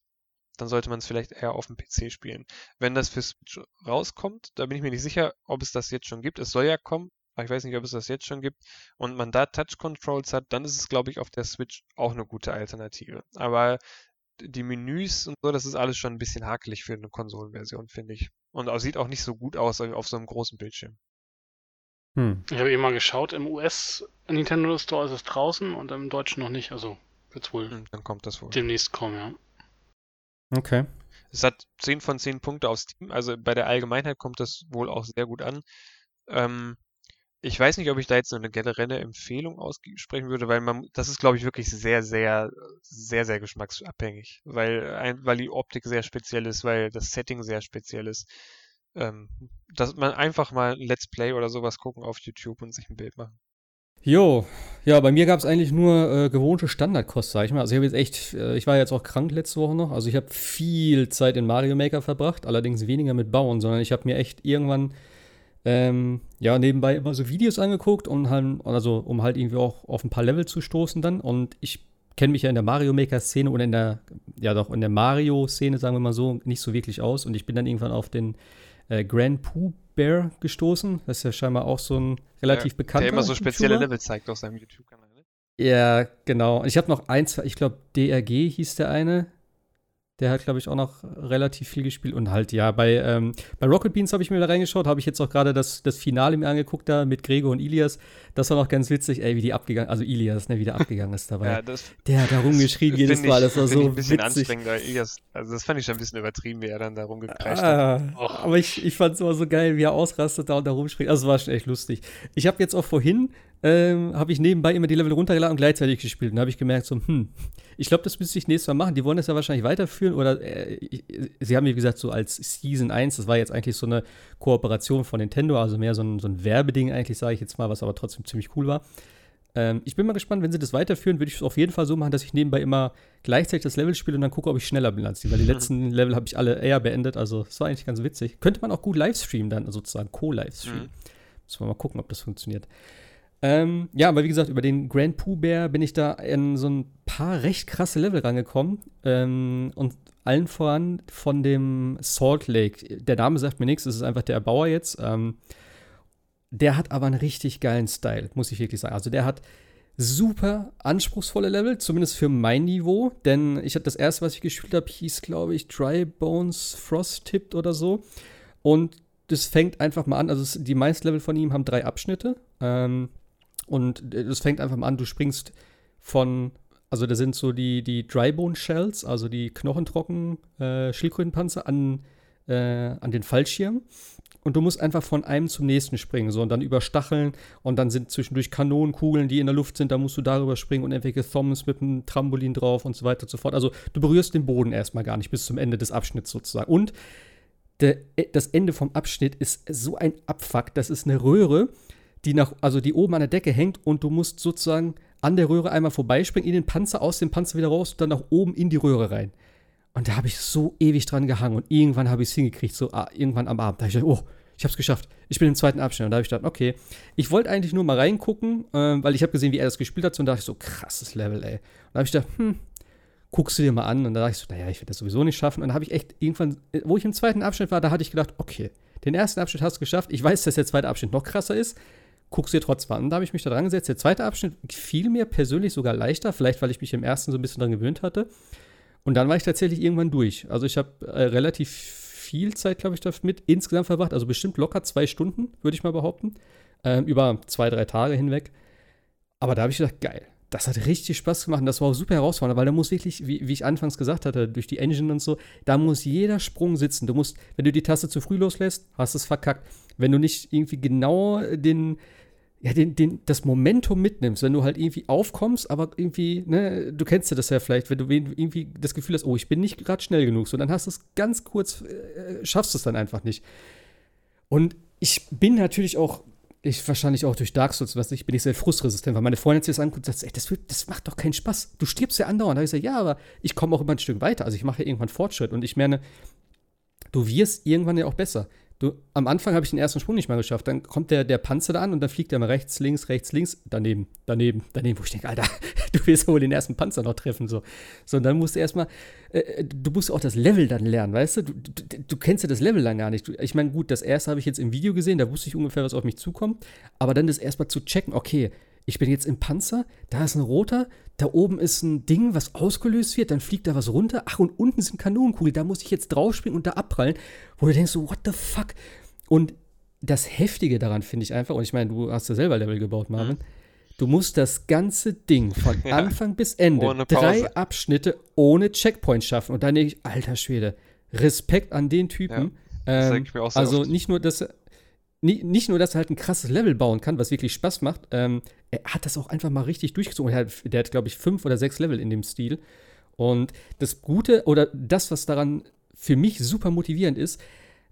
dann sollte man es vielleicht eher auf dem PC spielen. Wenn das für Switch rauskommt, da bin ich mir nicht sicher, ob es das jetzt schon gibt. Es soll ja kommen, aber ich weiß nicht, ob es das jetzt schon gibt. Und man da Touch Controls hat, dann ist es, glaube ich, auf der Switch auch eine gute Alternative. Aber die Menüs und so, das ist alles schon ein bisschen hakelig für eine Konsolenversion, finde ich. Und auch, sieht auch nicht so gut aus auf so einem großen Bildschirm. Hm. Ich habe eben mal geschaut, im US Nintendo Store ist es draußen und im Deutschen noch nicht. Also wird es wohl. Hm, dann kommt das wohl. Demnächst kommen, ja. Okay. Es hat 10 von 10 Punkte auf Steam, also bei der Allgemeinheit kommt das wohl auch sehr gut an. Ähm, ich weiß nicht, ob ich da jetzt eine generelle Empfehlung aussprechen würde, weil man, das ist, glaube ich, wirklich sehr, sehr, sehr, sehr geschmacksabhängig, weil, weil die Optik sehr speziell ist, weil das Setting sehr speziell ist. Ähm, dass man einfach mal Let's Play oder sowas gucken auf YouTube und sich ein Bild machen. Jo, ja, bei mir gab es eigentlich nur äh, gewohnte Standardkost, sag ich mal. Also ich habe jetzt echt, äh, ich war jetzt auch krank letzte Woche noch. Also ich habe viel Zeit in Mario Maker verbracht, allerdings weniger mit Bauen, sondern ich habe mir echt irgendwann ähm, ja nebenbei immer so Videos angeguckt, um halt, also um halt irgendwie auch auf ein paar Level zu stoßen dann. Und ich kenne mich ja in der Mario Maker Szene oder in der, ja doch in der Mario Szene, sagen wir mal so, nicht so wirklich aus. Und ich bin dann irgendwann auf den äh, Grand Pooh Bear gestoßen. Das ist ja scheinbar auch so ein relativ ja, bekannter. Der immer so spezielle YouTuber. Level zeigt auf seinem YouTube-Kanal. Ne? Ja, genau. Ich habe noch eins, ich glaube, DRG hieß der eine. Der hat, glaube ich, auch noch relativ viel gespielt. Und halt, ja, bei, ähm, bei Rocket Beans habe ich mir da reingeschaut, habe ich jetzt auch gerade das, das Finale mir angeguckt da mit Gregor und Ilias. Das war noch ganz witzig, ey, wie die abgegangen, also Ilias, ne, wie der abgegangen ist dabei. Ja, das, der hat da rumgeschrien jedes Mal, das war so ein bisschen witzig. anstrengend, Ilias, also das fand ich schon ein bisschen übertrieben, wie er dann da rumgekreischt ah, hat. Aber ich, ich fand es immer so geil, wie er ausrastet da und da rumspringt. Also, war schon echt lustig. Ich habe jetzt auch vorhin ähm, habe ich nebenbei immer die Level runtergeladen und gleichzeitig gespielt. Und da habe ich gemerkt, so, hm, ich glaube, das müsste ich nächstes Mal machen. Die wollen das ja wahrscheinlich weiterführen. Oder äh, sie haben, wie gesagt, so als Season 1, das war jetzt eigentlich so eine Kooperation von Nintendo, also mehr so ein, so ein Werbeding eigentlich, sage ich jetzt mal, was aber trotzdem ziemlich cool war. Ähm, ich bin mal gespannt, wenn sie das weiterführen, würde ich es auf jeden Fall so machen, dass ich nebenbei immer gleichzeitig das Level spiele und dann gucke, ob ich schneller bin als die. Weil die letzten Level habe ich alle eher beendet. Also, es war eigentlich ganz witzig. Könnte man auch gut livestreamen dann, also sozusagen Co-Livestream. Mhm. Müssen wir mal gucken, ob das funktioniert. Ähm, ja, aber wie gesagt, über den Grand Pooh Bear bin ich da in so ein paar recht krasse Level rangekommen. Ähm, und allen voran von dem Salt Lake. Der Name sagt mir nichts, es ist einfach der Erbauer jetzt. Ähm, der hat aber einen richtig geilen Style, muss ich wirklich sagen. Also der hat super anspruchsvolle Level, zumindest für mein Niveau. Denn ich hatte das erste, was ich gespielt habe, hieß, glaube ich, Dry Bones Frost Tipped oder so. Und das fängt einfach mal an. Also die meisten Level von ihm haben drei Abschnitte. Ähm, und das fängt einfach mal an, du springst von, also da sind so die, die Drybone Shells, also die knochentrocken äh, Schildkrötenpanzer an, äh, an den Fallschirm. Und du musst einfach von einem zum nächsten springen, so und dann über Stacheln und dann sind zwischendurch Kanonenkugeln, die in der Luft sind, da musst du darüber springen und irgendwelche Thoms mit einem Trampolin drauf und so weiter und so fort. Also du berührst den Boden erstmal gar nicht bis zum Ende des Abschnitts sozusagen. Und der, das Ende vom Abschnitt ist so ein Abfuck, das ist eine Röhre, die nach, also die oben an der Decke hängt und du musst sozusagen an der Röhre einmal vorbeispringen, in den Panzer, aus dem Panzer wieder raus und dann nach oben in die Röhre rein. Und da habe ich so ewig dran gehangen und irgendwann habe ich es hingekriegt, so ah, irgendwann am Abend. Da habe ich gedacht, oh, ich habe es geschafft. Ich bin im zweiten Abschnitt. Und da habe ich gedacht, okay, ich wollte eigentlich nur mal reingucken, äh, weil ich habe gesehen, wie er das gespielt hat. Und da dachte ich so, krasses Level, ey. Und da habe ich gedacht, hm, guckst du dir mal an. Und da dachte ich so, naja, ich werde das sowieso nicht schaffen. Und dann habe ich echt irgendwann, wo ich im zweiten Abschnitt war, da hatte ich gedacht, okay, den ersten Abschnitt hast du geschafft. Ich weiß, dass der zweite Abschnitt noch krasser ist guckst dir trotzdem an. Und da habe ich mich da dran gesetzt. Der zweite Abschnitt fiel mir persönlich sogar leichter, vielleicht weil ich mich im ersten so ein bisschen dran gewöhnt hatte. Und dann war ich tatsächlich irgendwann durch. Also ich habe äh, relativ viel Zeit, glaube ich, damit insgesamt verbracht. Also bestimmt locker zwei Stunden, würde ich mal behaupten. Ähm, über zwei, drei Tage hinweg. Aber da habe ich gedacht, geil. Das hat richtig Spaß gemacht und das war auch super herausfordernd, weil da muss wirklich, wie, wie, ich anfangs gesagt hatte, durch die Engine und so, da muss jeder Sprung sitzen. Du musst, wenn du die Taste zu früh loslässt, hast es verkackt. Wenn du nicht irgendwie genau den, ja, den, den, das Momentum mitnimmst, wenn du halt irgendwie aufkommst, aber irgendwie, ne, du kennst ja das ja vielleicht, wenn du irgendwie das Gefühl hast, oh, ich bin nicht gerade schnell genug, so dann hast du es ganz kurz, äh, schaffst du es dann einfach nicht. Und ich bin natürlich auch, ich wahrscheinlich auch durch Dark Souls, was ich bin ich sehr frustresistent, weil meine Freundin sich das anguckt und sagt, ey, das, wird, das macht doch keinen Spaß. Du stirbst ja andauernd. Da habe ich gesagt, ja, aber ich komme auch immer ein Stück weiter. Also ich mache ja irgendwann Fortschritt und ich meine, du wirst irgendwann ja auch besser. Du, am Anfang habe ich den ersten Sprung nicht mal geschafft. Dann kommt der, der Panzer da an und dann fliegt er mal rechts, links, rechts, links, daneben, daneben, daneben, wo ich denke, Alter, du willst wohl den ersten Panzer noch treffen. So, so und dann musst du erstmal, äh, du musst auch das Level dann lernen, weißt du? Du, du, du kennst ja das Level dann gar nicht. Ich meine, gut, das erste habe ich jetzt im Video gesehen, da wusste ich ungefähr, was auf mich zukommt. Aber dann das erstmal zu checken, okay, ich bin jetzt im Panzer, da ist ein roter, da oben ist ein Ding, was ausgelöst wird, dann fliegt da was runter. Ach, und unten sind Kanonenkugeln, da muss ich jetzt draufspringen und da abprallen, wo du denkst so, what the fuck? Und das Heftige daran finde ich einfach, und ich meine, du hast ja selber Level gebaut, Marvin, mhm. du musst das ganze Ding von ja. Anfang bis Ende, drei Abschnitte ohne Checkpoint schaffen. Und dann denke ich, alter Schwede, Respekt an den Typen. Ja, ähm, also oft. nicht nur, dass nicht nur, dass er halt ein krasses Level bauen kann, was wirklich Spaß macht, ähm, er hat das auch einfach mal richtig durchgezogen. Der hat, hat glaube ich, fünf oder sechs Level in dem Stil. Und das Gute oder das, was daran für mich super motivierend ist,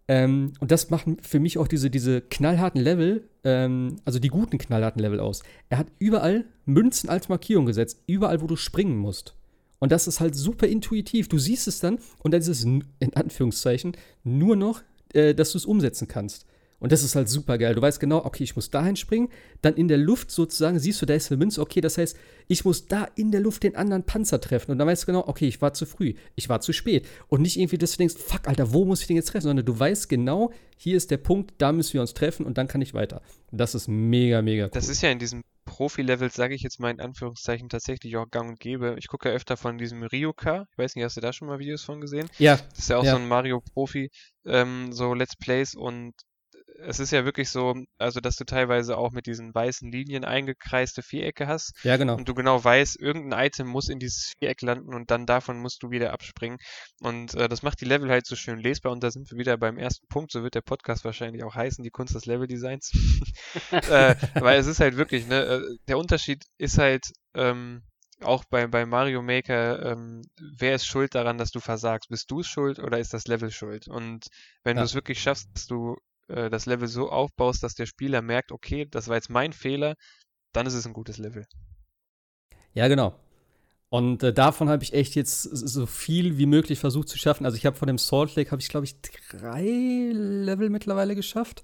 ähm, und das machen für mich auch diese, diese knallharten Level, ähm, also die guten knallharten Level aus. Er hat überall Münzen als Markierung gesetzt, überall, wo du springen musst. Und das ist halt super intuitiv. Du siehst es dann und dann ist es in Anführungszeichen nur noch, äh, dass du es umsetzen kannst. Und das ist halt super geil. Du weißt genau, okay, ich muss dahin springen. Dann in der Luft sozusagen siehst du, da ist eine Münze. Okay, das heißt, ich muss da in der Luft den anderen Panzer treffen. Und dann weißt du genau, okay, ich war zu früh. Ich war zu spät. Und nicht irgendwie, dass du denkst, fuck, Alter, wo muss ich den jetzt treffen? Sondern du weißt genau, hier ist der Punkt, da müssen wir uns treffen und dann kann ich weiter. Das ist mega, mega cool. Das ist ja in diesem Profi-Level, sage ich jetzt mal in Anführungszeichen, tatsächlich auch gang und gäbe. Ich gucke ja öfter von diesem Ryoka. Ich weiß nicht, hast du da schon mal Videos von gesehen? Ja. Das ist ja auch ja. so ein Mario-Profi, ähm, so Let's Plays und es ist ja wirklich so, also dass du teilweise auch mit diesen weißen Linien eingekreiste Vierecke hast. Ja, genau. Und du genau weißt, irgendein Item muss in dieses Viereck landen und dann davon musst du wieder abspringen. Und äh, das macht die Level halt so schön lesbar und da sind wir wieder beim ersten Punkt, so wird der Podcast wahrscheinlich auch heißen, die Kunst des Leveldesigns. äh, weil es ist halt wirklich, ne, äh, der Unterschied ist halt, ähm, auch bei, bei Mario Maker, ähm, wer ist schuld daran, dass du versagst? Bist du es schuld oder ist das Level schuld? Und wenn ja. du es wirklich schaffst, dass du äh, das Level so aufbaust, dass der Spieler merkt, okay, das war jetzt mein Fehler, dann ist es ein gutes Level. Ja, genau. Und äh, davon habe ich echt jetzt so viel wie möglich versucht zu schaffen. Also ich habe von dem Salt Lake, habe ich glaube ich drei Level mittlerweile geschafft.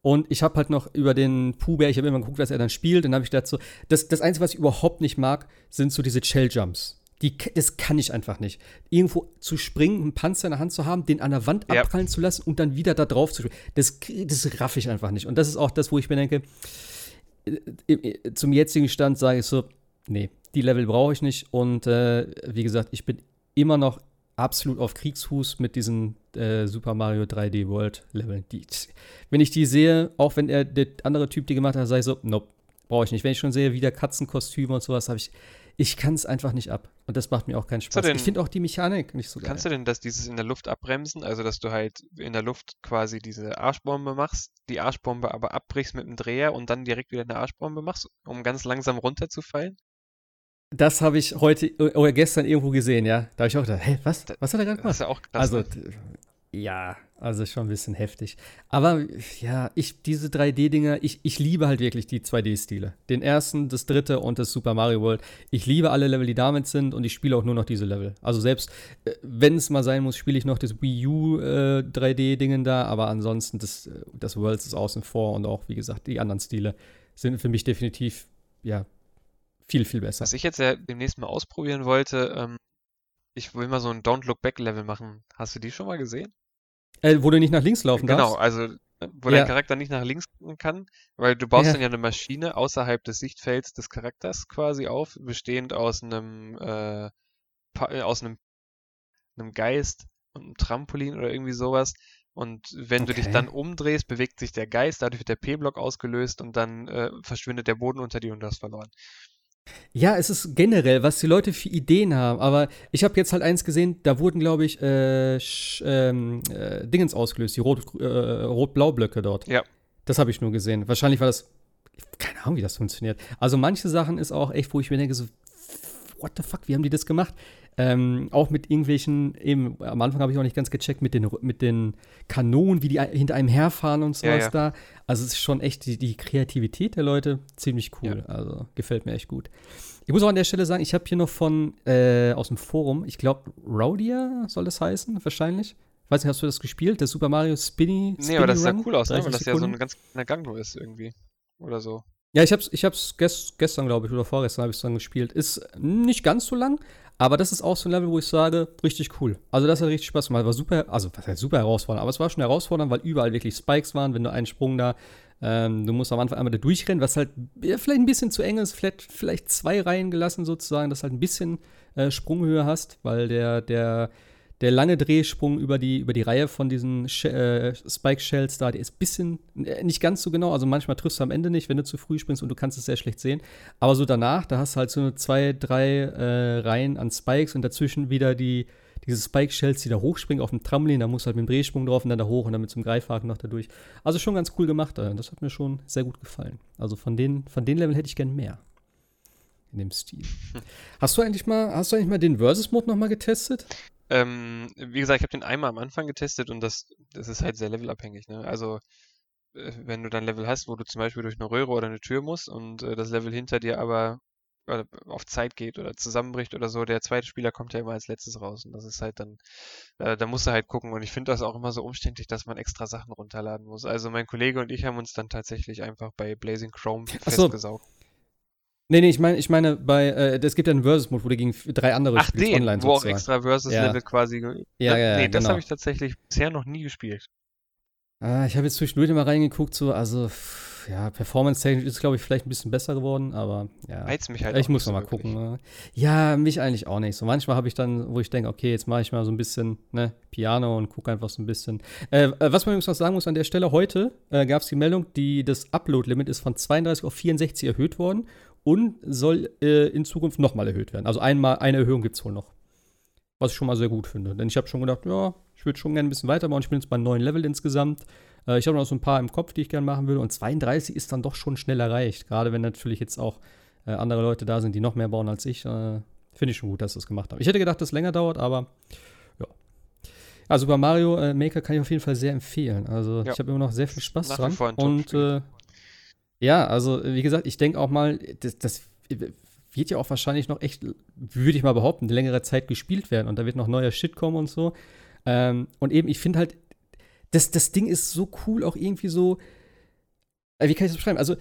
Und ich habe halt noch über den Puber, ich habe immer geguckt, was er dann spielt. Dann habe ich dazu, das, das Einzige, was ich überhaupt nicht mag, sind so diese Shell-Jumps. Die, das kann ich einfach nicht. Irgendwo zu springen, einen Panzer in der Hand zu haben, den an der Wand ja. abprallen zu lassen und dann wieder da drauf zu springen. Das, das raff ich einfach nicht. Und das ist auch das, wo ich mir denke, äh, zum jetzigen Stand sage ich so, nee, die Level brauche ich nicht. Und äh, wie gesagt, ich bin immer noch absolut auf Kriegsfuß mit diesen äh, Super Mario 3D World Leveln. Die, wenn ich die sehe, auch wenn er der andere Typ die gemacht hat, sage ich so, nope, brauche ich nicht. Wenn ich schon sehe, wie der Katzenkostüme und sowas, habe ich ich kann es einfach nicht ab. Und das macht mir auch keinen Spaß. Denn, ich finde auch die Mechanik nicht so geil. Kannst du denn das dieses in der Luft abbremsen? Also, dass du halt in der Luft quasi diese Arschbombe machst, die Arschbombe aber abbrichst mit dem Dreher und dann direkt wieder eine Arschbombe machst, um ganz langsam runterzufallen? Das habe ich heute oder gestern irgendwo gesehen, ja. Da habe ich auch gedacht, hä, was? Was hat er gerade gemacht? Das ist ja auch krass. Also, ne? Ja, also schon ein bisschen heftig. Aber ja, ich, diese 3D-Dinger, ich, ich liebe halt wirklich die 2D-Stile. Den ersten, das dritte und das Super Mario World. Ich liebe alle Level, die damit sind und ich spiele auch nur noch diese Level. Also selbst, äh, wenn es mal sein muss, spiele ich noch das Wii U äh, 3D-Dingen da, aber ansonsten, das, äh, das Worlds ist außen vor und auch, wie gesagt, die anderen Stile sind für mich definitiv, ja, viel, viel besser. Was ich jetzt ja demnächst mal ausprobieren wollte, ähm, ich will mal so ein Don't Look Back Level machen. Hast du die schon mal gesehen? Äh, wo du nicht nach links laufen genau, darfst? Genau, also äh, wo ja. dein Charakter nicht nach links gucken kann, weil du baust ja. dann ja eine Maschine außerhalb des Sichtfelds des Charakters quasi auf, bestehend aus einem äh, äh, aus einem, einem Geist und einem Trampolin oder irgendwie sowas. Und wenn okay. du dich dann umdrehst, bewegt sich der Geist, dadurch wird der P-Block ausgelöst und dann äh, verschwindet der Boden unter dir und du hast verloren. Ja, es ist generell, was die Leute für Ideen haben. Aber ich habe jetzt halt eins gesehen, da wurden, glaube ich, äh, ähm, äh, Dingens ausgelöst, die äh, Rot-Blau-Blöcke dort. Ja. Das habe ich nur gesehen. Wahrscheinlich war das. Keine Ahnung, wie das funktioniert. Also manche Sachen ist auch echt, wo ich mir denke, so, what the fuck, wie haben die das gemacht? Ähm, auch mit irgendwelchen, eben, am Anfang habe ich auch nicht ganz gecheckt, mit den, mit den Kanonen, wie die hinter einem herfahren und sowas ja, ja. da. Also es ist schon echt die, die Kreativität der Leute ziemlich cool. Ja. Also gefällt mir echt gut. Ich muss auch an der Stelle sagen, ich habe hier noch von, äh, aus dem Forum, ich glaube, Rowdia soll das heißen, wahrscheinlich. Ich weiß nicht, hast du das gespielt? Der Super Mario Spinny? Spinny nee, aber das sah cool aus, ne? weil das ja so ein ganz kleiner Gang nur ist irgendwie. Oder so. Ja, ich hab's, ich hab's gest, gestern, glaube ich, oder vorgestern habe ich es dann gespielt. Ist nicht ganz so lang, aber das ist auch so ein Level, wo ich sage, richtig cool. Also das hat richtig Spaß gemacht. War super, also was heißt super herausfordernd, aber es war schon herausfordernd, weil überall wirklich Spikes waren, wenn du einen Sprung da, ähm, du musst am Anfang einmal da durchrennen, was halt vielleicht ein bisschen zu eng ist, vielleicht, vielleicht zwei Reihen gelassen sozusagen, dass halt ein bisschen äh, Sprunghöhe hast, weil der, der der lange Drehsprung über die, über die Reihe von diesen Sh äh, Spike-Shells da, der ist ein bisschen, äh, nicht ganz so genau. Also manchmal triffst du am Ende nicht, wenn du zu früh springst und du kannst es sehr schlecht sehen. Aber so danach, da hast du halt so zwei, drei äh, Reihen an Spikes und dazwischen wieder die, diese Spike-Shells, die da hochspringen auf dem Trampolin. Da musst du halt mit dem Drehsprung drauf und dann da hoch und dann mit so einem Greifhaken noch da durch. Also schon ganz cool gemacht. Äh, das hat mir schon sehr gut gefallen. Also von den, von den Leveln hätte ich gern mehr in dem Stil. Hast du eigentlich mal, hast du eigentlich mal den Versus-Mode nochmal getestet? Ähm, wie gesagt, ich habe den einmal am Anfang getestet und das, das ist halt sehr levelabhängig. Ne? Also, äh, wenn du dann Level hast, wo du zum Beispiel durch eine Röhre oder eine Tür musst und äh, das Level hinter dir aber äh, auf Zeit geht oder zusammenbricht oder so, der zweite Spieler kommt ja immer als letztes raus und das ist halt dann, äh, da musst du halt gucken und ich finde das auch immer so umständlich, dass man extra Sachen runterladen muss. Also mein Kollege und ich haben uns dann tatsächlich einfach bei Blazing Chrome festgesaugt. Nee, nee, ich meine, ich meine, bei, äh, es gibt ja einen Versus-Mode, wo du gegen drei andere Ach, spielst, den, online wo sozusagen. auch extra Versus-Level ja. quasi. Ja, ja, ja, nee, das genau. habe ich tatsächlich bisher noch nie gespielt. Ah, ich habe jetzt zwischendurch mal reingeguckt, so, also, ja, performance-technisch ist, glaube ich, vielleicht ein bisschen besser geworden, aber ja. Reizt mich halt Ich muss noch mal wirklich. gucken. Ne? Ja, mich eigentlich auch nicht. So manchmal habe ich dann, wo ich denke, okay, jetzt mache ich mal so ein bisschen, ne, Piano und gucke einfach so ein bisschen. Äh, äh was man übrigens noch sagen muss an der Stelle, heute äh, gab es die Meldung, die, das Upload-Limit ist von 32 auf 64 erhöht worden und soll äh, in Zukunft nochmal erhöht werden. Also einmal eine Erhöhung gibt es wohl noch. Was ich schon mal sehr gut finde. Denn ich habe schon gedacht, ja, ich würde schon gerne ein bisschen weiterbauen. Ich bin jetzt bei neun Level insgesamt. Äh, ich habe noch so ein paar im Kopf, die ich gerne machen will. Und 32 ist dann doch schon schnell erreicht. Gerade wenn natürlich jetzt auch äh, andere Leute da sind, die noch mehr bauen als ich. Äh, finde ich schon gut, dass sie das gemacht haben. Ich hätte gedacht, dass es länger dauert, aber ja. Ja, Super Mario äh, Maker kann ich auf jeden Fall sehr empfehlen. Also ja. ich habe immer noch sehr viel Spaß dran. Und Ja, also wie gesagt, ich denke auch mal, das, das wird ja auch wahrscheinlich noch echt, würde ich mal behaupten, längere Zeit gespielt werden und da wird noch neuer Shit kommen und so. Ähm, und eben, ich finde halt, das, das Ding ist so cool, auch irgendwie so. Äh, wie kann ich das beschreiben? Also,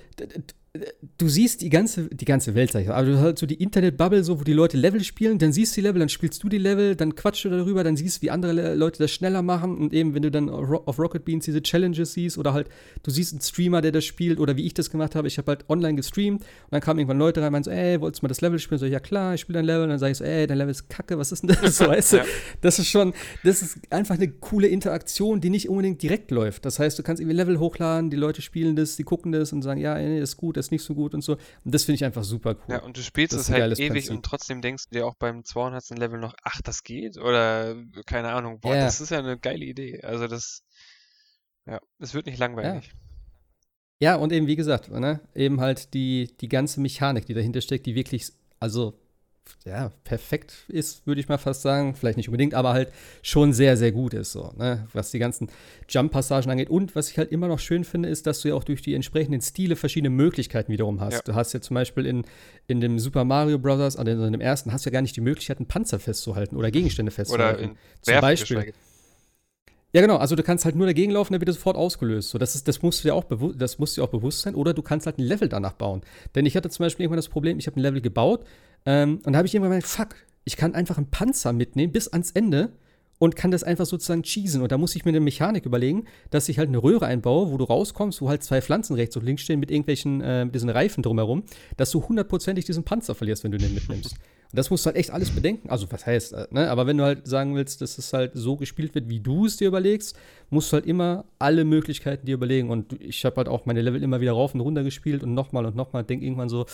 du siehst die ganze, die ganze Welt, sag ich mal. Also du hast halt so die Internet-Bubble, so, wo die Leute Level spielen, dann siehst du die Level, dann spielst du die Level, dann quatschst du darüber, dann siehst du, wie andere Leute das schneller machen und eben, wenn du dann auf Rocket Beans diese Challenges siehst oder halt, du siehst einen Streamer, der das spielt oder wie ich das gemacht habe, ich habe halt online gestreamt und dann kamen irgendwann Leute rein und meinten so, ey, wolltest du mal das Level spielen? So, ja klar, ich spiele dein Level und dann sage ich so, ey, dein Level ist kacke, was ist denn das? So, weißt du, ja. das ist schon, das ist einfach eine coole Interaktion, die nicht unbedingt direkt läuft. Das heißt, du kannst irgendwie Level hochladen, die Leute spielen das, die gucken das und sagen, ja, ey, das ist gut, das ist nicht so gut und so. Und das finde ich einfach super cool. Ja, und du spielst es halt ewig Prinzip. und trotzdem denkst du dir auch beim 200. Level noch, ach, das geht? Oder keine Ahnung, boah, yeah. das ist ja eine geile Idee. Also das, ja, es wird nicht langweilig. Ja. ja, und eben, wie gesagt, ne, eben halt die, die ganze Mechanik, die dahinter steckt, die wirklich, also ja, perfekt ist, würde ich mal fast sagen. Vielleicht nicht unbedingt, aber halt schon sehr, sehr gut ist, so, ne? was die ganzen Jump-Passagen angeht. Und was ich halt immer noch schön finde, ist, dass du ja auch durch die entsprechenden Stile verschiedene Möglichkeiten wiederum hast. Ja. Du hast ja zum Beispiel in, in dem Super Mario Bros., also in dem ersten, hast du ja gar nicht die Möglichkeit, einen Panzer festzuhalten oder Gegenstände festzuhalten. Oder zum Beispiel. Ja, genau. Also du kannst halt nur dagegen laufen, dann wird er sofort ausgelöst. So, das, ist, das, musst du dir auch das musst dir auch bewusst sein. Oder du kannst halt ein Level danach bauen. Denn ich hatte zum Beispiel irgendwann das Problem, ich habe ein Level gebaut ähm, und da habe ich irgendwann gedacht, fuck, ich kann einfach einen Panzer mitnehmen bis ans Ende und kann das einfach sozusagen cheesen. Und da muss ich mir eine Mechanik überlegen, dass ich halt eine Röhre einbaue, wo du rauskommst, wo halt zwei Pflanzen rechts und links stehen mit irgendwelchen, äh, diesen Reifen drumherum, dass du hundertprozentig diesen Panzer verlierst, wenn du den mitnimmst. Und das musst du halt echt alles bedenken. Also, was heißt, äh, ne? Aber wenn du halt sagen willst, dass es halt so gespielt wird, wie du es dir überlegst, musst du halt immer alle Möglichkeiten dir überlegen. Und ich habe halt auch meine Level immer wieder rauf und runter gespielt und nochmal und nochmal. Denk irgendwann so,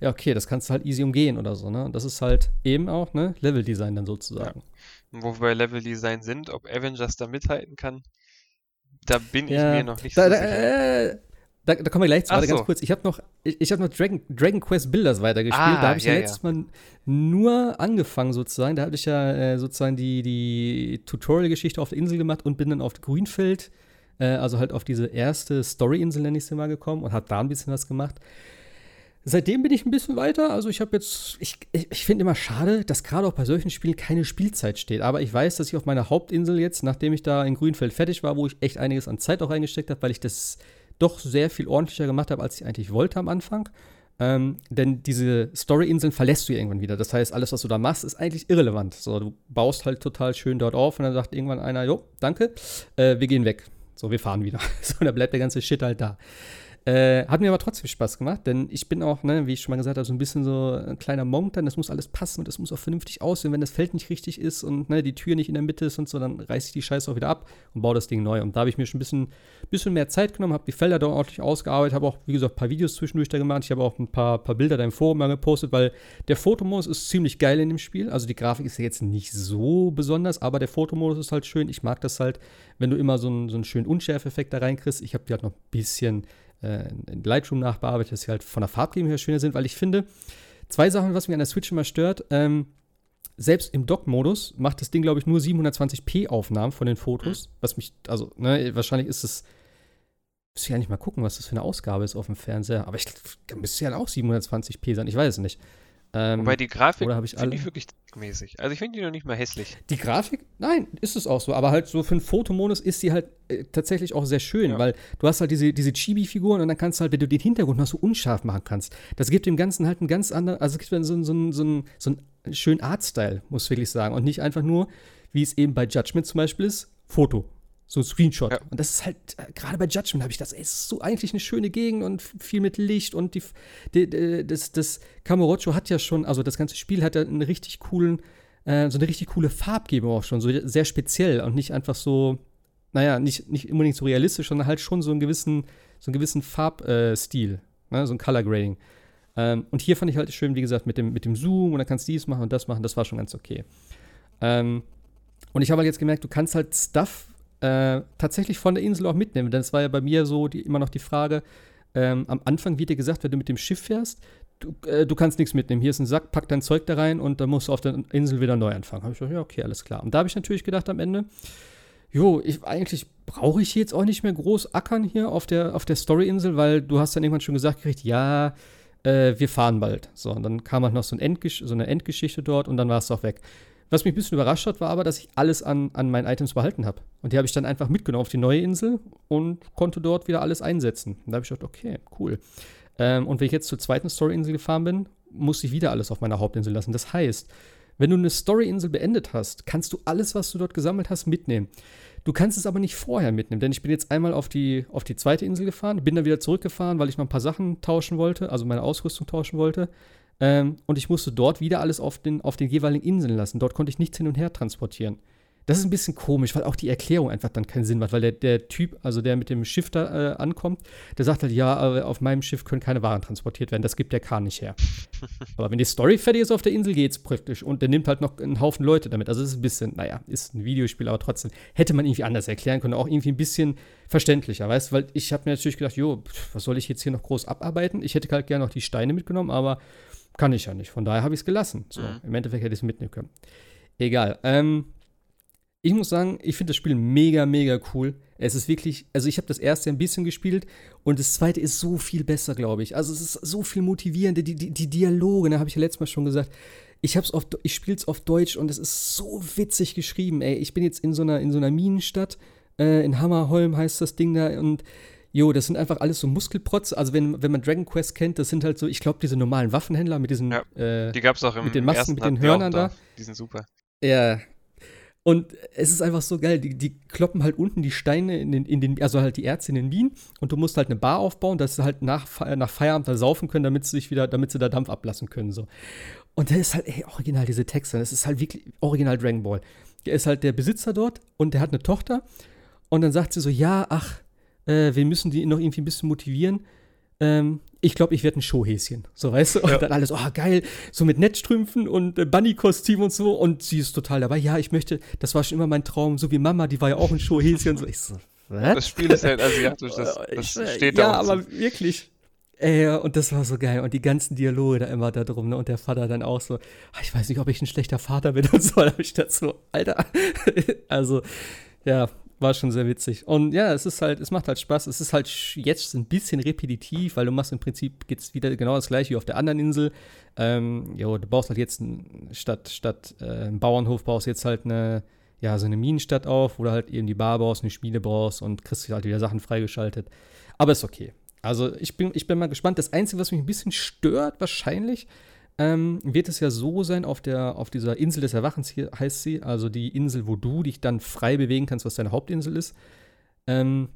ja, okay, das kannst du halt easy umgehen oder so, ne? Und das ist halt eben auch, ne? Level-Design dann sozusagen. Ja. Wo wir bei Level-Design sind, ob Avengers da mithalten kann, da bin ja, ich mir noch nicht da, so sicher. Äh, da, da, kommen wir gleich zu. Warte, so. ganz kurz. Ich habe noch, ich, ich hab noch Dragon, Dragon Quest Builders weitergespielt. Ah, da habe ich ja, ja letztes. Mal nur angefangen, sozusagen. Da habe ich ja äh, sozusagen die, die Tutorial-Geschichte auf der Insel gemacht und bin dann auf Grünfeld, äh, also halt auf diese erste Story-Insel, nenne ich sie mal, gekommen und habe da ein bisschen was gemacht. Seitdem bin ich ein bisschen weiter. Also ich habe jetzt, ich, ich, ich finde immer schade, dass gerade auch bei solchen Spielen keine Spielzeit steht. Aber ich weiß, dass ich auf meiner Hauptinsel jetzt, nachdem ich da in Grünfeld fertig war, wo ich echt einiges an Zeit auch reingesteckt habe, weil ich das doch sehr viel ordentlicher gemacht habe, als ich eigentlich wollte am Anfang. Ähm, denn diese Story-Inseln verlässt du irgendwann wieder. Das heißt, alles, was du da machst, ist eigentlich irrelevant. So, du baust halt total schön dort auf und dann sagt irgendwann einer, jo, danke, äh, wir gehen weg. So, wir fahren wieder. so, dann bleibt der ganze Shit halt da. Äh, hat mir aber trotzdem Spaß gemacht, denn ich bin auch, ne, wie ich schon mal gesagt habe, so ein bisschen so ein kleiner Monk dann. Das muss alles passen und das muss auch vernünftig aussehen. Wenn das Feld nicht richtig ist und ne, die Tür nicht in der Mitte ist und so, dann reiße ich die Scheiße auch wieder ab und baue das Ding neu. Und da habe ich mir schon ein bisschen, bisschen mehr Zeit genommen, habe die Felder da ordentlich ausgearbeitet, habe auch, wie gesagt, ein paar Videos zwischendurch da gemacht. Ich habe auch ein paar, paar Bilder da im Forum mal gepostet, weil der Fotomodus ist ziemlich geil in dem Spiel. Also die Grafik ist ja jetzt nicht so besonders, aber der Fotomodus ist halt schön. Ich mag das halt, wenn du immer so einen, so einen schönen Unschärfeffekt da reinkriegst. Ich habe die halt noch ein bisschen äh, in Lightroom nachbearbeitet, dass sie halt von der Farbgebung her schöner sind, weil ich finde, zwei Sachen, was mich an der Switch immer stört, ähm, selbst im Dock-Modus macht das Ding, glaube ich, nur 720p Aufnahmen von den Fotos, was mich, also, ne, wahrscheinlich ist es, müsste ich ja nicht mal gucken, was das für eine Ausgabe ist auf dem Fernseher, aber ich müsste ja auch 720p sein, ich weiß es nicht. Ähm, Wobei die Grafik finde ich wirklich mäßig. Also ich finde die noch nicht mal hässlich. Die Grafik? Nein, ist es auch so. Aber halt so für einen Fotomodus ist sie halt äh, tatsächlich auch sehr schön, ja. weil du hast halt diese, diese Chibi-Figuren und dann kannst du halt, wenn du den Hintergrund noch so unscharf machen kannst, das gibt dem Ganzen halt einen ganz anderen, also es gibt so, so, so, so, so einen schönen Artstyle, muss ich wirklich sagen. Und nicht einfach nur, wie es eben bei Judgment zum Beispiel ist, Foto. So ein Screenshot. Ja. Und das ist halt, äh, gerade bei Judgment habe ich das, ey, ist so eigentlich eine schöne Gegend und viel mit Licht und die, die, die das, das Kamurocho hat ja schon, also das ganze Spiel hat ja einen richtig coolen, äh, so eine richtig coole Farbgebung auch schon, so sehr speziell und nicht einfach so, naja, nicht, nicht unbedingt so realistisch, sondern halt schon so einen gewissen, so einen gewissen Farbstil, äh, ne, so ein Color Grading. Ähm, und hier fand ich halt schön, wie gesagt, mit dem, mit dem Zoom und dann kannst du dies machen und das machen, das war schon ganz okay. Ähm, und ich habe halt jetzt gemerkt, du kannst halt Stuff äh, tatsächlich von der Insel auch mitnehmen. Denn es war ja bei mir so die, immer noch die Frage, ähm, am Anfang wird dir gesagt, wenn du mit dem Schiff fährst, du, äh, du kannst nichts mitnehmen. Hier ist ein Sack, pack dein Zeug da rein und dann musst du auf der Insel wieder neu anfangen. Habe ich gesagt, ja, okay, alles klar. Und da habe ich natürlich gedacht am Ende, jo, ich, eigentlich brauche ich jetzt auch nicht mehr groß ackern hier auf der, auf der Story-Insel, weil du hast dann irgendwann schon gesagt gekriegt, ja, äh, wir fahren bald. So, und dann kam halt noch so, ein Endgesch so eine Endgeschichte dort und dann war es auch weg. Was mich ein bisschen überrascht hat, war aber, dass ich alles an, an meinen Items behalten habe. Und die habe ich dann einfach mitgenommen auf die neue Insel und konnte dort wieder alles einsetzen. Und da habe ich gedacht, okay, cool. Ähm, und wenn ich jetzt zur zweiten Story-Insel gefahren bin, musste ich wieder alles auf meiner Hauptinsel lassen. Das heißt, wenn du eine Story-Insel beendet hast, kannst du alles, was du dort gesammelt hast, mitnehmen. Du kannst es aber nicht vorher mitnehmen, denn ich bin jetzt einmal auf die, auf die zweite Insel gefahren, bin dann wieder zurückgefahren, weil ich noch ein paar Sachen tauschen wollte, also meine Ausrüstung tauschen wollte. Ähm, und ich musste dort wieder alles auf den, auf den jeweiligen Inseln lassen. Dort konnte ich nichts hin und her transportieren. Das ist ein bisschen komisch, weil auch die Erklärung einfach dann keinen Sinn macht, weil der, der Typ, also der mit dem Schiff da äh, ankommt, der sagt halt, ja, auf meinem Schiff können keine Waren transportiert werden, das gibt der Kahn nicht her. Aber wenn die Story fertig ist auf der Insel, geht's praktisch. Und der nimmt halt noch einen Haufen Leute damit. Also es ist ein bisschen, naja, ist ein Videospiel, aber trotzdem hätte man irgendwie anders erklären können, auch irgendwie ein bisschen verständlicher, weißt du? Weil ich habe mir natürlich gedacht, jo, was soll ich jetzt hier noch groß abarbeiten? Ich hätte halt gerne noch die Steine mitgenommen, aber kann ich ja nicht. Von daher habe ich es gelassen. So, mhm. im Endeffekt hätte ich es mitnehmen können. Egal. Ähm, ich muss sagen, ich finde das Spiel mega, mega cool. Es ist wirklich, also ich habe das erste ein bisschen gespielt und das zweite ist so viel besser, glaube ich. Also es ist so viel motivierender, die, die, die Dialoge, da ne, habe ich ja letztes Mal schon gesagt. Ich hab's auf, ich spiele es auf Deutsch und es ist so witzig geschrieben, ey. Ich bin jetzt in so einer, in so einer Minenstadt, äh, in Hammerholm heißt das Ding da und Jo, das sind einfach alles so Muskelprotz. Also wenn, wenn man Dragon Quest kennt, das sind halt so, ich glaube, diese normalen Waffenhändler mit diesen, ja, äh, die gab's auch im mit den Masken, mit den Hörnern da. Die sind super. Ja, und es ist einfach so geil. Die, die kloppen halt unten die Steine in den, in den, also halt die Erze in den Wien und du musst halt eine Bar aufbauen, dass sie halt nach, nach Feierabend da saufen können, damit sie sich wieder, damit sie da Dampf ablassen können. So. Und der ist halt, ey, original diese Texte. Das ist halt wirklich original Dragon Ball. Der ist halt der Besitzer dort und der hat eine Tochter. Und dann sagt sie so: Ja, ach, äh, wir müssen die noch irgendwie ein bisschen motivieren ähm, ich glaube, ich werde ein Showhäschen. So, weißt du? Und ja. dann alles, oh, geil, so mit Netzstrümpfen und äh, Bunny-Kostüm und so. Und sie ist total dabei. Ja, ich möchte, das war schon immer mein Traum, so wie Mama, die war ja auch ein Showhäschen. so, ich so, was? Das Spiel ist halt asiatisch, das, das ich, steht ja, da. Ja, aber so. wirklich. Ey, und das war so geil. Und die ganzen Dialoge da immer da drum, ne? Und der Vater dann auch so, ah, ich weiß nicht, ob ich ein schlechter Vater bin und so. Da habe ich das so, Alter. also, ja, war schon sehr witzig. Und ja, es ist halt, es macht halt Spaß. Es ist halt jetzt ein bisschen repetitiv, weil du machst im Prinzip geht's wieder genau das gleiche wie auf der anderen Insel. Ähm, jo, du baust halt jetzt ein, statt, statt äh, einem Bauernhof baust jetzt halt eine, ja, so eine Minenstadt auf, wo du halt eben die Bar baust, eine Schmiede brauchst und kriegst halt wieder Sachen freigeschaltet. Aber ist okay. Also ich bin, ich bin mal gespannt. Das Einzige, was mich ein bisschen stört, wahrscheinlich, ähm, wird es ja so sein, auf, der, auf dieser Insel des Erwachens hier heißt sie, also die Insel, wo du dich dann frei bewegen kannst, was deine Hauptinsel ist. Ähm,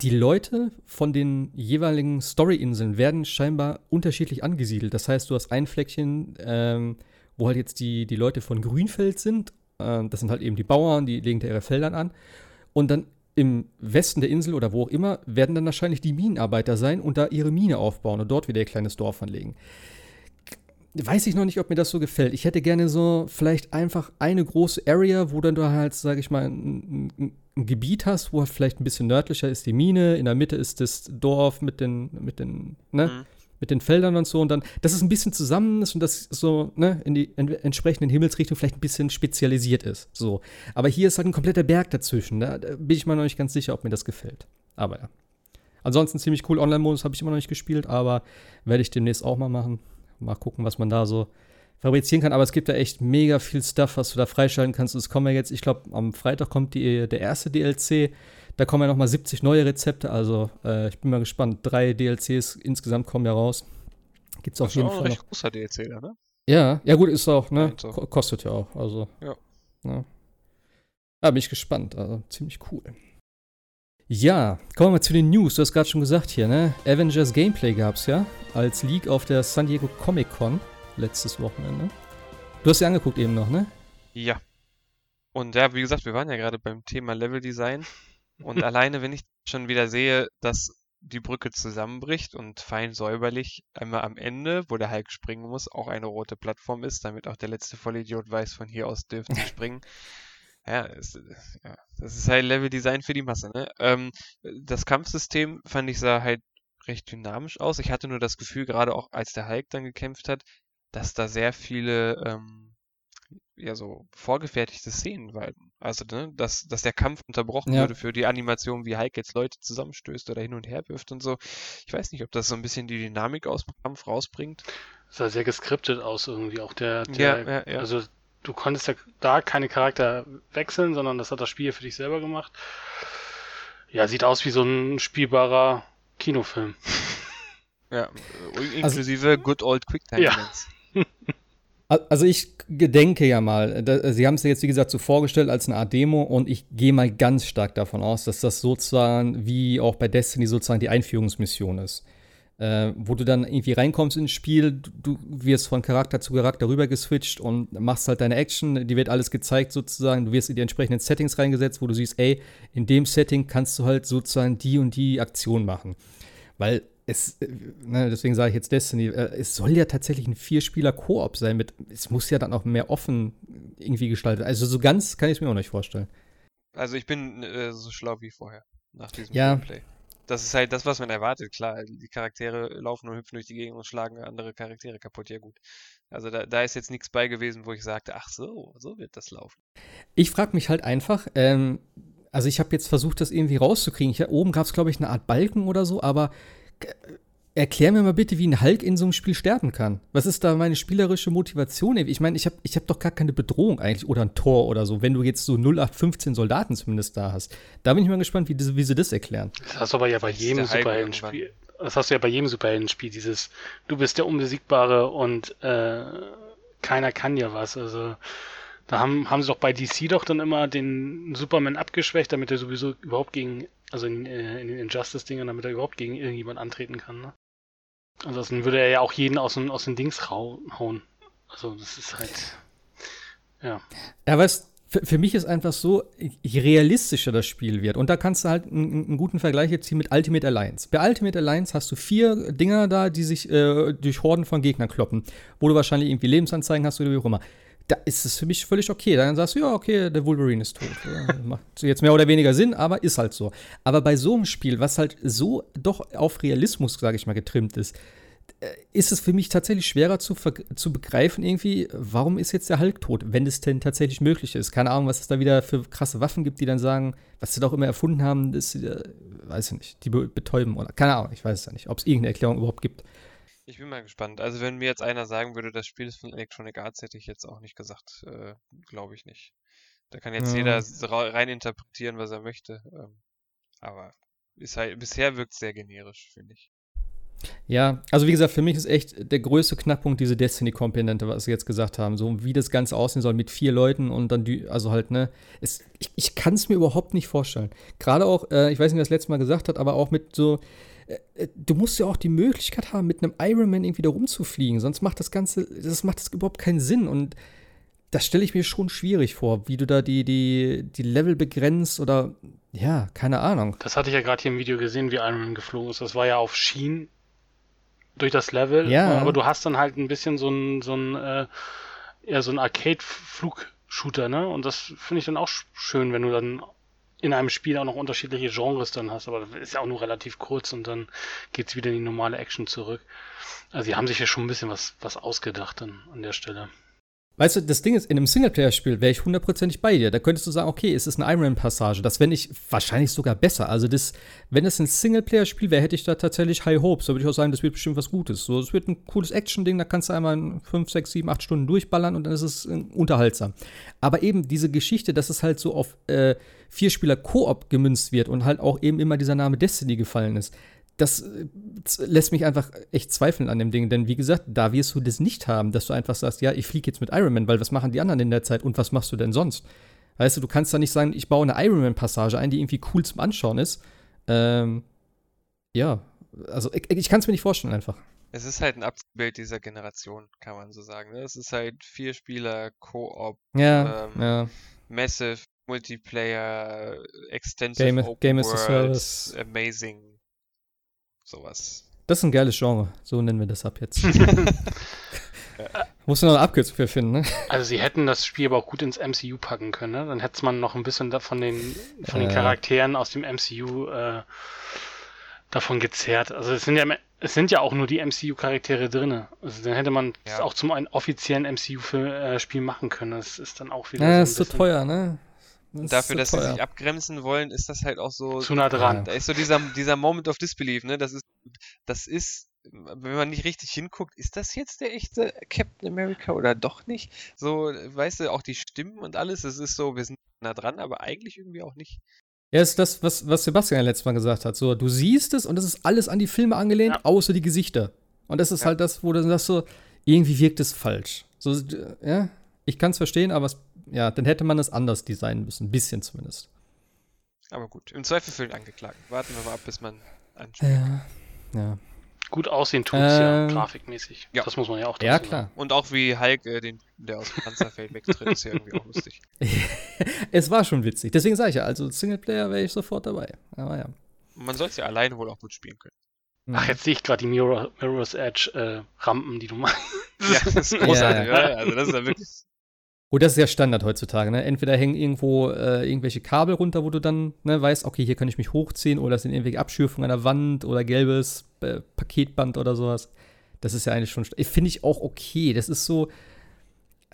die Leute von den jeweiligen Story-Inseln werden scheinbar unterschiedlich angesiedelt. Das heißt, du hast ein Fleckchen, ähm, wo halt jetzt die, die Leute von Grünfeld sind. Ähm, das sind halt eben die Bauern, die legen da ihre Feldern an. Und dann im Westen der Insel oder wo auch immer werden dann wahrscheinlich die Minenarbeiter sein und da ihre Mine aufbauen und dort wieder ihr kleines Dorf anlegen weiß ich noch nicht, ob mir das so gefällt. Ich hätte gerne so vielleicht einfach eine große Area, wo dann du halt, sage ich mal, ein, ein, ein, Gebiet hast, wo halt vielleicht ein bisschen nördlicher ist die Mine, in der Mitte ist das Dorf mit den, mit den, ne, mhm. mit den Feldern und so und dann, dass es ein bisschen zusammen ist und das so, ne, in die in, entsprechenden Himmelsrichtung vielleicht ein bisschen spezialisiert ist. So. Aber hier ist halt ein kompletter Berg dazwischen. Da, da bin ich mir noch nicht ganz sicher, ob mir das gefällt. Aber ja. Ansonsten ziemlich cool. Online-Modus habe ich immer noch nicht gespielt, aber werde ich demnächst auch mal machen mal gucken, was man da so fabrizieren kann. Aber es gibt da echt mega viel Stuff, was du da freischalten kannst. Es kommen ja jetzt, ich glaube, am Freitag kommt die, der erste DLC. Da kommen ja noch mal 70 neue Rezepte. Also äh, ich bin mal gespannt. Drei DLCs insgesamt kommen ja raus. Gibt es auf jeden Fall. Ein recht großer DLC da, ne? Ja, ja gut, ist auch, ne? So. Kostet ja auch. Also. Ja. Ne? Da bin ich gespannt. Also ziemlich cool. Ja, kommen wir zu den News. Du hast gerade schon gesagt hier, ne? Avengers Gameplay gab's ja als Leak auf der San Diego Comic Con letztes Wochenende. Du hast sie angeguckt eben noch, ne? Ja. Und ja, wie gesagt, wir waren ja gerade beim Thema Level Design. Und alleine, wenn ich schon wieder sehe, dass die Brücke zusammenbricht und fein säuberlich einmal am Ende, wo der Hulk springen muss, auch eine rote Plattform ist, damit auch der letzte Vollidiot weiß, von hier aus dürfen sie springen. Ja, ist, ja, das ist halt Level-Design für die Masse, ne? Ähm, das Kampfsystem fand ich sah halt recht dynamisch aus. Ich hatte nur das Gefühl, gerade auch als der Hulk dann gekämpft hat, dass da sehr viele, ähm, ja so vorgefertigte Szenen weil Also, ne, dass, dass der Kampf unterbrochen ja. würde für die Animation, wie Hulk jetzt Leute zusammenstößt oder hin und her wirft und so. Ich weiß nicht, ob das so ein bisschen die Dynamik aus dem Kampf rausbringt. Das sah sehr geskriptet aus irgendwie, auch der, der ja, ja, ja. also du konntest ja da keine Charakter wechseln, sondern das hat das Spiel für dich selber gemacht. Ja, sieht aus wie so ein spielbarer Kinofilm. Ja, also inklusive also, Good Old Quicktime ja. Also ich gedenke ja mal, da, Sie haben es ja jetzt wie gesagt so vorgestellt als eine Art Demo und ich gehe mal ganz stark davon aus, dass das sozusagen wie auch bei Destiny sozusagen die Einführungsmission ist. Äh, wo du dann irgendwie reinkommst ins Spiel, du, wirst von Charakter zu Charakter rüber geswitcht und machst halt deine Action, die wird alles gezeigt sozusagen, du wirst in die entsprechenden Settings reingesetzt, wo du siehst, ey, in dem Setting kannst du halt sozusagen die und die Aktion machen. Weil es, äh, ne, deswegen sage ich jetzt Destiny, äh, es soll ja tatsächlich ein Vierspieler-Koop sein. Mit, es muss ja dann auch mehr offen irgendwie gestaltet. Also so ganz kann ich es mir auch nicht vorstellen. Also ich bin äh, so schlau wie vorher nach diesem ja. Gameplay. Das ist halt das, was man erwartet. Klar, die Charaktere laufen und hüpfen durch die Gegend und schlagen andere Charaktere kaputt. Ja gut. Also da, da ist jetzt nichts bei gewesen, wo ich sagte, ach so, so wird das laufen. Ich frage mich halt einfach, ähm, also ich habe jetzt versucht, das irgendwie rauszukriegen. Hier oben gab es, glaube ich, eine Art Balken oder so, aber erklär mir mal bitte, wie ein Hulk in so einem Spiel sterben kann. Was ist da meine spielerische Motivation? Ich meine, ich habe ich hab doch gar keine Bedrohung eigentlich oder ein Tor oder so, wenn du jetzt so 0815 Soldaten zumindest da hast. Da bin ich mal gespannt, wie, wie sie das erklären. Das hast du aber ja bei jedem Superheldenspiel. Das hast du ja bei jedem Superheldenspiel, dieses, du bist der Unbesiegbare und äh, keiner kann dir was. Also da haben, haben sie doch bei DC doch dann immer den Superman abgeschwächt, damit er sowieso überhaupt gegen also in, äh, in den Injustice-Dingern, damit er überhaupt gegen irgendjemand antreten kann, ne? Ansonsten würde er ja auch jeden aus, den, aus den Dings hauen. Also das ist halt. Ja. Ja, weißt für, für mich ist einfach so, je realistischer das Spiel wird, und da kannst du halt einen, einen, guten Vergleich jetzt ziehen mit Ultimate Alliance. Bei Ultimate Alliance hast du vier Dinger da, die sich äh, durch Horden von Gegnern kloppen, wo du wahrscheinlich irgendwie Lebensanzeigen hast oder wie auch immer da ist es für mich völlig okay. Dann sagst du, ja, okay, der Wolverine ist tot. macht jetzt mehr oder weniger Sinn, aber ist halt so. Aber bei so einem Spiel, was halt so doch auf Realismus, sage ich mal, getrimmt ist, äh, ist es für mich tatsächlich schwerer zu, zu begreifen, irgendwie, warum ist jetzt der Hulk tot, wenn es denn tatsächlich möglich ist. Keine Ahnung, was es da wieder für krasse Waffen gibt, die dann sagen, was sie doch immer erfunden haben, das, äh, weiß ich nicht, die betäuben oder keine Ahnung, ich weiß es ja nicht, ob es irgendeine Erklärung überhaupt gibt. Ich bin mal gespannt. Also wenn mir jetzt einer sagen würde, das Spiel ist von Electronic Arts, hätte ich jetzt auch nicht gesagt, äh, glaube ich nicht. Da kann jetzt ja. jeder rein interpretieren, was er möchte. Ähm, aber ist halt, bisher wirkt es sehr generisch, finde ich. Ja, also wie gesagt, für mich ist echt der größte Knackpunkt diese Destiny-Komponente, was sie jetzt gesagt haben. So wie das Ganze aussehen soll mit vier Leuten und dann, die, also halt, ne. Es, ich ich kann es mir überhaupt nicht vorstellen. Gerade auch, äh, ich weiß nicht, wer das letzte Mal gesagt hat, aber auch mit so, du musst ja auch die Möglichkeit haben, mit einem Ironman irgendwie da rumzufliegen, sonst macht das Ganze, das macht das überhaupt keinen Sinn und das stelle ich mir schon schwierig vor, wie du da die, die, die Level begrenzt oder ja, keine Ahnung. Das hatte ich ja gerade hier im Video gesehen, wie Ironman geflogen ist. Das war ja auf Schienen durch das Level, ja. aber du hast dann halt ein bisschen so ein, so ein, äh, ja, so ein Arcade-Flug-Shooter, ne? Und das finde ich dann auch schön, wenn du dann in einem Spiel auch noch unterschiedliche Genres dann hast, aber das ist ja auch nur relativ kurz und dann geht's wieder in die normale Action zurück. Also sie haben sich ja schon ein bisschen was, was ausgedacht dann an der Stelle. Weißt du, das Ding ist, in einem Singleplayer-Spiel wäre ich hundertprozentig bei dir. Da könntest du sagen, okay, es ist eine Iron-Passage. Das fände ich wahrscheinlich sogar besser. Also, das, wenn es ein Singleplayer-Spiel wäre, hätte ich da tatsächlich High Hopes. Da würde ich auch sagen, das wird bestimmt was Gutes. So, es wird ein cooles Action-Ding, da kannst du einmal in 5, 6, 7, 8 Stunden durchballern und dann ist es äh, unterhaltsam. Aber eben diese Geschichte, dass es halt so auf äh, Vier-Spieler-Koop gemünzt wird und halt auch eben immer dieser Name Destiny gefallen ist das äh, lässt mich einfach echt zweifeln an dem Ding. Denn wie gesagt, da wirst du das nicht haben, dass du einfach sagst, ja, ich fliege jetzt mit Iron Man, weil was machen die anderen in der Zeit und was machst du denn sonst? Weißt du, du kannst da nicht sagen, ich baue eine Iron Man-Passage ein, die irgendwie cool zum Anschauen ist. Ähm, ja, also ich, ich kann es mir nicht vorstellen einfach. Es ist halt ein Abbild dieser Generation, kann man so sagen. Ne? Es ist halt vier Spieler, Co-op, ja, ähm, ja. Massive, Multiplayer, Extensive Game, Open Game World, Service. Amazing Sowas. Das ist ein geiles Genre. So nennen wir das ab jetzt. Muss noch eine Abkürzung für finden, ne? Also sie hätten das Spiel aber auch gut ins MCU packen können, ne? Dann hätte man noch ein bisschen von den, von den Charakteren aus dem MCU äh, davon gezerrt. Also es sind ja es sind ja auch nur die MCU-Charaktere drin. Also dann hätte man ja. auch zum einen offiziellen MCU-Spiel machen können. Das ist dann auch wieder. Ja, so ist zu so teuer, ne? Dafür, dass teuer. sie sich abgrenzen wollen, ist das halt auch so. Zu nah dran. Da ist so dieser, dieser Moment of Disbelief, ne? Das ist, das ist, wenn man nicht richtig hinguckt, ist das jetzt der echte Captain America oder doch nicht? So, weißt du, auch die Stimmen und alles, es ist so, wir sind nah dran, aber eigentlich irgendwie auch nicht. Ja, ist das, was, was Sebastian ja letztes Mal gesagt hat. So, du siehst es und es ist alles an die Filme angelehnt, ja. außer die Gesichter. Und das ist ja. halt das, wo du sagst so, irgendwie wirkt es falsch. So, ja, ich kann es verstehen, aber es, ja, dann hätte man es anders designen müssen. Ein bisschen zumindest. Aber gut, im Zweifel für den Angeklagten. Warten wir mal ab, bis man anspielt. Ja, ja. Gut aussehen tut es ja, ähm, grafikmäßig. Ja. Das muss man ja auch Ja, klar. Und auch wie Hulk, äh, den, der aus dem Panzerfeld wegtritt, ist ja irgendwie auch lustig. es war schon witzig. Deswegen sage ich ja, also Singleplayer wäre ich sofort dabei. Aber ja. Man soll es ja alleine wohl auch gut spielen können. Ach, jetzt sehe ich gerade die Mirror, Mirror's Edge äh, Rampen, die du meinst. ja, das ist großartig, ja, ja. Also das ist ja wirklich Oh, das ist ja Standard heutzutage, ne? Entweder hängen irgendwo äh, irgendwelche Kabel runter, wo du dann ne, weißt, okay, hier kann ich mich hochziehen, oder es sind irgendwelche Abschürfungen an der Wand oder gelbes äh, Paketband oder sowas. Das ist ja eigentlich schon. Finde ich auch okay. Das ist so.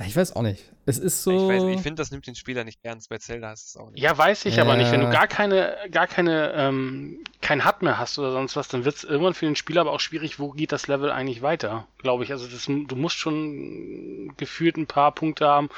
Ich weiß auch nicht. Es ist so. Ich, ich finde, das nimmt den Spieler nicht ernst. Bei Zelda hast du es auch nicht. Ja, weiß ich ja. aber nicht. Wenn du gar keine, gar keine, ähm, kein HUD mehr hast oder sonst was, dann wird es irgendwann für den Spieler aber auch schwierig, wo geht das Level eigentlich weiter, glaube ich. Also das, du musst schon gefühlt ein paar Punkte haben,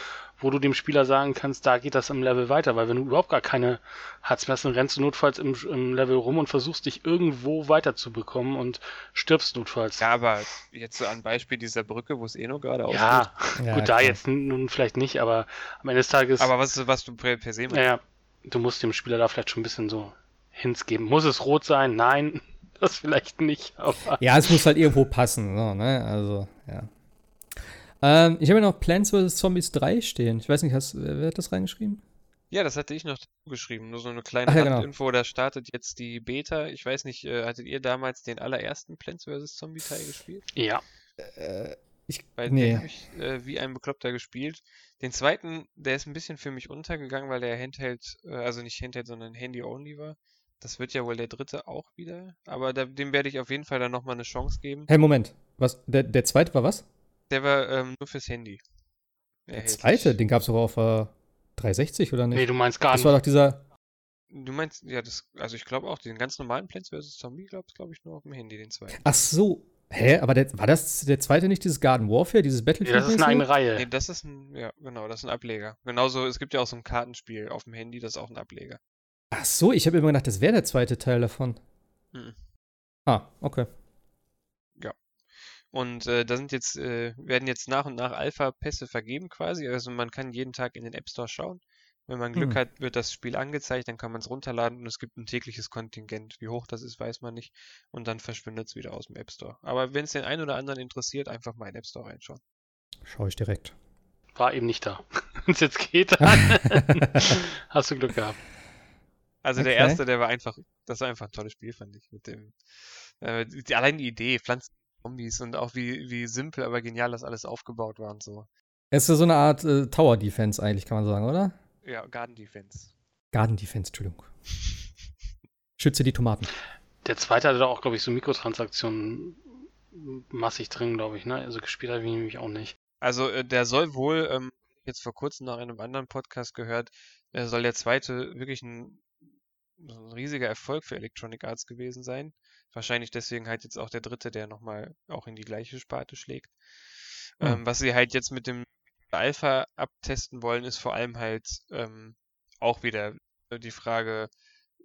wo du dem Spieler sagen kannst, da geht das im Level weiter, weil wenn du überhaupt gar keine hast, dann rennst du notfalls im, im, Level rum und versuchst dich irgendwo weiterzubekommen und stirbst notfalls. Ja, aber jetzt so ein Beispiel dieser Brücke, wo es eh nur gerade aussieht. Ja, ja, gut, klar. da jetzt nun vielleicht nicht, aber am Ende des Tages. Aber was, was du per, per se meinst. Ja, du musst dem Spieler da vielleicht schon ein bisschen so Hints geben. Muss es rot sein? Nein, das vielleicht nicht, aber. Ja, es muss halt irgendwo passen, so, ne? Also, ja. Ähm, ich habe ja noch Plants vs. Zombies 3 stehen. Ich weiß nicht, hast, wer hat das reingeschrieben? Ja, das hatte ich noch geschrieben. Nur so eine kleine ja, genau. Info. Da startet jetzt die Beta. Ich weiß nicht, äh, hattet ihr damals den allerersten Plants vs. Zombie Teil gespielt? Ja. Äh, ich, Bei nee. habe ich äh, wie ein Bekloppter gespielt. Den zweiten, der ist ein bisschen für mich untergegangen, weil der Handheld, äh, also nicht Handheld, sondern Handy-only war. Das wird ja wohl der dritte auch wieder. Aber da, dem werde ich auf jeden Fall dann nochmal eine Chance geben. Hey, Moment. Was? Der, der zweite war was? Der war ähm, nur fürs Handy. Der zweite, den gab es auch auf äh, 360 oder nicht? Nee, du meinst gar nicht. Das war doch dieser. Du meinst, ja, das, also ich glaube auch, den ganz normalen Plants vs. Zombie glaube glaub ich nur auf dem Handy, den zweiten. Ach so. Hä, aber der, war das der zweite nicht dieses Garden Warfare, dieses Battlefield? Ja, das ist eine eigene Reihe. Nee, das ist ein, ja, genau, das ist ein Ableger. Genauso, es gibt ja auch so ein Kartenspiel auf dem Handy, das ist auch ein Ableger. Ach so, ich habe immer gedacht, das wäre der zweite Teil davon. Mhm. Ah, okay. Und äh, da sind jetzt, äh, werden jetzt nach und nach Alpha-Pässe vergeben quasi. Also man kann jeden Tag in den App Store schauen. Wenn man Glück hm. hat, wird das Spiel angezeigt, dann kann man es runterladen und es gibt ein tägliches Kontingent. Wie hoch das ist, weiß man nicht. Und dann verschwindet es wieder aus dem App Store. Aber wenn es den einen oder anderen interessiert, einfach mal in den App Store reinschauen. Schau ich direkt. War eben nicht da. Wenn es jetzt geht, dann hast du Glück gehabt. Also okay. der erste, der war einfach, das war einfach ein tolles Spiel, fand ich. Mit dem, äh, die, allein die Idee, Pflanzen Zombies und auch wie, wie simpel, aber genial das alles aufgebaut war und so. Es ist so eine Art äh, Tower Defense eigentlich, kann man sagen, oder? Ja, Garden Defense. Garden Defense, Entschuldigung. Schütze die Tomaten. Der zweite hatte da auch, glaube ich, so Mikrotransaktionen massig drin, glaube ich, ne? Also gespielt habe ich nämlich auch nicht. Also äh, der soll wohl, ähm, jetzt vor kurzem nach einem anderen Podcast gehört, äh, soll der zweite wirklich ein, ein riesiger Erfolg für Electronic Arts gewesen sein. Wahrscheinlich deswegen halt jetzt auch der dritte, der nochmal auch in die gleiche Sparte schlägt. Mhm. Ähm, was sie halt jetzt mit dem Alpha abtesten wollen, ist vor allem halt ähm, auch wieder die Frage,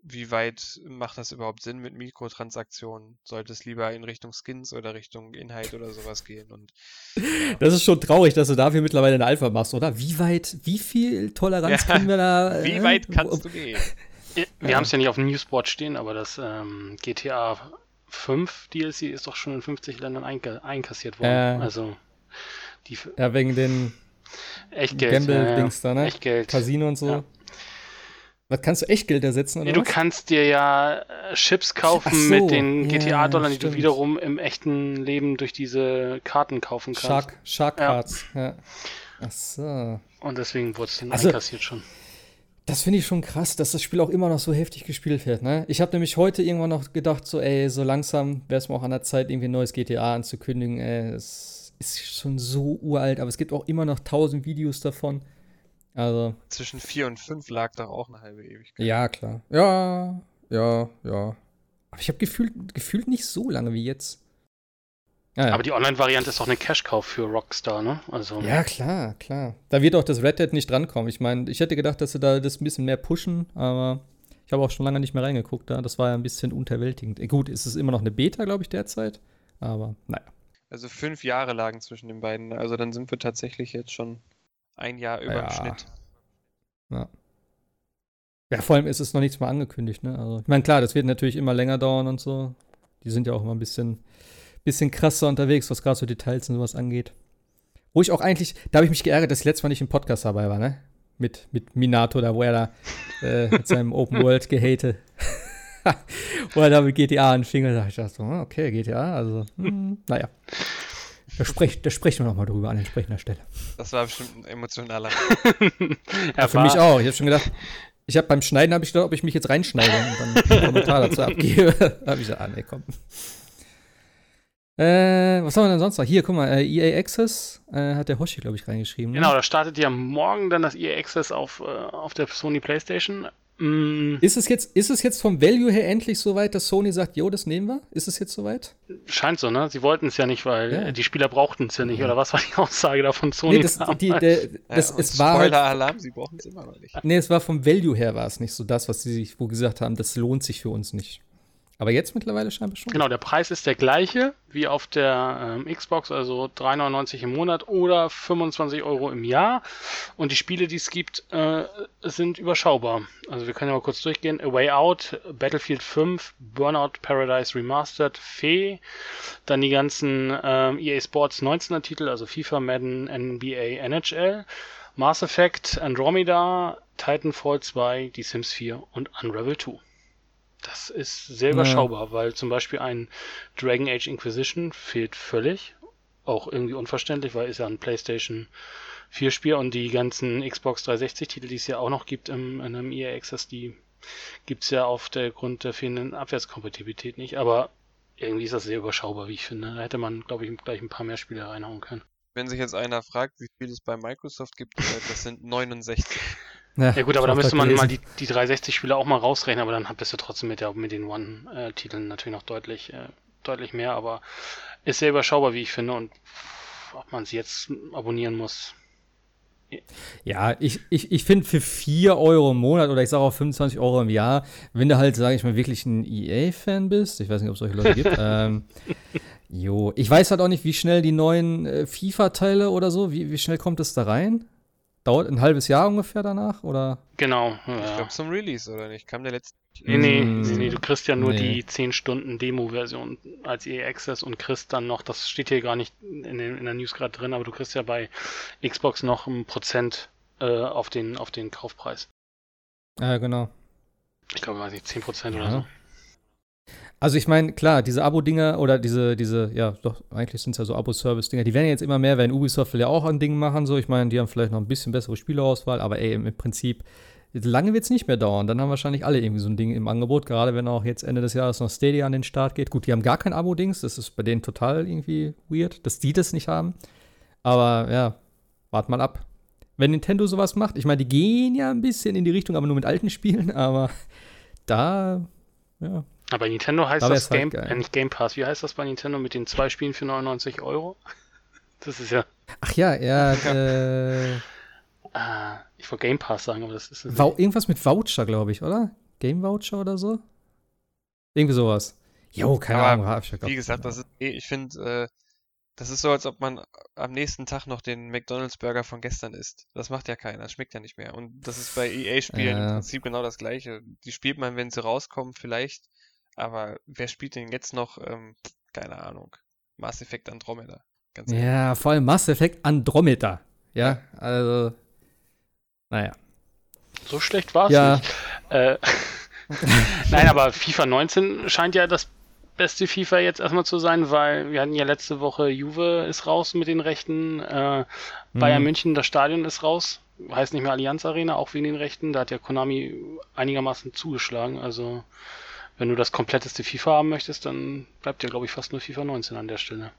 wie weit macht das überhaupt Sinn mit Mikrotransaktionen? Sollte es lieber in Richtung Skins oder Richtung Inhalt oder sowas gehen? Und, ja. Das ist schon traurig, dass du dafür mittlerweile eine Alpha machst, oder? Wie weit, wie viel Toleranz ja, können wir da? Äh, wie weit kannst du gehen? Wir ja. haben es ja nicht auf dem Newsboard stehen, aber das ähm, GTA 5 DLC ist doch schon in 50 Ländern einkassiert worden. Äh, also die ja, wegen den Echtgeld, Gamble-Dings ja, da, ne? Echtgeld. Casino und so. Ja. Was kannst du Echtgeld ersetzen, oder? Ja, du kannst dir ja äh, Chips kaufen so, mit den GTA-Dollar, die du wiederum im echten Leben durch diese Karten kaufen kannst. Shark, Shark Cards, ja. Ach so. Und deswegen wurde es dann also, einkassiert schon Das finde ich schon krass, dass das Spiel auch immer noch so heftig gespielt wird. Ne? Ich habe nämlich heute irgendwann noch gedacht, so, ey, so langsam wäre es mir auch an der Zeit, irgendwie ein neues GTA anzukündigen. Ey, es ist schon so uralt, aber es gibt auch immer noch tausend Videos davon. Also. Zwischen vier und fünf lag doch auch eine halbe Ewigkeit. Ja, klar. Ja, ja, ja. Aber ich habe gefühlt, gefühlt nicht so lange wie jetzt. Ja, ja. Aber die Online-Variante ist doch eine Cash-Kauf für Rockstar, ne? Also, ja, klar, klar. Da wird auch das Red Dead nicht drankommen. Ich meine, ich hätte gedacht, dass sie da das ein bisschen mehr pushen, aber ich habe auch schon lange nicht mehr reingeguckt da. Das war ja ein bisschen unterwältigend. Gut, ist es immer noch eine Beta, glaube ich, derzeit. Aber naja. Also fünf Jahre lagen zwischen den beiden. Also dann sind wir tatsächlich jetzt schon ein Jahr über ja. dem Schnitt. Ja. Ja, vor allem ist es noch nichts mal angekündigt, ne? Also, ich meine, klar, das wird natürlich immer länger dauern und so. Die sind ja auch immer ein bisschen bisschen krasser unterwegs, was gerade so Details und sowas angeht. Wo ich auch eigentlich, da habe ich mich geärgert, dass ich letztes Mal nicht im Podcast dabei war, ne? Mit, mit Minato, da wo er da äh, mit seinem Open World gehate. wo er da mit GTA anfing, da dachte ich dachte so, ah, okay, GTA, also, hm, naja. Da, sprech, da sprechen wir nochmal drüber an entsprechender Stelle. Das war bestimmt ein emotionaler. ja, für mich auch. Ich habe schon gedacht, ich habe beim Schneiden habe ich gedacht, ob ich mich jetzt reinschneide und dann einen Kommentar dazu abgebe. da habe ich gesagt, ah, nee, komm. Äh, was haben wir denn sonst noch? Hier, guck mal, äh, EA Access äh, hat der Hoshi, glaube ich, reingeschrieben. Ne? Genau, da startet ja morgen dann das EA Access auf, äh, auf der Sony PlayStation. Mm. Ist, es jetzt, ist es jetzt vom Value her endlich so weit, dass Sony sagt, jo, das nehmen wir? Ist es jetzt soweit? Scheint so, ne? Sie wollten es ja nicht, weil ja. die Spieler brauchten es ja nicht, ja. oder was war die Aussage da von Sony? Nee, das, die, der, das, ja, es war halt Spoiler-Alarm, sie brauchen es immer noch nicht. Nee, es war vom Value her war es nicht so das, was sie sich wo gesagt haben, das lohnt sich für uns nicht. Aber jetzt mittlerweile scheinbar schon. Genau, der Preis ist der gleiche wie auf der ähm, Xbox, also 3,99 im Monat oder 25 Euro im Jahr. Und die Spiele, die es gibt, äh, sind überschaubar. Also wir können ja mal kurz durchgehen. A Way Out, Battlefield 5, Burnout Paradise Remastered, Fee, dann die ganzen ähm, EA Sports 19er Titel, also FIFA, Madden, NBA, NHL, Mass Effect, Andromeda, Titanfall 2, Die Sims 4 und Unravel 2. Das ist sehr überschaubar, ja. weil zum Beispiel ein Dragon Age Inquisition fehlt völlig. Auch irgendwie unverständlich, weil ist ja ein PlayStation 4 Spiel und die ganzen Xbox 360 Titel, die es ja auch noch gibt im, in einem EA Access, die gibt es ja auf der Grund der fehlenden Abwärtskompatibilität nicht. Aber irgendwie ist das sehr überschaubar, wie ich finde. Da hätte man, glaube ich, gleich ein paar mehr Spiele reinhauen können. Wenn sich jetzt einer fragt, wie viel es bei Microsoft gibt, äh, das sind 69. Ja, ja gut, aber da müsste man gelesen. mal die, die 360-Spiele auch mal rausrechnen, aber dann bist du trotzdem mit, der, mit den One-Titeln natürlich noch deutlich, äh, deutlich mehr, aber ist sehr überschaubar, wie ich finde, und ob man sie jetzt abonnieren muss. Ja, ich, ich, ich finde für 4 Euro im Monat oder ich sage auch 25 Euro im Jahr, wenn du halt, sage ich mal, wirklich ein EA-Fan bist, ich weiß nicht, ob es solche Leute gibt, ähm, jo, ich weiß halt auch nicht, wie schnell die neuen äh, FIFA-Teile oder so, wie, wie schnell kommt es da rein? Dauert ein halbes Jahr ungefähr danach, oder? Genau. Ja. Ich glaube zum Release, oder nicht? Kam der letzte. Nee, nee, mm, nee, nee, du kriegst ja nur nee. die 10 Stunden Demo-Version als EA Access und kriegst dann noch, das steht hier gar nicht in, den, in der News gerade drin, aber du kriegst ja bei Xbox noch ein Prozent äh, auf, den, auf den Kaufpreis. Ja, genau. Ich glaube, weiß nicht, 10 Prozent ja. oder so. Also ich meine, klar, diese Abo-Dinger oder diese, diese, ja, doch, eigentlich sind es ja so Abo-Service-Dinger, die werden jetzt immer mehr, wenn Ubisoft will ja auch ein Ding machen, so. Ich meine, die haben vielleicht noch ein bisschen bessere Spielerauswahl, aber ey, im Prinzip, lange wird es nicht mehr dauern. Dann haben wahrscheinlich alle irgendwie so ein Ding im Angebot, gerade wenn auch jetzt Ende des Jahres noch Stadia an den Start geht. Gut, die haben gar kein Abo-Dings, das ist bei denen total irgendwie weird, dass die das nicht haben. Aber ja, wart mal ab. Wenn Nintendo sowas macht, ich meine, die gehen ja ein bisschen in die Richtung, aber nur mit alten Spielen, aber da, ja, aber Nintendo heißt das halt Game, halt äh, nicht Game Pass. Wie heißt das bei Nintendo mit den zwei Spielen für 99 Euro? Das ist ja. Ach ja, ja. äh, ah, ich wollte Game Pass sagen, aber das ist. Das irgendwas mit Voucher, glaube ich, oder? Game Voucher oder so? Irgendwie sowas. Jo, keine aber Ahnung. Ich wie gesagt, das ist, eh, ich finde, äh, das ist so, als ob man am nächsten Tag noch den McDonalds Burger von gestern isst. Das macht ja keiner, das schmeckt ja nicht mehr. Und das ist bei EA-Spielen ja. im Prinzip genau das Gleiche. Die spielt man, wenn sie rauskommen, vielleicht aber wer spielt denn jetzt noch, ähm, keine Ahnung, Mass Effect Andromeda? Ganz ja, vor allem Mass Effect Andromeda. Ja, also, naja. So schlecht war es ja. nicht. Äh, Nein, aber FIFA 19 scheint ja das beste FIFA jetzt erstmal zu sein, weil wir hatten ja letzte Woche Juve ist raus mit den Rechten, äh, Bayern mhm. München, das Stadion ist raus heißt nicht mehr Allianz Arena, auch wegen den Rechten. Da hat ja Konami einigermaßen zugeschlagen. Also, wenn du das kompletteste FIFA haben möchtest, dann bleibt ja, glaube ich, fast nur FIFA 19 an der Stelle.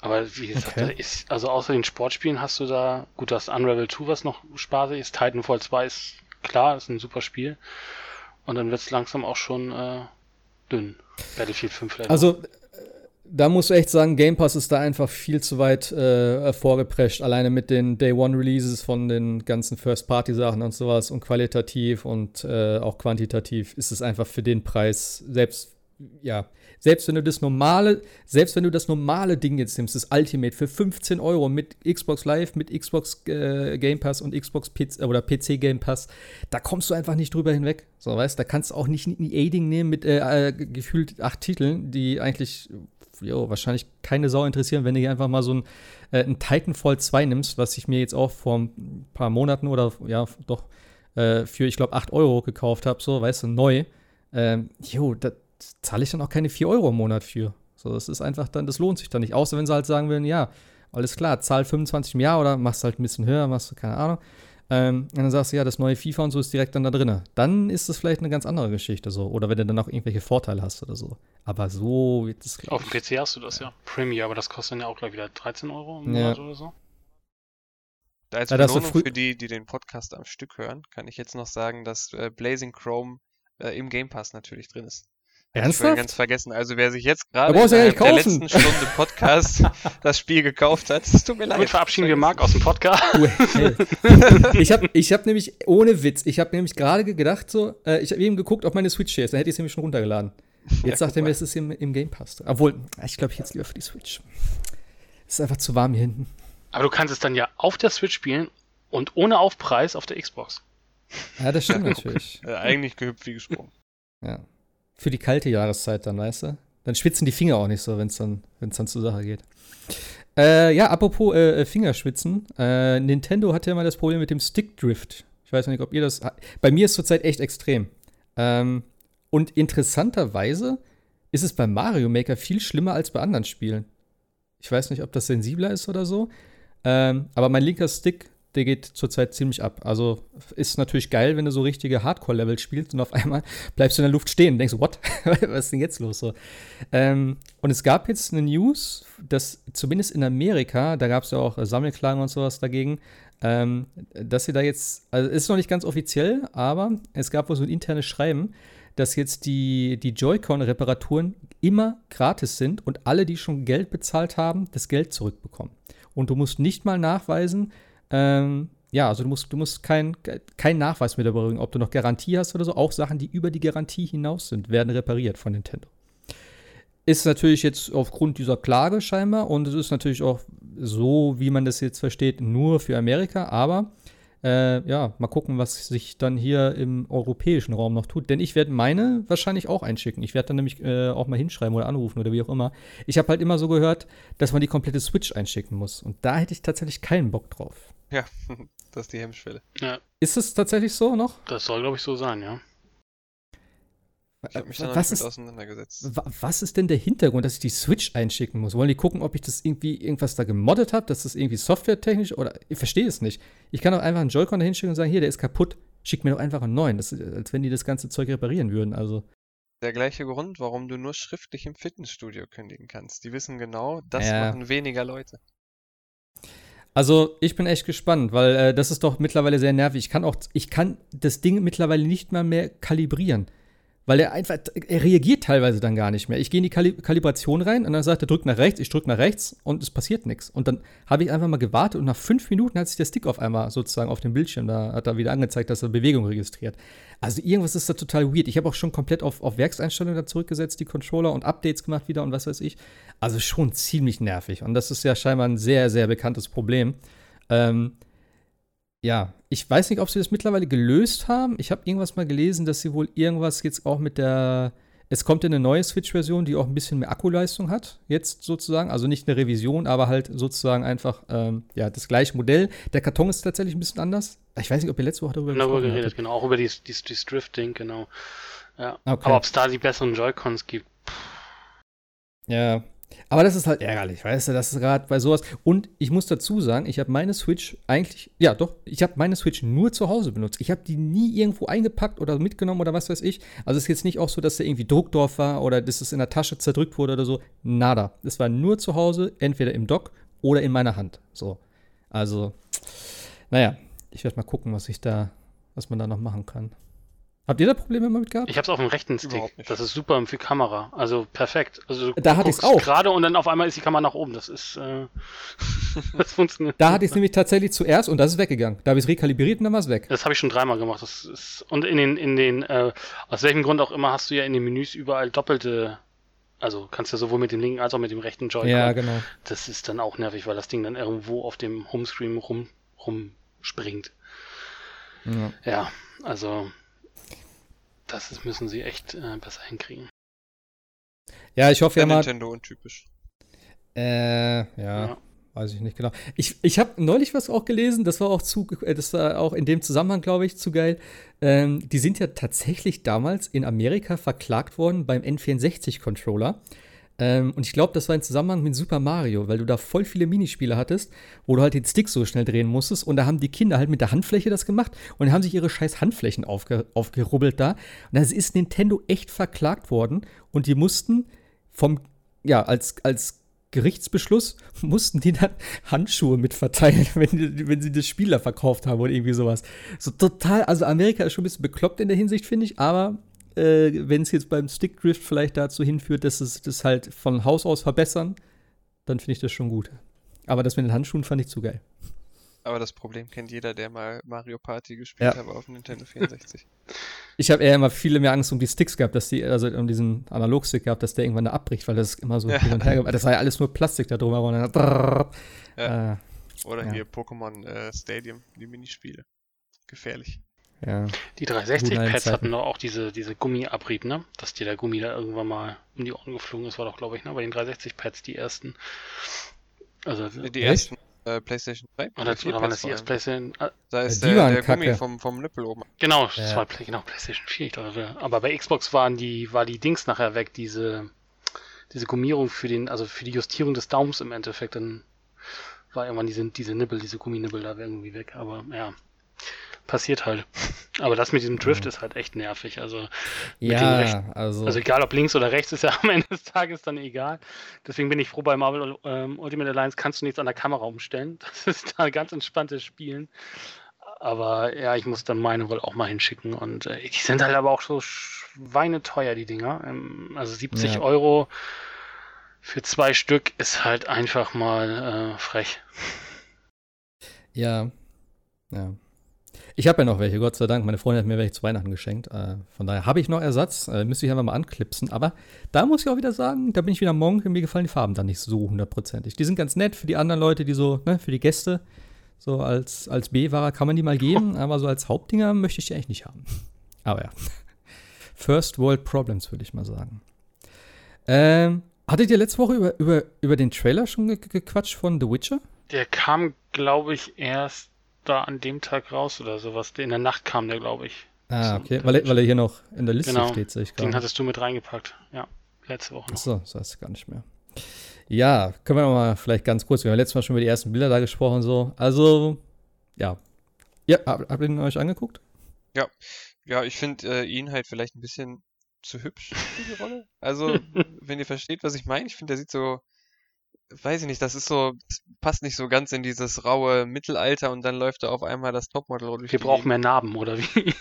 Aber wie gesagt, okay. ist, also außer den Sportspielen hast du da, gut, das Unravel 2, was noch spaßig ist, Titanfall 2 ist klar, ist ein super Spiel. Und dann wird es langsam auch schon äh, dünn. Battlefield 5 vielleicht. Also, noch da musst du echt sagen, Game Pass ist da einfach viel zu weit äh, vorgeprescht. Alleine mit den Day One Releases von den ganzen First-Party-Sachen und sowas und qualitativ und äh, auch quantitativ ist es einfach für den Preis, selbst, ja, selbst wenn du das normale, selbst wenn du das normale Ding jetzt nimmst, das Ultimate für 15 Euro mit Xbox Live, mit Xbox äh, Game Pass und Xbox PC, oder PC Game Pass, da kommst du einfach nicht drüber hinweg. So, weißt, da kannst du auch nicht ein EA-Ding nehmen mit äh, äh, gefühlt acht Titeln, die eigentlich jo, wahrscheinlich keine Sau interessieren, wenn du hier einfach mal so ein, äh, ein Titanfall 2 nimmst, was ich mir jetzt auch vor ein paar Monaten oder ja, doch äh, für, ich glaube, 8 Euro gekauft habe, so, weißt du, neu. Ähm, jo, da zahle ich dann auch keine 4 Euro im Monat für. So, das ist einfach dann, das lohnt sich dann nicht. Außer wenn sie halt sagen würden, ja, alles klar, zahl 25 im Jahr oder machst halt ein bisschen höher, machst du, keine Ahnung. Ähm, und dann sagst du, ja, das neue FIFA und so ist direkt dann da drin. Dann ist das vielleicht eine ganz andere Geschichte so. Oder wenn du dann auch irgendwelche Vorteile hast oder so. Aber so wird es, Auf dem PC hast du das ja. Premier, aber das kostet dann ja auch gleich wieder 13 Euro im Monat oder so. Da als ja, Belohnung für die, die den Podcast am Stück hören, kann ich jetzt noch sagen, dass äh, Blazing Chrome äh, im Game Pass natürlich drin ist. Ernsthaft? Ich ganz vergessen. Also wer sich jetzt gerade in ja der letzten Stunde Podcast das Spiel gekauft hat, es tut mir leid. Gut, verabschieden wir Marc aus dem Podcast. ich habe ich hab nämlich, ohne Witz, ich habe nämlich gerade gedacht so, äh, ich habe eben geguckt, ob meine Switch hier ist, dann hätte ich es nämlich schon runtergeladen. Jetzt ja, sagt er mir, es ist im, im Game Pass. Obwohl, ich glaube, ich jetzt lieber für die Switch. Es ist einfach zu warm hier hinten. Aber du kannst es dann ja auf der Switch spielen und ohne Aufpreis auf der Xbox. Ja, das stimmt natürlich. Ja, eigentlich gehüpft wie gesprungen. Ja. Für die kalte Jahreszeit dann, weißt du? Dann schwitzen die Finger auch nicht so, wenn es dann, dann zur Sache geht. Äh, ja, apropos äh, Fingerschwitzen. Äh, Nintendo hat ja mal das Problem mit dem Stickdrift. Ich weiß nicht, ob ihr das. Bei mir ist zurzeit echt extrem. Ähm, und interessanterweise ist es bei Mario Maker viel schlimmer als bei anderen Spielen. Ich weiß nicht, ob das sensibler ist oder so. Ähm, aber mein linker Stick der geht zurzeit ziemlich ab. Also ist natürlich geil, wenn du so richtige Hardcore-Level spielst und auf einmal bleibst du in der Luft stehen und denkst, what? Was ist denn jetzt los? So. Ähm, und es gab jetzt eine News, dass zumindest in Amerika, da gab es ja auch Sammelklagen und sowas dagegen, ähm, dass sie da jetzt, also ist noch nicht ganz offiziell, aber es gab wohl so ein internes Schreiben, dass jetzt die, die Joy-Con-Reparaturen immer gratis sind und alle, die schon Geld bezahlt haben, das Geld zurückbekommen. Und du musst nicht mal nachweisen, ähm, ja, also du musst, du musst keinen kein Nachweis mehr darüber bringen, ob du noch Garantie hast oder so. Auch Sachen, die über die Garantie hinaus sind, werden repariert von Nintendo. Ist natürlich jetzt aufgrund dieser Klage scheinbar und es ist natürlich auch so, wie man das jetzt versteht, nur für Amerika, aber äh, ja, mal gucken, was sich dann hier im europäischen Raum noch tut. Denn ich werde meine wahrscheinlich auch einschicken. Ich werde dann nämlich äh, auch mal hinschreiben oder anrufen oder wie auch immer. Ich habe halt immer so gehört, dass man die komplette Switch einschicken muss. Und da hätte ich tatsächlich keinen Bock drauf. Ja, das ist die Hemmschwelle. Ja. Ist es tatsächlich so noch? Das soll, glaube ich, so sein, ja. Ich habe mich da noch was ist, auseinandergesetzt. Was ist denn der Hintergrund, dass ich die Switch einschicken muss? Wollen die gucken, ob ich das irgendwie irgendwas da gemoddet habe, dass das irgendwie softwaretechnisch oder ich verstehe es nicht. Ich kann doch einfach einen Joy-Con da hinschicken und sagen, hier, der ist kaputt, schick mir doch einfach einen neuen. Das ist, als wenn die das ganze Zeug reparieren würden. Also. Der gleiche Grund, warum du nur schriftlich im Fitnessstudio kündigen kannst. Die wissen genau, das ja. machen weniger Leute. Also ich bin echt gespannt, weil äh, das ist doch mittlerweile sehr nervig. Ich kann auch, ich kann das Ding mittlerweile nicht mal mehr kalibrieren. Weil er einfach, er reagiert teilweise dann gar nicht mehr. Ich gehe in die Kali Kalibration rein und dann sagt er, drück nach rechts, ich drück nach rechts und es passiert nichts. Und dann habe ich einfach mal gewartet und nach fünf Minuten hat sich der Stick auf einmal sozusagen auf dem Bildschirm, da hat er wieder angezeigt, dass er Bewegung registriert. Also irgendwas ist da total weird. Ich habe auch schon komplett auf, auf Werkseinstellungen da zurückgesetzt, die Controller und Updates gemacht wieder und was weiß ich. Also schon ziemlich nervig. Und das ist ja scheinbar ein sehr, sehr bekanntes Problem. Ähm, ja, ich weiß nicht, ob sie das mittlerweile gelöst haben. Ich habe irgendwas mal gelesen, dass sie wohl irgendwas jetzt auch mit der. Es kommt eine neue Switch-Version, die auch ein bisschen mehr Akkuleistung hat, jetzt sozusagen. Also nicht eine Revision, aber halt sozusagen einfach ähm, ja, das gleiche Modell. Der Karton ist tatsächlich ein bisschen anders. Ich weiß nicht, ob ihr letzte Woche darüber genau, gesprochen geredet, genau, auch über dieses, dieses, dieses Drifting, genau. Ja. Okay. Aber ob es da die besseren Joy-Cons gibt. Ja, Aber das ist halt ärgerlich, weißt du, das ist gerade bei sowas. Und ich muss dazu sagen, ich habe meine Switch eigentlich, ja doch, ich habe meine Switch nur zu Hause benutzt. Ich habe die nie irgendwo eingepackt oder mitgenommen oder was weiß ich. Also es ist jetzt nicht auch so, dass da irgendwie Druckdorf war oder dass es in der Tasche zerdrückt wurde oder so. Nada. Es war nur zu Hause, entweder im Dock oder in meiner Hand. So. Also, naja, ich werde mal gucken, was ich da, was man da noch machen kann. Habt ihr da Probleme mit gehabt? Ich habe es auf dem rechten Stick. Das ist super für Kamera. Also perfekt. Also da hatte ich es auch. Gerade und dann auf einmal ist die Kamera nach oben. Das ist, äh, das funktioniert. Da hatte ich es nämlich tatsächlich zuerst und das ist weggegangen. Da habe ich es rekalibriert und dann war es weg. Das habe ich schon dreimal gemacht. Das ist, und in den, in den, äh, aus welchem Grund auch immer hast du ja in den Menüs überall doppelte also kannst du sowohl mit dem linken als auch mit dem rechten Joy-Con. Ja, genau. Das ist dann auch nervig, weil das Ding dann irgendwo auf dem Homescreen rum, rumspringt. Ja. ja, also das müssen sie echt äh, besser hinkriegen. Ja, ich hoffe ja, mal. Nintendo untypisch. Äh, ja, ja, weiß ich nicht genau. Ich, ich habe neulich was auch gelesen, das war auch zu, äh, das war auch in dem Zusammenhang, glaube ich, zu geil. Ähm, die sind ja tatsächlich damals in Amerika verklagt worden beim N64-Controller ähm, und ich glaube, das war im Zusammenhang mit Super Mario, weil du da voll viele Minispiele hattest, wo du halt den Stick so schnell drehen musstest. Und da haben die Kinder halt mit der Handfläche das gemacht und haben sich ihre scheiß Handflächen aufge aufgerubbelt da. Und da ist Nintendo echt verklagt worden und die mussten vom, ja, als, als Gerichtsbeschluss mussten die dann Handschuhe mitverteilen, wenn, wenn sie das Spieler verkauft haben oder irgendwie sowas. So total, also Amerika ist schon ein bisschen bekloppt in der Hinsicht, finde ich, aber äh, wenn es jetzt beim Stickdrift vielleicht dazu hinführt, dass es das halt von Haus aus verbessern, dann finde ich das schon gut. Aber das mit den Handschuhen fand ich zu geil. Aber das Problem kennt jeder, der mal Mario Party gespielt ja. hat auf Nintendo 64. ich habe eher immer viele mehr Angst um die Sticks gehabt, dass die, also um diesen Analogstick gehabt, dass der irgendwann da abbricht, weil das immer so ja. hin und her Das war ja alles nur Plastik da drum, aber dann, ja. äh, Oder hier Pokémon äh, Stadium, die Minispiele. Gefährlich. Ja. Die 360-Pads hatten doch auch diese, diese Gummiabrieb, ne? Dass dir der Gummi da irgendwann mal um die Ohren geflogen ist, war doch, glaube ich, ne? Bei den 360-Pads die ersten. Also, die ersten äh, PlayStation 3 oder, oder waren das die ersten PlayStation? Ah, da ist die der, der Gummi vom, vom Nippel oben. Genau, ja. das war genau PlayStation 4, ich glaube. Aber bei Xbox waren die, war die Dings nachher weg, diese, diese Gummierung für den, also für die Justierung des Daums im Endeffekt. Dann war irgendwann diese, diese Nippel, diese Gumminippel da irgendwie weg. Aber ja, passiert halt. Aber das mit diesem Drift ist halt echt nervig. Also, ja, also. Also, egal ob links oder rechts, ist ja am Ende des Tages dann egal. Deswegen bin ich froh, bei Marvel ähm, Ultimate Alliance kannst du nichts an der Kamera umstellen. Das ist da ganz entspanntes Spielen. Aber ja, ich muss dann meine wohl auch mal hinschicken. Und äh, die sind halt aber auch so schweineteuer, die Dinger. Ähm, also 70 ja. Euro für zwei Stück ist halt einfach mal äh, frech. Ja, ja. Ich habe ja noch welche, Gott sei Dank. Meine Freundin hat mir welche zu Weihnachten geschenkt. Äh, von daher habe ich noch Ersatz. Äh, müsste ich einfach mal anklipsen. Aber da muss ich auch wieder sagen, da bin ich wieder Monk. Mir gefallen die Farben dann nicht so hundertprozentig. Die sind ganz nett für die anderen Leute, die so, ne, für die Gäste. So als, als B-Wahrer kann man die mal geben. Aber so als Hauptdinger möchte ich die eigentlich nicht haben. Aber ja. First World Problems, würde ich mal sagen. Ähm, hattet ihr letzte Woche über, über, über den Trailer schon gequatscht von The Witcher? Der kam, glaube ich, erst da an dem Tag raus oder sowas. In der Nacht kam der, glaube ich. Ah, okay. Weil er, weil er hier noch in der Liste genau. steht, sehe ich gerade. Den hattest du mit reingepackt. Ja, letzte Woche. Achso, das heißt gar nicht mehr. Ja, können wir noch mal vielleicht ganz kurz. Wir haben letztes Mal schon über die ersten Bilder da gesprochen. So. Also, ja. Ja, habt ihr ihn euch angeguckt? Ja. Ja, ich finde äh, ihn halt vielleicht ein bisschen zu hübsch für die Rolle. Also, wenn ihr versteht, was ich meine, ich finde, der sieht so weiß ich nicht, das ist so, das passt nicht so ganz in dieses raue Mittelalter und dann läuft da auf einmal das Topmodel durch. Wir brauchen mehr Narben, oder wie?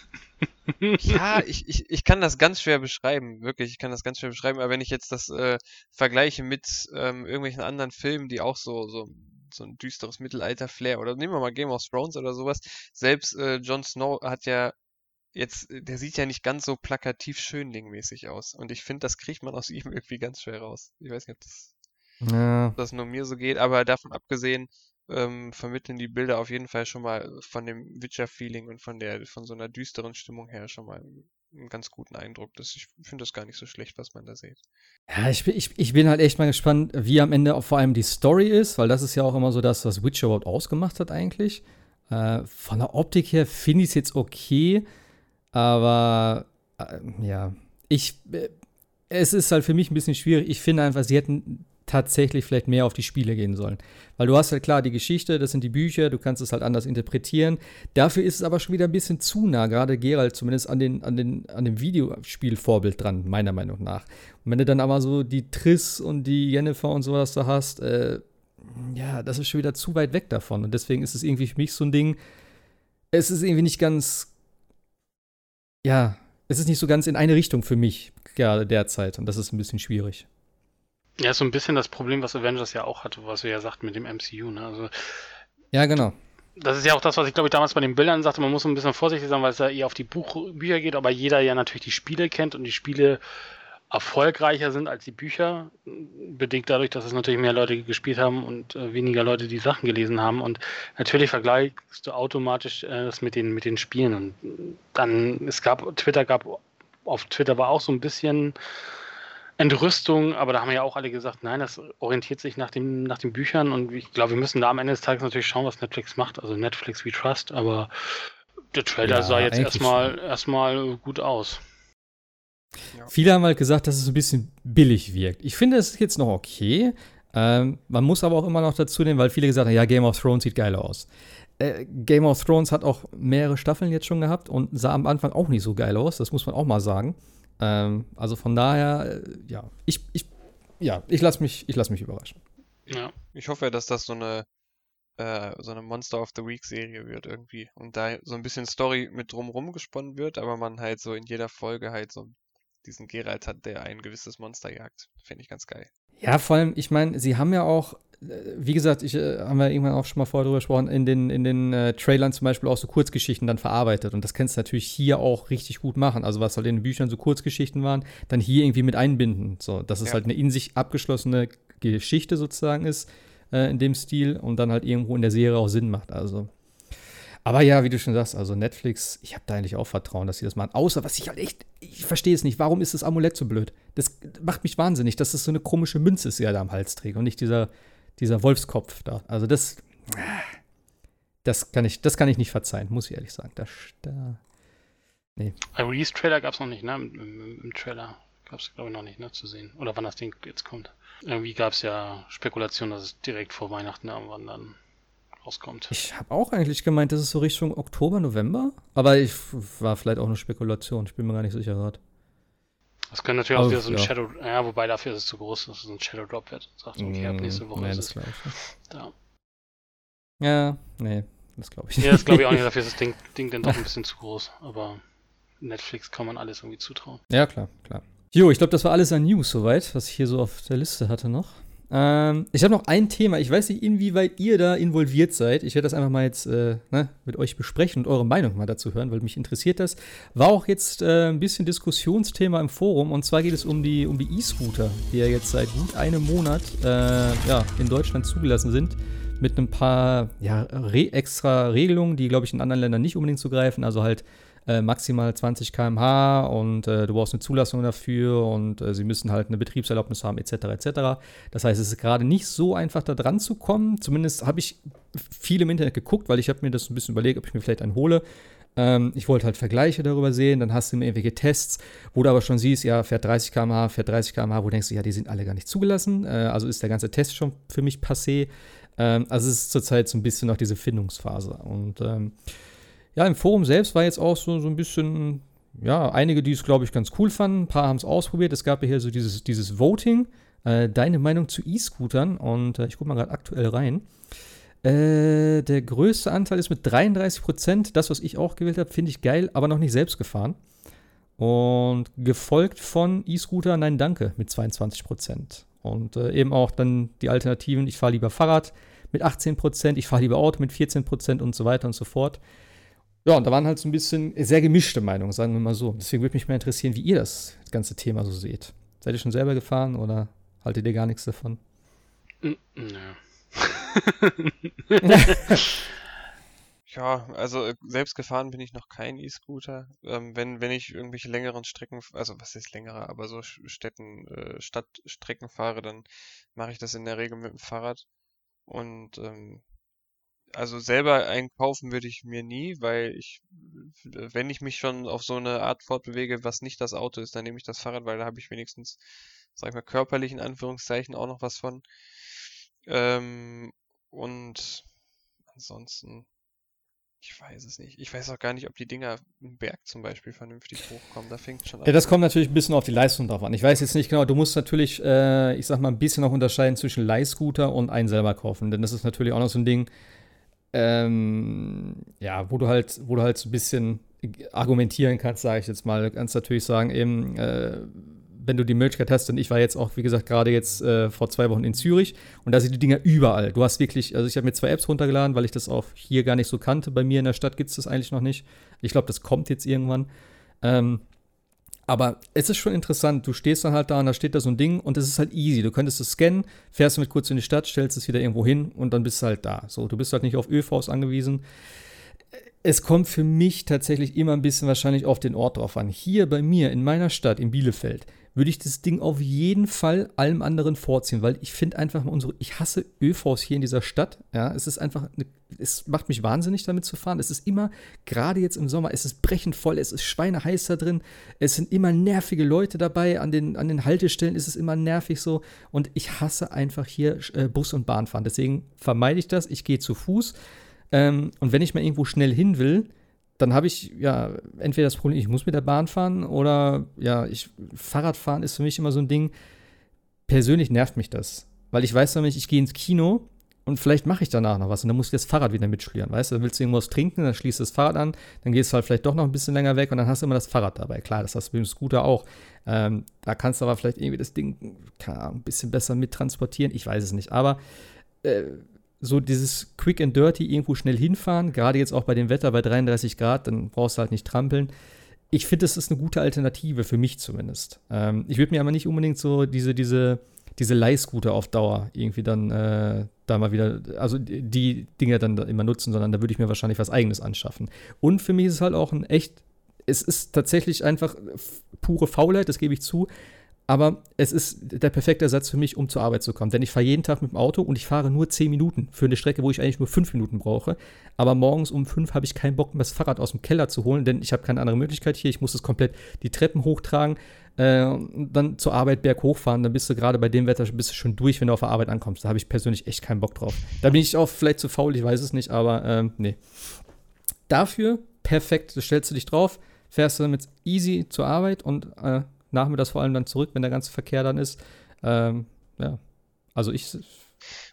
ja, ich, ich, ich kann das ganz schwer beschreiben, wirklich, ich kann das ganz schwer beschreiben, aber wenn ich jetzt das äh, vergleiche mit ähm, irgendwelchen anderen Filmen, die auch so, so, so ein düsteres Mittelalter-Flair, oder nehmen wir mal Game of Thrones oder sowas, selbst äh, Jon Snow hat ja jetzt, der sieht ja nicht ganz so plakativ schönlingmäßig aus und ich finde, das kriegt man aus ihm irgendwie ganz schwer raus. Ich weiß nicht, ob das ja. das nur mir so geht, aber davon abgesehen ähm, vermitteln die Bilder auf jeden Fall schon mal von dem Witcher-Feeling und von der, von so einer düsteren Stimmung her schon mal einen ganz guten Eindruck. Das, ich finde das gar nicht so schlecht, was man da sieht. Ja, ich bin, ich, ich bin halt echt mal gespannt, wie am Ende auch vor allem die Story ist, weil das ist ja auch immer so das, was Witcher überhaupt ausgemacht hat eigentlich. Äh, von der Optik her finde ich es jetzt okay, aber äh, ja, ich, äh, es ist halt für mich ein bisschen schwierig. Ich finde einfach, sie hätten tatsächlich vielleicht mehr auf die Spiele gehen sollen. Weil du hast halt klar die Geschichte, das sind die Bücher, du kannst es halt anders interpretieren. Dafür ist es aber schon wieder ein bisschen zu nah, gerade Gerald zumindest an, den, an, den, an dem Videospielvorbild dran, meiner Meinung nach. Und wenn du dann aber so die Triss und die Jennifer und sowas da hast, äh, ja, das ist schon wieder zu weit weg davon. Und deswegen ist es irgendwie für mich so ein Ding, es ist irgendwie nicht ganz, ja, es ist nicht so ganz in eine Richtung für mich gerade derzeit. Und das ist ein bisschen schwierig. Ja, so ein bisschen das Problem, was Avengers ja auch hatte, was wir ja sagten mit dem MCU. Ne? Also, ja, genau. Das ist ja auch das, was ich glaube ich damals bei den Bildern sagte. Man muss ein bisschen vorsichtig sein, weil es ja eher auf die Buch Bücher geht, aber jeder ja natürlich die Spiele kennt und die Spiele erfolgreicher sind als die Bücher, bedingt dadurch, dass es natürlich mehr Leute gespielt haben und äh, weniger Leute die Sachen gelesen haben. Und natürlich vergleichst du automatisch äh, das mit den, mit den Spielen. Und dann, es gab, Twitter gab, auf Twitter war auch so ein bisschen Entrüstung, aber da haben ja auch alle gesagt, nein, das orientiert sich nach, dem, nach den Büchern und ich glaube, wir müssen da am Ende des Tages natürlich schauen, was Netflix macht, also Netflix We Trust, aber der Trailer ja, sah jetzt erstmal, erstmal gut aus. Ja. Viele haben halt gesagt, dass es ein bisschen billig wirkt. Ich finde, es ist jetzt noch okay. Ähm, man muss aber auch immer noch dazu nehmen, weil viele gesagt haben, ja, Game of Thrones sieht geil aus. Äh, Game of Thrones hat auch mehrere Staffeln jetzt schon gehabt und sah am Anfang auch nicht so geil aus, das muss man auch mal sagen. Ähm, also von daher, äh, ja, ich, ich, ja, ich lasse mich, lass mich überraschen. Ja, ich hoffe, dass das so eine, äh, so eine Monster of the Week Serie wird irgendwie und da so ein bisschen Story mit drumrum gesponnen wird, aber man halt so in jeder Folge halt so diesen Geralt hat, der ein gewisses Monster jagt. Finde ich ganz geil. Ja, vor allem, ich meine, sie haben ja auch äh, wie gesagt, ich äh, haben wir irgendwann auch schon mal vorher drüber gesprochen, in den, in den äh, Trailern zum Beispiel auch so Kurzgeschichten dann verarbeitet. Und das kannst du natürlich hier auch richtig gut machen. Also, was halt in den Büchern so Kurzgeschichten waren, dann hier irgendwie mit einbinden. So, dass es ja. halt eine in sich abgeschlossene Geschichte sozusagen ist, äh, in dem Stil und dann halt irgendwo in der Serie auch Sinn macht. Also. Aber ja, wie du schon sagst, also Netflix, ich habe da eigentlich auch Vertrauen, dass sie das machen. Außer, was ich halt echt, ich verstehe es nicht, warum ist das Amulett so blöd? Das macht mich wahnsinnig, dass es so eine komische Münze ist, die er da am Hals trägt und nicht dieser dieser Wolfskopf da. Also das, das kann ich, das kann ich nicht verzeihen, muss ich ehrlich sagen. Das, da, nee. Release-Trailer gab es noch nicht, ne? Im, im, im Trailer gab es, glaube ich, noch nicht, ne? Zu sehen. Oder wann das Ding jetzt kommt. Irgendwie gab es ja Spekulationen, dass es direkt vor Weihnachten irgendwann dann rauskommt. Ich habe auch eigentlich gemeint, das ist so Richtung Oktober, November. Aber ich war vielleicht auch eine Spekulation. Ich bin mir gar nicht sicher gerade. Das könnte natürlich auch wieder so ein ja. Shadow, ja, wobei dafür ist es zu groß, dass es ein Shadow Drop wird. Sagt, okay, ab mm, nächste Woche nee, ist es. Ja. ja, nee, das glaube ich nicht. Ja, das glaube ich auch nicht, dafür ist das Ding, Ding dann doch ein bisschen zu groß, aber Netflix kann man alles irgendwie zutrauen. Ja, klar, klar. Jo, ich glaube, das war alles an News soweit, was ich hier so auf der Liste hatte noch. Ähm, ich habe noch ein Thema. Ich weiß nicht, inwieweit ihr da involviert seid. Ich werde das einfach mal jetzt äh, ne, mit euch besprechen und eure Meinung mal dazu hören, weil mich interessiert das. War auch jetzt äh, ein bisschen Diskussionsthema im Forum. Und zwar geht es um die um E-Scooter, die ja jetzt seit gut einem Monat äh, ja, in Deutschland zugelassen sind. Mit ein paar ja, re extra Regelungen, die, glaube ich, in anderen Ländern nicht unbedingt zugreifen. Also halt äh, maximal 20 km/h und äh, du brauchst eine Zulassung dafür und äh, sie müssen halt eine Betriebserlaubnis haben, etc. etc. Das heißt, es ist gerade nicht so einfach, da dran zu kommen. Zumindest habe ich viel im Internet geguckt, weil ich habe mir das ein bisschen überlegt, ob ich mir vielleicht einen hole. Ähm, ich wollte halt Vergleiche darüber sehen, dann hast du immer irgendwelche Tests, wo du aber schon siehst, ja, fährt 30 km/h, fährt 30 km/h, wo du denkst, ja, die sind alle gar nicht zugelassen. Äh, also ist der ganze Test schon für mich passé. Ähm, also es ist zurzeit so ein bisschen noch diese Findungsphase. Und ähm, ja, im Forum selbst war jetzt auch so, so ein bisschen, ja, einige, die es, glaube ich, ganz cool fanden. Ein paar haben es ausprobiert. Es gab ja hier so dieses, dieses Voting. Äh, deine Meinung zu E-Scootern. Und äh, ich gucke mal gerade aktuell rein. Äh, der größte Anteil ist mit 33 Prozent. Das, was ich auch gewählt habe, finde ich geil, aber noch nicht selbst gefahren. Und gefolgt von E-Scooter, nein, danke, mit 22 Prozent. Und äh, eben auch dann die Alternativen, ich fahre lieber Fahrrad mit 18 Prozent, ich fahre lieber Auto mit 14 Prozent und so weiter und so fort. Ja, und da waren halt so ein bisschen sehr gemischte Meinungen, sagen wir mal so. Deswegen würde mich mal interessieren, wie ihr das ganze Thema so seht. Seid ihr schon selber gefahren oder haltet ihr gar nichts davon? Nö. ja, also äh, selbst gefahren bin ich noch kein E-Scooter. Ähm, wenn, wenn ich irgendwelche längeren Strecken, also was ist längere, aber so Städten, äh, Stadtstrecken fahre, dann mache ich das in der Regel mit dem Fahrrad. Und ähm, also selber einkaufen würde ich mir nie, weil ich, wenn ich mich schon auf so eine Art fortbewege, was nicht das Auto ist, dann nehme ich das Fahrrad, weil da habe ich wenigstens sag ich mal, körperlich in Anführungszeichen auch noch was von. Ähm, und ansonsten, ich weiß es nicht. Ich weiß auch gar nicht, ob die Dinger im Berg zum Beispiel vernünftig hochkommen. Da fängt schon an. Ja, das kommt natürlich ein bisschen auf die Leistung drauf an. Ich weiß jetzt nicht genau, du musst natürlich, äh, ich sag mal, ein bisschen noch unterscheiden zwischen Leihscooter und einen selber kaufen. Denn das ist natürlich auch noch so ein Ding, ähm, ja, wo du halt, wo du halt so ein bisschen argumentieren kannst, sage ich jetzt mal. Du kannst natürlich sagen, eben, äh, wenn du die Möglichkeit hast, und ich war jetzt auch, wie gesagt, gerade jetzt äh, vor zwei Wochen in Zürich und da sind die Dinger überall. Du hast wirklich, also ich habe mir zwei Apps runtergeladen, weil ich das auch hier gar nicht so kannte. Bei mir in der Stadt gibt es das eigentlich noch nicht. Ich glaube, das kommt jetzt irgendwann. Ähm, aber es ist schon interessant, du stehst dann halt da und da steht da so ein Ding und es ist halt easy. Du könntest es scannen, fährst mit kurz in die Stadt, stellst es wieder irgendwo hin und dann bist du halt da. So, du bist halt nicht auf ÖVs angewiesen es kommt für mich tatsächlich immer ein bisschen wahrscheinlich auf den Ort drauf an. Hier bei mir in meiner Stadt, in Bielefeld, würde ich das Ding auf jeden Fall allem anderen vorziehen, weil ich finde einfach unsere, ich hasse ÖVs hier in dieser Stadt. Ja, es ist einfach, eine, es macht mich wahnsinnig damit zu fahren. Es ist immer, gerade jetzt im Sommer, es ist brechend voll, es ist schweineheiß da drin, es sind immer nervige Leute dabei, an den, an den Haltestellen ist es immer nervig so und ich hasse einfach hier äh, Bus und Bahn fahren. Deswegen vermeide ich das, ich gehe zu Fuß. Ähm, und wenn ich mal irgendwo schnell hin will, dann habe ich ja entweder das Problem, ich muss mit der Bahn fahren oder ja, ich, Fahrradfahren ist für mich immer so ein Ding. Persönlich nervt mich das, weil ich weiß nämlich, ich gehe ins Kino und vielleicht mache ich danach noch was und dann muss ich das Fahrrad wieder mitschlieren, weißt du? Dann willst du irgendwas trinken, dann schließt das Fahrrad an, dann gehst du halt vielleicht doch noch ein bisschen länger weg und dann hast du immer das Fahrrad dabei. Klar, das hast du mit dem Scooter auch. Ähm, da kannst du aber vielleicht irgendwie das Ding Ahnung, ein bisschen besser mittransportieren, ich weiß es nicht. Aber äh, so dieses Quick and Dirty irgendwo schnell hinfahren, gerade jetzt auch bei dem Wetter bei 33 Grad, dann brauchst du halt nicht trampeln. Ich finde, das ist eine gute Alternative, für mich zumindest. Ähm, ich würde mir aber nicht unbedingt so diese, diese, diese Leihscooter auf Dauer irgendwie dann äh, da mal wieder, also die Dinge dann immer nutzen, sondern da würde ich mir wahrscheinlich was Eigenes anschaffen. Und für mich ist es halt auch ein echt, es ist tatsächlich einfach pure Faulheit, das gebe ich zu. Aber es ist der perfekte Ersatz für mich, um zur Arbeit zu kommen. Denn ich fahre jeden Tag mit dem Auto und ich fahre nur 10 Minuten für eine Strecke, wo ich eigentlich nur 5 Minuten brauche. Aber morgens um 5 habe ich keinen Bock, das Fahrrad aus dem Keller zu holen, denn ich habe keine andere Möglichkeit hier. Ich muss es komplett die Treppen hochtragen, äh, dann zur Arbeit berghoch fahren. Dann bist du gerade bei dem Wetter bist du schon durch, wenn du auf der Arbeit ankommst. Da habe ich persönlich echt keinen Bock drauf. Da bin ich auch vielleicht zu faul, ich weiß es nicht, aber ähm, nee. Dafür perfekt, stellst du dich drauf, fährst du damit easy zur Arbeit und äh, nachmittags vor allem dann zurück, wenn der ganze Verkehr dann ist. Ähm, ja, also ich.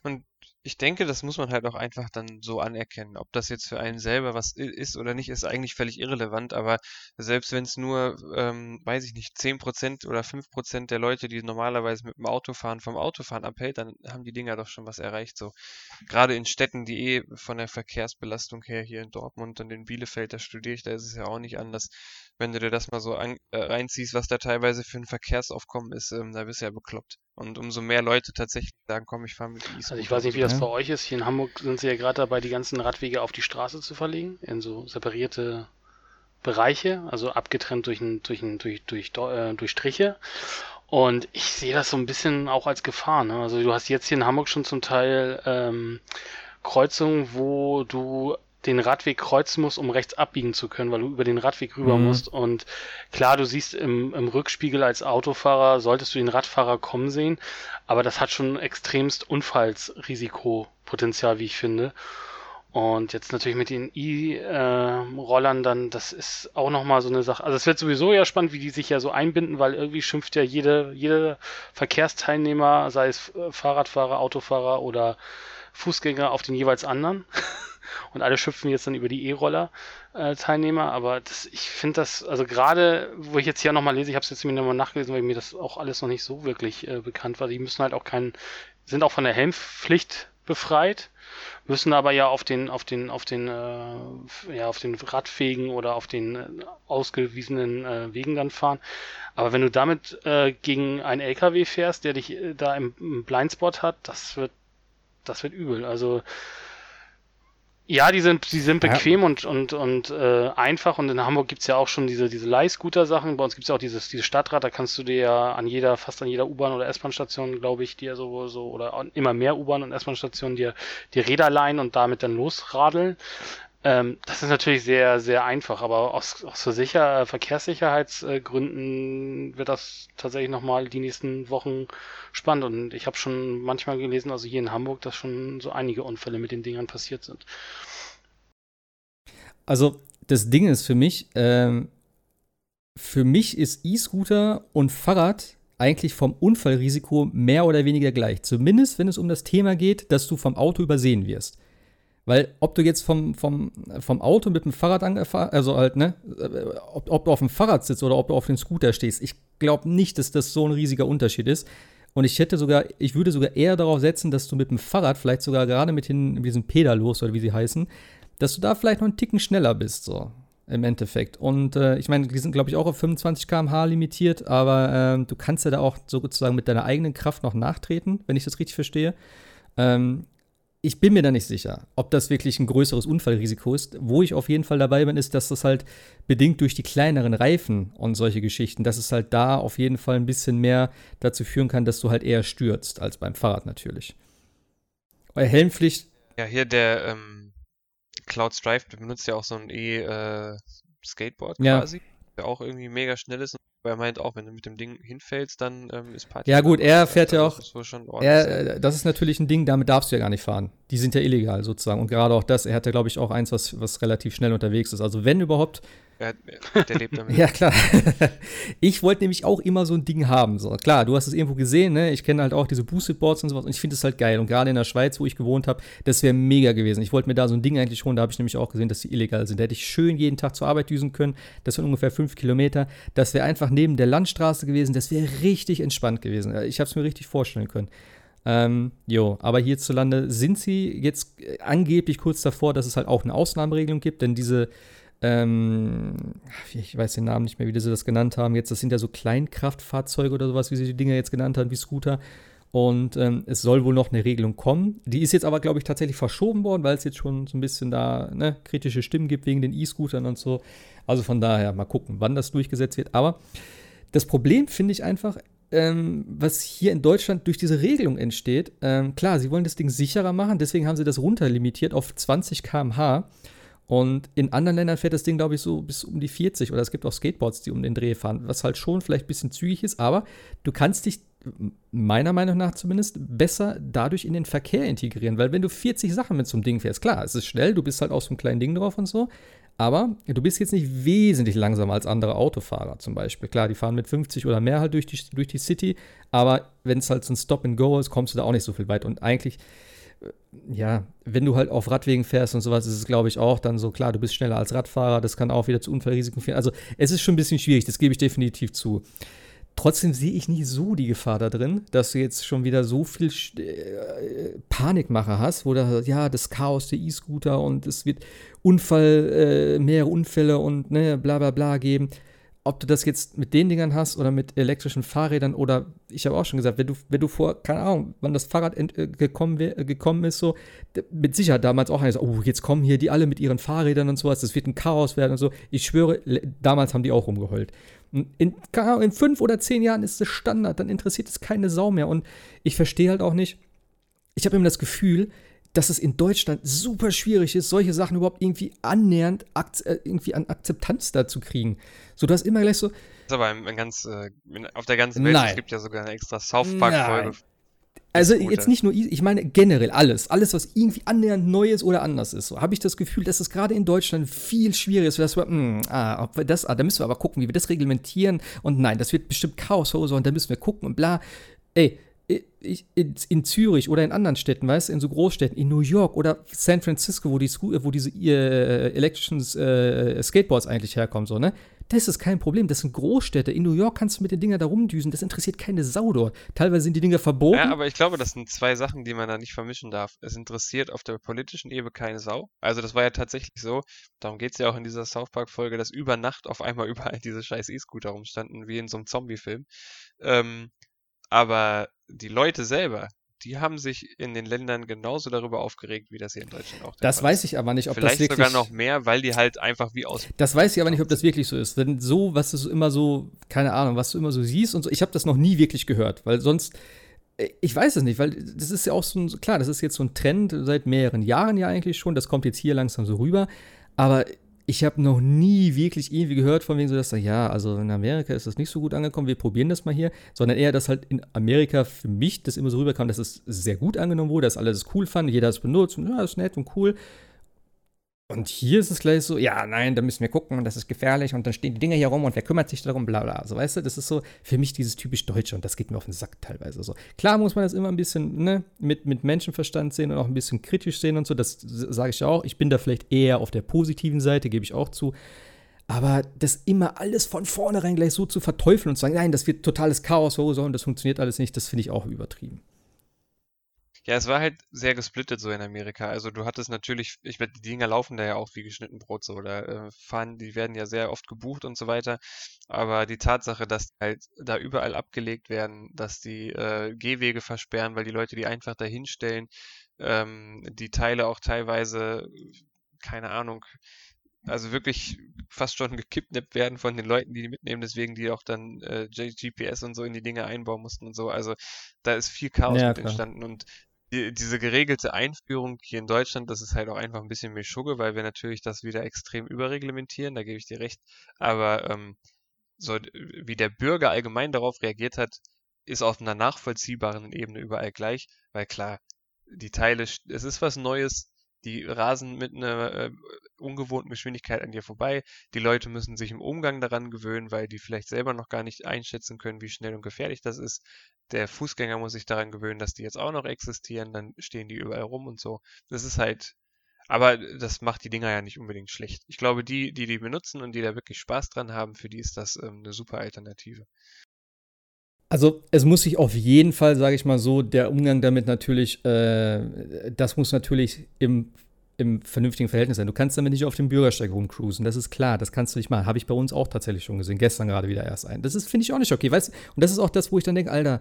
Und ich denke, das muss man halt auch einfach dann so anerkennen. Ob das jetzt für einen selber was ist oder nicht, ist eigentlich völlig irrelevant. Aber selbst wenn es nur, ähm, weiß ich nicht, 10% oder 5% der Leute, die normalerweise mit dem Auto fahren, vom Autofahren abhält, dann haben die Dinger doch schon was erreicht. So gerade in Städten, die eh von der Verkehrsbelastung her hier in Dortmund und in Bielefeld, da studiere ich, da ist es ja auch nicht anders. Wenn du dir das mal so an, äh, reinziehst, was da teilweise für ein Verkehrsaufkommen ist, ähm, da bist du ja bekloppt. Und umso mehr Leute tatsächlich sagen, komm, ich fahre mit E-Scooter. Also ich weiß nicht, wie das ja. bei euch ist. Hier in Hamburg sind sie ja gerade dabei, die ganzen Radwege auf die Straße zu verlegen, in so separierte Bereiche, also abgetrennt durch, ein, durch, ein, durch, durch, äh, durch Striche. Und ich sehe das so ein bisschen auch als Gefahr. Ne? Also du hast jetzt hier in Hamburg schon zum Teil ähm, Kreuzungen, wo du den Radweg kreuzen musst, um rechts abbiegen zu können, weil du über den Radweg rüber mhm. musst. Und klar, du siehst im, im Rückspiegel als Autofahrer, solltest du den Radfahrer kommen sehen, aber das hat schon extremst Unfallsrisikopotenzial, wie ich finde. Und jetzt natürlich mit den E-Rollern dann, das ist auch nochmal so eine Sache. Also es wird sowieso ja spannend, wie die sich ja so einbinden, weil irgendwie schimpft ja jede, jeder Verkehrsteilnehmer, sei es Fahrradfahrer, Autofahrer oder Fußgänger auf den jeweils anderen. und alle schüpfen jetzt dann über die E-Roller-Teilnehmer. aber das, ich finde das, also gerade, wo ich jetzt hier nochmal lese, ich habe es jetzt mir nochmal nachgelesen, weil mir das auch alles noch nicht so wirklich äh, bekannt war. Die müssen halt auch keinen, sind auch von der Helmpflicht befreit, müssen aber ja auf den, auf den, auf den, äh, ja, auf den radfähigen oder auf den äh, ausgewiesenen äh, Wegen dann fahren. Aber wenn du damit äh, gegen einen LKW fährst, der dich äh, da im, im Blindspot hat, das wird, das wird übel. Also ja, die sind, die sind bequem ja. und, und, und äh, einfach. Und in Hamburg gibt's ja auch schon diese, diese Leihscooter-Sachen. Bei uns gibt's ja auch dieses, dieses Stadtrad, da kannst du dir ja an jeder, fast an jeder U-Bahn oder S-Bahn-Station, glaube ich, dir so, so, oder immer mehr U-Bahn und S-Bahn-Stationen dir die Räder leihen und damit dann losradeln. Ähm, das ist natürlich sehr, sehr einfach, aber aus, aus so sicher, Verkehrssicherheitsgründen wird das tatsächlich nochmal die nächsten Wochen spannend. Und ich habe schon manchmal gelesen, also hier in Hamburg, dass schon so einige Unfälle mit den Dingern passiert sind. Also das Ding ist für mich, ähm, für mich ist E-Scooter und Fahrrad eigentlich vom Unfallrisiko mehr oder weniger gleich. Zumindest, wenn es um das Thema geht, dass du vom Auto übersehen wirst. Weil ob du jetzt vom, vom, vom Auto mit dem Fahrrad angefahren, also halt, ne, ob, ob, du auf dem Fahrrad sitzt oder ob du auf dem Scooter stehst, ich glaube nicht, dass das so ein riesiger Unterschied ist. Und ich hätte sogar, ich würde sogar eher darauf setzen, dass du mit dem Fahrrad, vielleicht sogar gerade mit, den, mit diesem Pedalos oder wie sie heißen, dass du da vielleicht noch einen Ticken schneller bist, so im Endeffekt. Und äh, ich meine, die sind, glaube ich, auch auf 25 km/h limitiert, aber äh, du kannst ja da auch sozusagen mit deiner eigenen Kraft noch nachtreten, wenn ich das richtig verstehe. Ähm, ich bin mir da nicht sicher, ob das wirklich ein größeres Unfallrisiko ist. Wo ich auf jeden Fall dabei bin, ist, dass das halt bedingt durch die kleineren Reifen und solche Geschichten, dass es halt da auf jeden Fall ein bisschen mehr dazu führen kann, dass du halt eher stürzt, als beim Fahrrad natürlich. Bei Helmpflicht. Ja, hier der ähm, Cloud Strife benutzt ja auch so ein E-Skateboard äh, quasi, der auch irgendwie mega schnell ist weil er meint auch, wenn du mit dem Ding hinfällst, dann ähm, ist Party. Ja, gut, er fährt ja auch. Das, er, äh, das ist natürlich ein Ding, damit darfst du ja gar nicht fahren. Die sind ja illegal sozusagen. Und gerade auch das, er hat ja, glaube ich, auch eins, was, was relativ schnell unterwegs ist. Also, wenn überhaupt, ja, der lebt damit. ja, klar. ich wollte nämlich auch immer so ein Ding haben. So, klar, du hast es irgendwo gesehen, ne? Ich kenne halt auch diese Boosted Boards und sowas und ich finde es halt geil. Und gerade in der Schweiz, wo ich gewohnt habe, das wäre mega gewesen. Ich wollte mir da so ein Ding eigentlich holen, da habe ich nämlich auch gesehen, dass die illegal sind. Da hätte ich schön jeden Tag zur Arbeit düsen können. Das sind ungefähr fünf Kilometer. Das wäre einfach neben der Landstraße gewesen. Das wäre richtig entspannt gewesen. Ich habe es mir richtig vorstellen können. Ähm, jo, aber hierzulande sind sie jetzt angeblich kurz davor, dass es halt auch eine Ausnahmeregelung gibt, denn diese ähm, ich weiß den Namen nicht mehr, wie sie das genannt haben. Jetzt, das sind ja so Kleinkraftfahrzeuge oder sowas, wie sie die Dinger jetzt genannt haben, wie Scooter. Und ähm, es soll wohl noch eine Regelung kommen. Die ist jetzt aber, glaube ich, tatsächlich verschoben worden, weil es jetzt schon so ein bisschen da ne, kritische Stimmen gibt wegen den E-Scootern und so. Also von daher mal gucken, wann das durchgesetzt wird. Aber das Problem finde ich einfach, ähm, was hier in Deutschland durch diese Regelung entsteht. Ähm, klar, sie wollen das Ding sicherer machen, deswegen haben sie das runterlimitiert auf 20 km/h. Und in anderen Ländern fährt das Ding, glaube ich, so bis um die 40 oder es gibt auch Skateboards, die um den Dreh fahren, was halt schon vielleicht ein bisschen zügig ist, aber du kannst dich meiner Meinung nach zumindest besser dadurch in den Verkehr integrieren, weil wenn du 40 Sachen mit so einem Ding fährst, klar, es ist schnell, du bist halt auf so einem kleinen Ding drauf und so, aber du bist jetzt nicht wesentlich langsamer als andere Autofahrer zum Beispiel. Klar, die fahren mit 50 oder mehr halt durch die, durch die City, aber wenn es halt so ein Stop and Go ist, kommst du da auch nicht so viel weit und eigentlich ja, wenn du halt auf Radwegen fährst und sowas, ist es, glaube ich, auch dann so, klar, du bist schneller als Radfahrer, das kann auch wieder zu Unfallrisiken führen. Also es ist schon ein bisschen schwierig, das gebe ich definitiv zu. Trotzdem sehe ich nicht so die Gefahr da drin, dass du jetzt schon wieder so viel äh, Panikmacher hast, wo da, ja, das Chaos der E-Scooter und es wird Unfall, äh, mehrere Unfälle und ne, bla bla bla geben ob du das jetzt mit den Dingern hast oder mit elektrischen Fahrrädern oder ich habe auch schon gesagt, wenn du, wenn du vor, keine Ahnung, wann das Fahrrad ent, äh, gekommen, wär, äh, gekommen ist, so, mit Sicherheit damals auch eines, oh, jetzt kommen hier die alle mit ihren Fahrrädern und sowas, das wird ein Chaos werden und so. Ich schwöre, damals haben die auch rumgeheult. In, in fünf oder zehn Jahren ist das Standard, dann interessiert es keine Sau mehr. Und ich verstehe halt auch nicht, ich habe immer das Gefühl, dass es in Deutschland super schwierig ist, solche Sachen überhaupt irgendwie annähernd äh, irgendwie an Akzeptanz da zu kriegen. So, du hast immer gleich so. Das ist aber ein, ein ganz, äh, auf der ganzen Welt, Nein. es gibt ja sogar eine extra South Park-Folge. Also jetzt nicht nur, ich meine generell alles, alles, was irgendwie annähernd neu ist oder anders ist. So habe ich das Gefühl, dass es gerade in Deutschland viel schwieriger ist. Dass wir, mh, hm, ah, ob wir das, ah, da müssen wir aber gucken, wie wir das reglementieren. Und nein, das wird bestimmt Chaos verursachen. Da müssen wir gucken und bla. Ey, in Zürich oder in anderen Städten, weißt du, in so Großstädten, in New York oder San Francisco, wo, die, wo diese äh, elektrischen äh, Skateboards eigentlich herkommen, so, ne? Das ist kein Problem. Das sind Großstädte. In New York kannst du mit den Dingern da rumdüsen. Das interessiert keine Sau dort. Teilweise sind die Dinger verboten. Ja, aber ich glaube, das sind zwei Sachen, die man da nicht vermischen darf. Es interessiert auf der politischen Ebene keine Sau. Also, das war ja tatsächlich so. Darum geht es ja auch in dieser South Park-Folge, dass über Nacht auf einmal überall diese scheiß E-Scooter rumstanden, wie in so einem Zombie-Film. Ähm, aber die Leute selber, die haben sich in den Ländern genauso darüber aufgeregt, wie das hier in Deutschland auch Das weiß ich aber nicht, ob Vielleicht das wirklich. sogar noch mehr, weil die halt einfach wie aus. Das weiß ich aber nicht, ob das wirklich so ist. Denn so, was du immer so, keine Ahnung, was du immer so siehst und so, ich habe das noch nie wirklich gehört, weil sonst ich weiß es nicht, weil das ist ja auch so ein, klar, das ist jetzt so ein Trend seit mehreren Jahren ja eigentlich schon, das kommt jetzt hier langsam so rüber, aber ich habe noch nie wirklich irgendwie gehört von wegen so, dass ja, also in Amerika ist das nicht so gut angekommen, wir probieren das mal hier, sondern eher, dass halt in Amerika für mich das immer so rüberkam, dass es sehr gut angenommen wurde, dass alle das cool fanden, jeder es benutzt und ja, ist nett und cool. Und hier ist es gleich so, ja, nein, da müssen wir gucken und das ist gefährlich und dann stehen die Dinger hier rum und wer kümmert sich darum, bla bla. So, weißt du, das ist so für mich dieses typisch Deutsche und das geht mir auf den Sack teilweise so. Klar muss man das immer ein bisschen ne, mit, mit Menschenverstand sehen und auch ein bisschen kritisch sehen und so, das sage ich auch. Ich bin da vielleicht eher auf der positiven Seite, gebe ich auch zu. Aber das immer alles von vornherein gleich so zu verteufeln und zu sagen, nein, das wird totales Chaos so und das funktioniert alles nicht, das finde ich auch übertrieben. Ja, es war halt sehr gesplittet so in Amerika. Also du hattest natürlich, ich werde die Dinger laufen da ja auch wie geschnitten Brot so oder äh, fahren, die werden ja sehr oft gebucht und so weiter. Aber die Tatsache, dass die halt da überall abgelegt werden, dass die äh, Gehwege versperren, weil die Leute die einfach dahinstellen, ähm, die Teile auch teilweise, keine Ahnung, also wirklich fast schon gekidnappt werden von den Leuten, die die mitnehmen, deswegen die auch dann äh, GPS und so in die Dinge einbauen mussten und so. Also da ist viel Chaos ja, mit entstanden und die, diese geregelte Einführung hier in Deutschland, das ist halt auch einfach ein bisschen mehr Schugge, weil wir natürlich das wieder extrem überreglementieren, da gebe ich dir recht. Aber ähm, so wie der Bürger allgemein darauf reagiert hat, ist auf einer nachvollziehbaren Ebene überall gleich, weil klar, die Teile, es ist was Neues, die rasen mit einer äh, ungewohnten Geschwindigkeit an dir vorbei. Die Leute müssen sich im Umgang daran gewöhnen, weil die vielleicht selber noch gar nicht einschätzen können, wie schnell und gefährlich das ist. Der Fußgänger muss sich daran gewöhnen, dass die jetzt auch noch existieren, dann stehen die überall rum und so. Das ist halt, aber das macht die Dinger ja nicht unbedingt schlecht. Ich glaube, die, die die benutzen und die da wirklich Spaß dran haben, für die ist das ähm, eine super Alternative. Also es muss sich auf jeden Fall, sage ich mal so, der Umgang damit natürlich, äh, das muss natürlich im, im vernünftigen Verhältnis sein. Du kannst damit nicht auf dem Bürgersteig rumcruisen, das ist klar, das kannst du nicht machen. Habe ich bei uns auch tatsächlich schon gesehen, gestern gerade wieder erst ein. Das finde ich auch nicht okay, weißt Und das ist auch das, wo ich dann denke, Alter,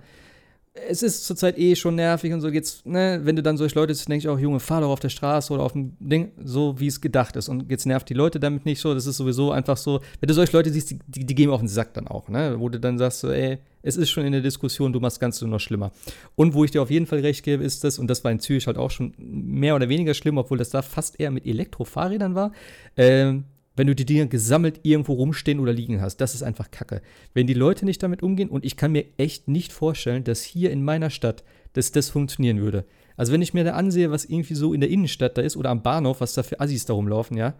es ist zurzeit eh schon nervig und so jetzt, ne, wenn du dann solche Leute siehst, denke ich auch, Junge, fahr doch auf der Straße oder auf dem Ding, so wie es gedacht ist. Und jetzt nervt die Leute damit nicht so. Das ist sowieso einfach so, wenn du solche Leute siehst, die, die, die gehen auf den Sack dann auch, ne? Wo du dann sagst, so, ey, es ist schon in der Diskussion, du machst ganz noch schlimmer. Und wo ich dir auf jeden Fall recht gebe, ist das, und das war in Zürich halt auch schon mehr oder weniger schlimm, obwohl das da fast eher mit Elektrofahrrädern war, ähm, wenn du die Dinge gesammelt irgendwo rumstehen oder liegen hast. Das ist einfach Kacke. Wenn die Leute nicht damit umgehen, und ich kann mir echt nicht vorstellen, dass hier in meiner Stadt, dass das funktionieren würde. Also wenn ich mir da ansehe, was irgendwie so in der Innenstadt da ist oder am Bahnhof, was da für Assis da rumlaufen, ja,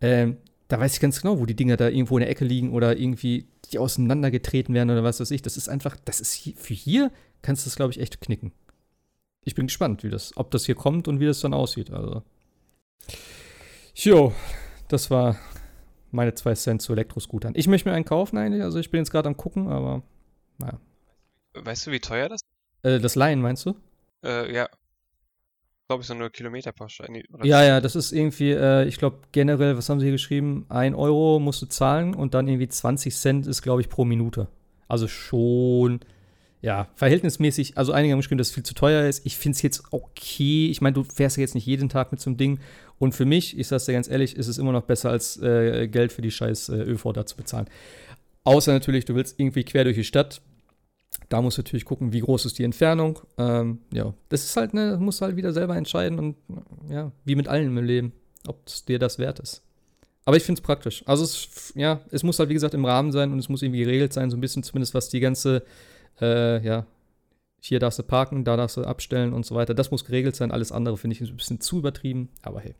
ähm, da weiß ich ganz genau, wo die Dinger da irgendwo in der Ecke liegen oder irgendwie die auseinandergetreten werden oder was weiß ich. Das ist einfach, das ist hier, für hier kannst du das, glaube ich, echt knicken. Ich bin gespannt, wie das, ob das hier kommt und wie das dann aussieht. Also. Jo, das war meine zwei Cent zu Elektroscootern. Ich möchte mir einen kaufen eigentlich, also ich bin jetzt gerade am gucken, aber naja. Weißt du, wie teuer das? Äh, das Leihen meinst du? Äh, ja. Glaube ich so eine Kilometerpauschale. Ja, ja, das ist irgendwie, äh, ich glaube generell, was haben sie hier geschrieben? Ein Euro musst du zahlen und dann irgendwie 20 Cent ist, glaube ich, pro Minute. Also schon ja, verhältnismäßig, also einige haben geschrieben, dass es viel zu teuer ist. Ich finde es jetzt okay. Ich meine, du fährst ja jetzt nicht jeden Tag mit so einem Ding. Und für mich, ich sag's dir ganz ehrlich, ist es immer noch besser, als äh, Geld für die scheiß äh, ÖV da zu bezahlen. Außer natürlich, du willst irgendwie quer durch die Stadt. Da musst du natürlich gucken, wie groß ist die Entfernung. Ähm, ja, das ist halt, ne, musst halt wieder selber entscheiden und ja, wie mit allem im Leben, ob es dir das wert ist. Aber ich finde es praktisch. Also, es, ja, es muss halt, wie gesagt, im Rahmen sein und es muss irgendwie geregelt sein, so ein bisschen zumindest, was die ganze äh, ja, hier darfst du parken, da darfst du abstellen und so weiter. Das muss geregelt sein. Alles andere finde ich ein bisschen zu übertrieben, aber hey.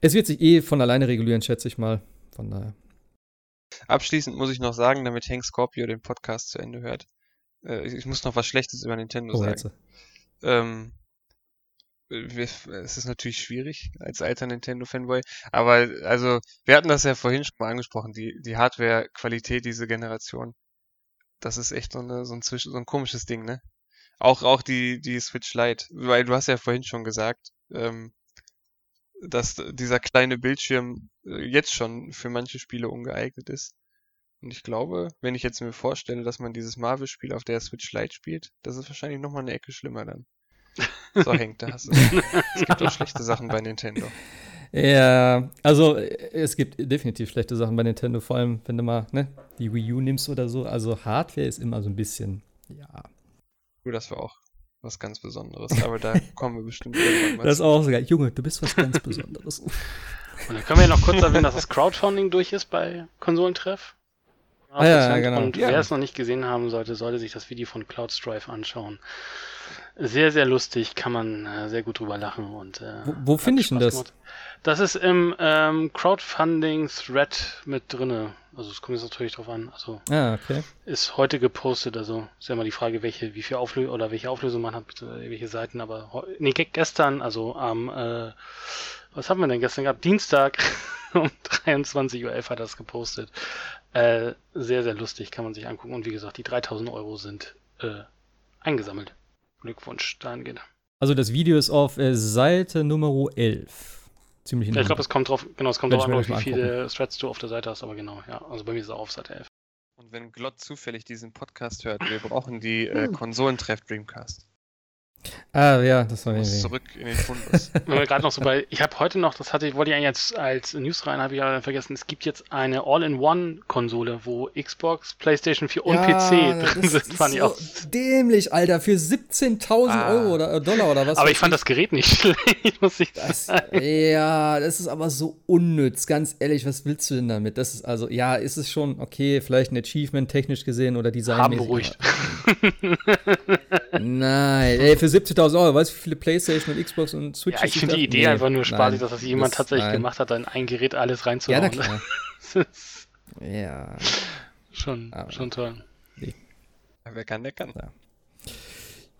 Es wird sich eh von alleine regulieren, schätze ich mal. Von daher. Abschließend muss ich noch sagen, damit Hank Scorpio den Podcast zu Ende hört. Äh, ich muss noch was Schlechtes über Nintendo oh, sagen. Ähm, es ist natürlich schwierig als alter Nintendo-Fanboy, aber also wir hatten das ja vorhin schon mal angesprochen, die, die Hardware-Qualität dieser Generation das ist echt so, eine, so, ein, so ein komisches Ding, ne? Auch, auch die, die Switch Lite, weil du hast ja vorhin schon gesagt, ähm, dass dieser kleine Bildschirm äh, jetzt schon für manche Spiele ungeeignet ist. Und ich glaube, wenn ich jetzt mir vorstelle, dass man dieses Marvel-Spiel auf der Switch Lite spielt, das ist wahrscheinlich nochmal eine Ecke schlimmer dann. So hängt das. es gibt auch schlechte Sachen bei Nintendo. Ja, also es gibt definitiv schlechte Sachen bei Nintendo, vor allem wenn du mal ne, die Wii U nimmst oder so. Also Hardware ist immer so ein bisschen, ja. Du, das war auch was ganz Besonderes. Aber da kommen wir bestimmt irgendwann mal Das ist auch so geil. Junge, du bist was ganz Besonderes. Und dann können wir ja noch kurz erwähnen, dass das Crowdfunding durch ist bei Konsolentreff. Ah, ja, genau. Und ja. wer es noch nicht gesehen haben sollte, sollte sich das Video von Cloud Strife anschauen. Sehr, sehr lustig, kann man äh, sehr gut drüber lachen. Und, äh, wo wo finde ich denn das? Gemacht. Das ist im ähm, Crowdfunding-Thread mit drinne. Also es kommt jetzt natürlich drauf an. Also ah, okay. ist heute gepostet. Also ist ja mal die Frage, welche, wie viel Auflösung oder welche Auflösung man hat, welche Seiten. Aber nee, gestern, also am äh, was haben wir denn gestern gehabt? Dienstag um 23.11 Uhr hat das gepostet. Äh, sehr, sehr lustig, kann man sich angucken. Und wie gesagt, die 3000 Euro sind äh, eingesammelt. Glückwunsch dahingehend. Also das Video ist auf äh, Seite Nummer 11 ziemlich ja, Ich glaube, es kommt drauf, genau, es kommt drauf an, wie viele Threads du auf der Seite hast, aber genau, ja. Also bei mir ist es auch auf Seite 11. Und wenn Glott zufällig diesen Podcast hört, wir brauchen die äh, Konsolentreff Dreamcast. Ah, ja, das war irgendwie. Zurück in den Fundus. Wenn wir gerade noch so bei, ich habe heute noch, das hatte ich, wollte ich eigentlich jetzt als News rein, habe ich aber vergessen, es gibt jetzt eine All-in-One-Konsole, wo Xbox, PlayStation 4 und ja, PC drin sind, fand so ich auch. Dämlich, Alter, für 17.000 ah. Euro oder äh, Dollar oder was. Aber ich fand das Gerät nicht schlecht, muss ich das, sagen. Ja, das ist aber so unnütz, ganz ehrlich, was willst du denn damit? Das ist also, ja, ist es schon, okay, vielleicht ein Achievement technisch gesehen oder Design. Haben beruhigt. Nein, ey, für 70.000 Euro, weißt du, wie viele Playstation und Xbox und Switch Ja, ich finde die Idee nee, einfach nur spaßig, dass das jemand das, tatsächlich nein. gemacht hat, in ein Gerät alles reinzuhauen. Ja, na klar. ja. Schon, Aber schon toll. Nee. Wer kann, der kann. Ja.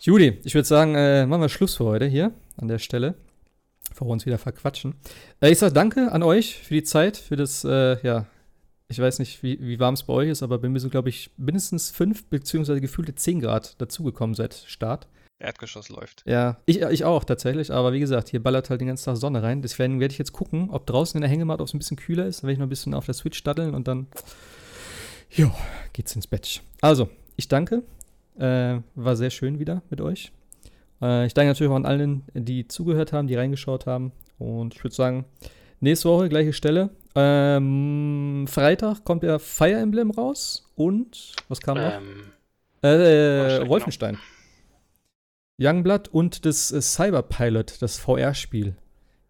Judy, ich würde sagen, äh, machen wir Schluss für heute hier an der Stelle. Bevor wir uns wieder verquatschen. Äh, ich sage danke an euch für die Zeit, für das, äh, ja, ich weiß nicht, wie, wie warm es bei euch ist, aber bei mir sind, glaube ich, mindestens fünf beziehungsweise gefühlte zehn Grad dazugekommen seit Start. Erdgeschoss läuft. Ja, ich, ich auch tatsächlich, aber wie gesagt, hier ballert halt den ganzen Tag Sonne rein. Deswegen werde ich jetzt gucken, ob draußen in der Hängematte, ob es ein bisschen kühler ist. Dann werde ich noch ein bisschen auf der Switch staddeln und dann, jo, geht's ins Bett. Also, ich danke. Äh, war sehr schön wieder mit euch. Äh, ich danke natürlich auch an allen, die zugehört haben, die reingeschaut haben. Und ich würde sagen, nächste Woche gleiche Stelle. Ähm, Freitag kommt der Fire Emblem raus und was kam noch? Ähm, äh, äh, Wolfenstein. Genau. Youngblood und das äh, Cyberpilot, das VR-Spiel.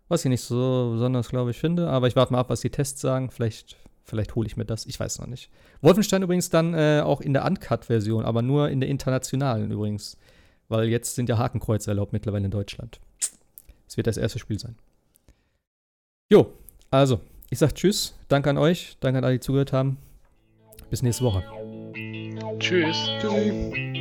Was ich nicht so besonders, glaube ich, finde, aber ich warte mal ab, was die Tests sagen. Vielleicht, vielleicht hole ich mir das. Ich weiß noch nicht. Wolfenstein übrigens dann äh, auch in der Uncut-Version, aber nur in der internationalen übrigens. Weil jetzt sind ja Hakenkreuze erlaubt mittlerweile in Deutschland. Es wird das erste Spiel sein. Jo, also, ich sag Tschüss. Danke an euch. Danke an alle, die zugehört haben. Bis nächste Woche. Tschüss. Tschüssi.